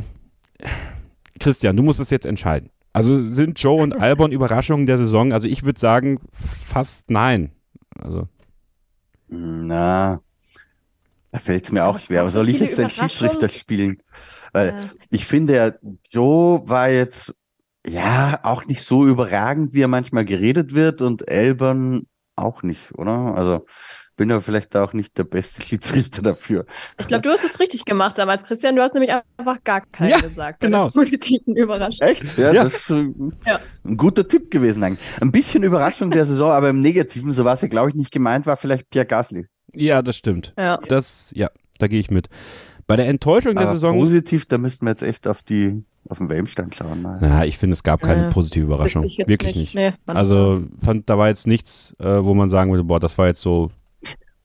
Christian, du musst es jetzt entscheiden. Also sind Joe und Albon Überraschungen der Saison? Also ich würde sagen, fast nein. Also Na, da fällt es mir auch schwer. Aber so soll ich jetzt den? Schiedsrichter spielen? Weil Ja. ich finde, ja, Joe war jetzt ja auch nicht so überragend, wie er manchmal geredet wird und Elbern auch nicht, oder? Also bin aber vielleicht auch nicht der beste Schiedsrichter dafür. Ich glaube, du hast es richtig gemacht damals, Christian. Du hast nämlich einfach gar keinen Ja, gesagt. bei genau. der positiven Überraschung. Echt? Ja, Ja. das ist äh, Ja. ein guter Tipp gewesen. eigentlich. Ein bisschen Überraschung der Saison, aber im Negativen, so was ja, glaube ich, nicht gemeint war, vielleicht Pierre Gasly. ja, das stimmt. Ja. Das, ja, da gehe ich mit. Bei der Enttäuschung der Aber Saison. positiv, da müssten wir jetzt echt auf die auf den Wellenstand schauen. Mal. Na, ich finde, es gab keine Äh, positive Überraschung. Wirklich nicht. Nee, fand- Also fand, da war jetzt nichts, äh, wo man sagen würde, boah, das war jetzt so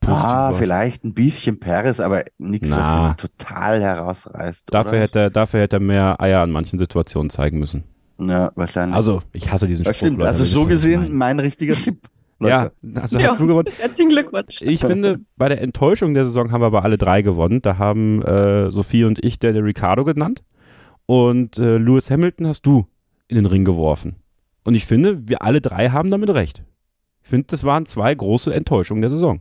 positiv. Ah, vielleicht ein bisschen Paris, aber nichts, was es total herausreißt. Dafür oder? hätte, er- dafür hätte er mehr Eier an manchen Situationen zeigen müssen. Ja, wahrscheinlich. Also, ich hasse diesen das Spruch. stimmt. Leute, Also so gesehen mein richtiger Tipp. Ja, Leute. also Ja. hast du gewonnen. Herzlichen Glückwunsch. Ich finde, bei der Enttäuschung der Saison haben wir aber alle drei gewonnen. Da haben äh, Sophie und ich Daniel Ricciardo genannt. Und äh, Lewis Hamilton hast du in den Ring geworfen. Und ich finde, wir alle drei haben damit recht. Ich finde, das waren zwei große Enttäuschungen der Saison.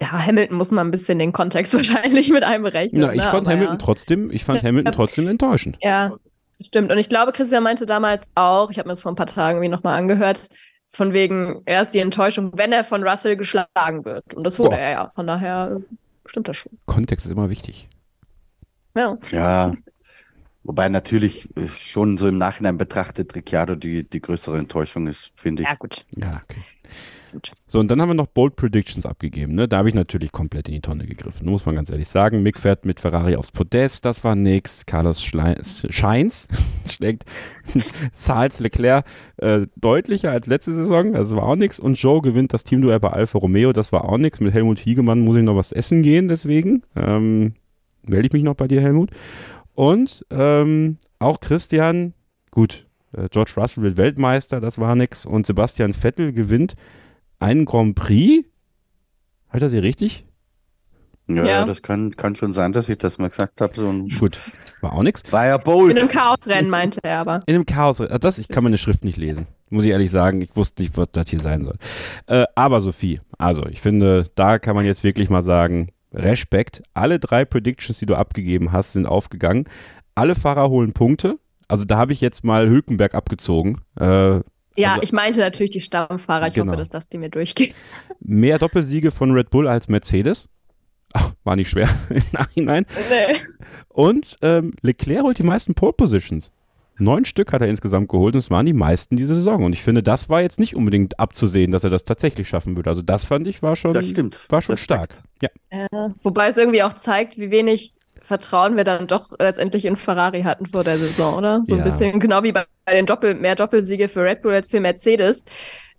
Ja, Hamilton muss man ein bisschen den Kontext wahrscheinlich mit einberechnen. Na, ich ne? fand Aber Hamilton ja. trotzdem, ich fand. Hamilton trotzdem enttäuschend. Ja, stimmt. Und ich glaube, Christian meinte damals auch, ich habe mir das vor ein paar Tagen irgendwie nochmal angehört, von wegen, er ist die Enttäuschung, wenn er von Russell geschlagen wird. Und das wurde Boah. er ja. Von daher stimmt das schon. Kontext ist immer wichtig. Ja. Ja. Wobei natürlich äh, schon so im Nachhinein betrachtet Ricciardo die, die größere Enttäuschung ist, finde ich. Ja, gut. Ja, okay. Gut. So, und dann haben wir noch Bold Predictions abgegeben. Ne? Da habe ich natürlich komplett in die Tonne gegriffen, muss man ganz ehrlich sagen. Mick fährt mit Ferrari aufs Podest, das war nix. Carlos Schlei Scheins schlägt Charles Leclerc äh, deutlicher als letzte Saison, das war auch nix. Und Joe gewinnt das Teamduell bei Alfa Romeo, das war auch nix. Mit Helmut Hiegemann muss ich noch was essen gehen, deswegen ähm, melde ich mich noch bei dir, Helmut. Und ähm, auch Christian, gut, äh, George Russell wird Weltmeister, das war nix. Und Sebastian Vettel gewinnt einen Grand Prix. Hat er sie richtig? Ja, Ja. das kann, kann schon sein, dass ich das mal gesagt habe. So ein Gut, war auch nix. war ja In bold. einem Chaosrennen meinte er aber. In einem Chaos. äh, Das, ich kann meine Schrift nicht lesen. Muss ich ehrlich sagen. Ich wusste nicht, was das hier sein soll. Äh, aber Sophie, also ich finde, da kann man jetzt wirklich mal sagen, Respekt. Alle drei Predictions, die du abgegeben hast, sind aufgegangen. Alle Fahrer holen Punkte. Also da habe ich jetzt mal Hülkenberg abgezogen. Äh, Ja, Also- ich meinte natürlich die Stammfahrer. Ich Genau. hoffe, dass das die mir durchgeht. mehr Doppelsiege von Red Bull als Mercedes. Ach, war nicht schwer im Nachhinein. Nee. Und ähm, Leclerc holt die meisten Pole Positions. Neun Stück hat er insgesamt geholt und es waren die meisten diese Saison. Und ich finde, das war jetzt nicht unbedingt abzusehen, dass er das tatsächlich schaffen würde. Also das fand ich war schon, Das stimmt. war schon Respekt. stark. Ja, Äh, wobei es irgendwie auch zeigt, wie wenig Vertrauen wir dann doch letztendlich in Ferrari hatten vor der Saison, oder? So Ja. ein bisschen, genau wie bei, bei den Doppel, mehr Doppelsiege für Red Bull als für Mercedes.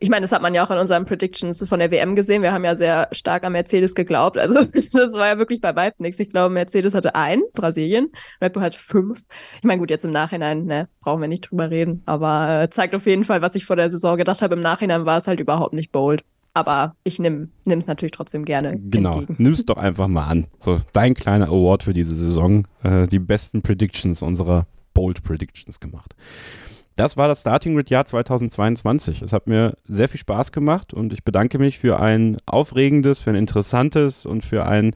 Ich meine, das hat man ja auch in unseren Predictions von der WM gesehen. Wir haben ja sehr stark an Mercedes geglaubt. Also das war ja wirklich bei weitem nichts. Ich glaube, Mercedes hatte einen, Brasilien. Red Bull hat fünf. Ich meine, gut, jetzt im Nachhinein, ne, brauchen wir nicht drüber reden. Aber äh, zeigt auf jeden Fall, was ich vor der Saison gedacht habe. Im Nachhinein war es halt überhaupt nicht bold. Aber ich nehme es natürlich trotzdem gerne genau. entgegen. Nimm's doch einfach mal an. So, dein kleiner Award für diese Saison. Äh, die besten Predictions unserer Bold Predictions gemacht. Das war das Starting Grid Jahr 2022. Es hat mir sehr viel Spaß gemacht und ich bedanke mich für ein aufregendes, für ein interessantes und für ein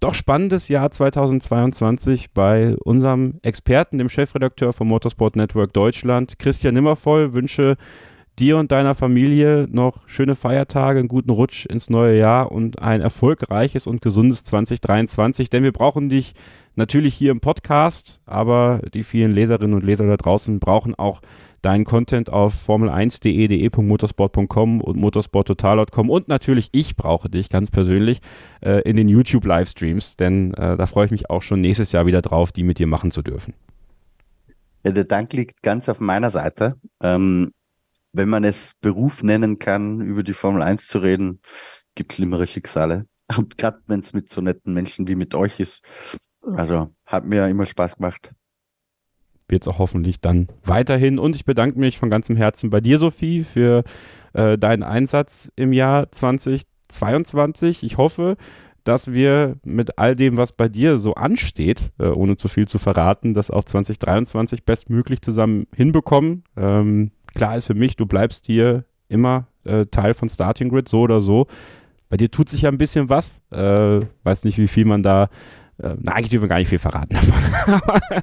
doch spannendes Jahr 2022 bei unserem Experten, dem Chefredakteur vom Motorsport Network Deutschland, Christian Nimmervoll. Wünsche dir und deiner Familie noch schöne Feiertage, einen guten Rutsch ins neue Jahr und ein erfolgreiches und gesundes 2023, denn wir brauchen dich natürlich hier im Podcast, aber die vielen Leserinnen und Leser da draußen brauchen auch deinen Content auf formel1.de, de.motorsport.com und motorsporttotal.com und natürlich ich brauche dich ganz persönlich äh, in den YouTube-Livestreams, denn äh, da freue ich mich auch schon nächstes Jahr wieder drauf, die mit dir machen zu dürfen. Ja, der Dank liegt ganz auf meiner Seite. Ähm, wenn man es Beruf nennen kann, über die Formel 1 zu reden, gibt schlimmere Schicksale. Und gerade wenn es mit so netten Menschen wie mit euch ist. Also hat mir immer Spaß gemacht. wird es auch hoffentlich dann weiterhin. Und ich bedanke mich von ganzem Herzen bei dir, Sophie, für äh, deinen Einsatz im Jahr 2022. Ich hoffe, dass wir mit all dem, was bei dir so ansteht, äh, ohne zu viel zu verraten, das auch 2023 bestmöglich zusammen hinbekommen. Ähm, klar ist für mich, du bleibst hier immer äh, Teil von Starting Grid, so oder so. Bei dir tut sich ja ein bisschen was. Äh, weiß nicht, wie viel man da äh, na, eigentlich dürfen wir gar nicht viel verraten davon.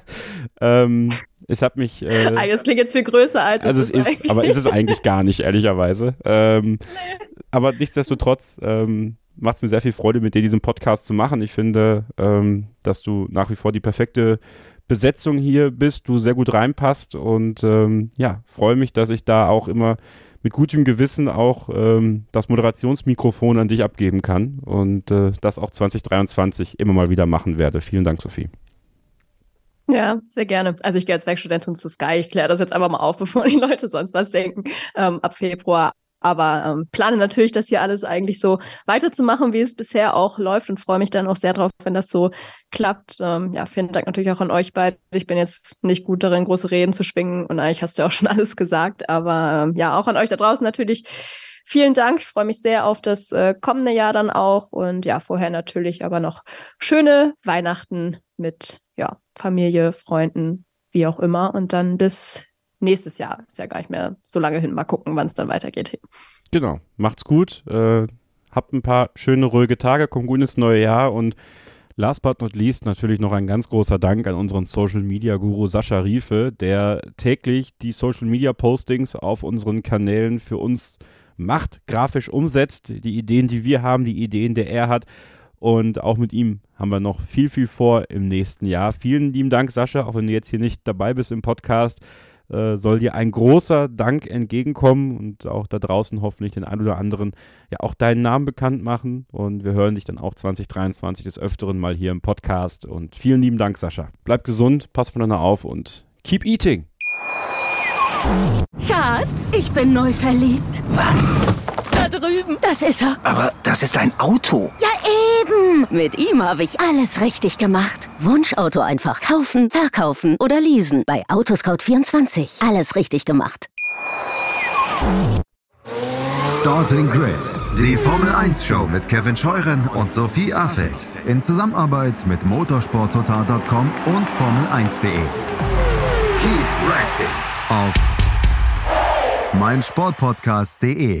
Ähm, es hat mich. Äh, Ah, das klingt jetzt viel größer als also es ist, eigentlich. aber ist es eigentlich gar nicht, ehrlicherweise. Ähm, aber nichtsdestotrotz ähm, macht es mir sehr viel Freude, mit dir diesen Podcast zu machen. Ich finde, ähm, dass du nach wie vor die perfekte Besetzung hier bist, du sehr gut reinpasst und ähm, ja, freue mich, dass ich da auch immer mit gutem Gewissen auch ähm, das Moderationsmikrofon an dich abgeben kann und äh, das auch 2023 immer mal wieder machen werde. Vielen Dank, Sophie. Ja, sehr gerne. Also ich gehe als Werkstudentin zu Sky. Ich kläre das jetzt einfach mal auf, bevor die Leute sonst was denken, ähm, ab Februar. Aber ähm, plane natürlich, das hier alles eigentlich so weiterzumachen, wie es bisher auch läuft und freue mich dann auch sehr drauf, wenn das so klappt. Ähm, ja, vielen Dank natürlich auch an euch beide. Ich bin jetzt nicht gut darin, große Reden zu schwingen und eigentlich hast du auch schon alles gesagt. Aber ähm, ja, auch an euch da draußen natürlich vielen Dank. Ich freue mich sehr auf das äh, kommende Jahr dann auch und ja, vorher natürlich aber noch schöne Weihnachten mit ja, Familie, Freunden, wie auch immer und dann bis nächstes Jahr. Ist ja gar nicht mehr so lange hin. Mal gucken, wann es dann weitergeht. Genau, macht's gut. Äh, habt ein paar schöne, ruhige Tage, kommt gut ins neue Jahr und last but not least natürlich noch ein ganz großer Dank an unseren Social Media Guru Sascha Riefe, der täglich die Social Media Postings auf unseren Kanälen für uns macht, grafisch umsetzt, die Ideen, die wir haben, die Ideen, die er hat. Und auch mit ihm haben wir noch viel, viel vor im nächsten Jahr. Vielen lieben Dank, Sascha, auch wenn du jetzt hier nicht dabei bist im Podcast äh, soll dir ein großer Dank entgegenkommen und auch da draußen hoffentlich den ein oder anderen ja auch deinen Namen bekannt machen. Und wir hören dich dann auch 2023 des Öfteren mal hier im Podcast. Und vielen lieben Dank, Sascha. Bleib gesund, pass voneinander auf und keep eating. Schatz, ich bin neu verliebt. Was? Da drüben. Das ist er. Aber das ist ein Auto. Ja, eben. Mit ihm habe ich alles richtig gemacht. Wunschauto einfach kaufen, verkaufen oder leasen. Bei Autoscout24. Alles richtig gemacht. Starting Grid, die Formel 1 Show mit Kevin Scheuren und Sophie Affeld. In Zusammenarbeit mit motorsporttotal.com und Formel1.de. Keep Racing auf meinsportpodcast.de.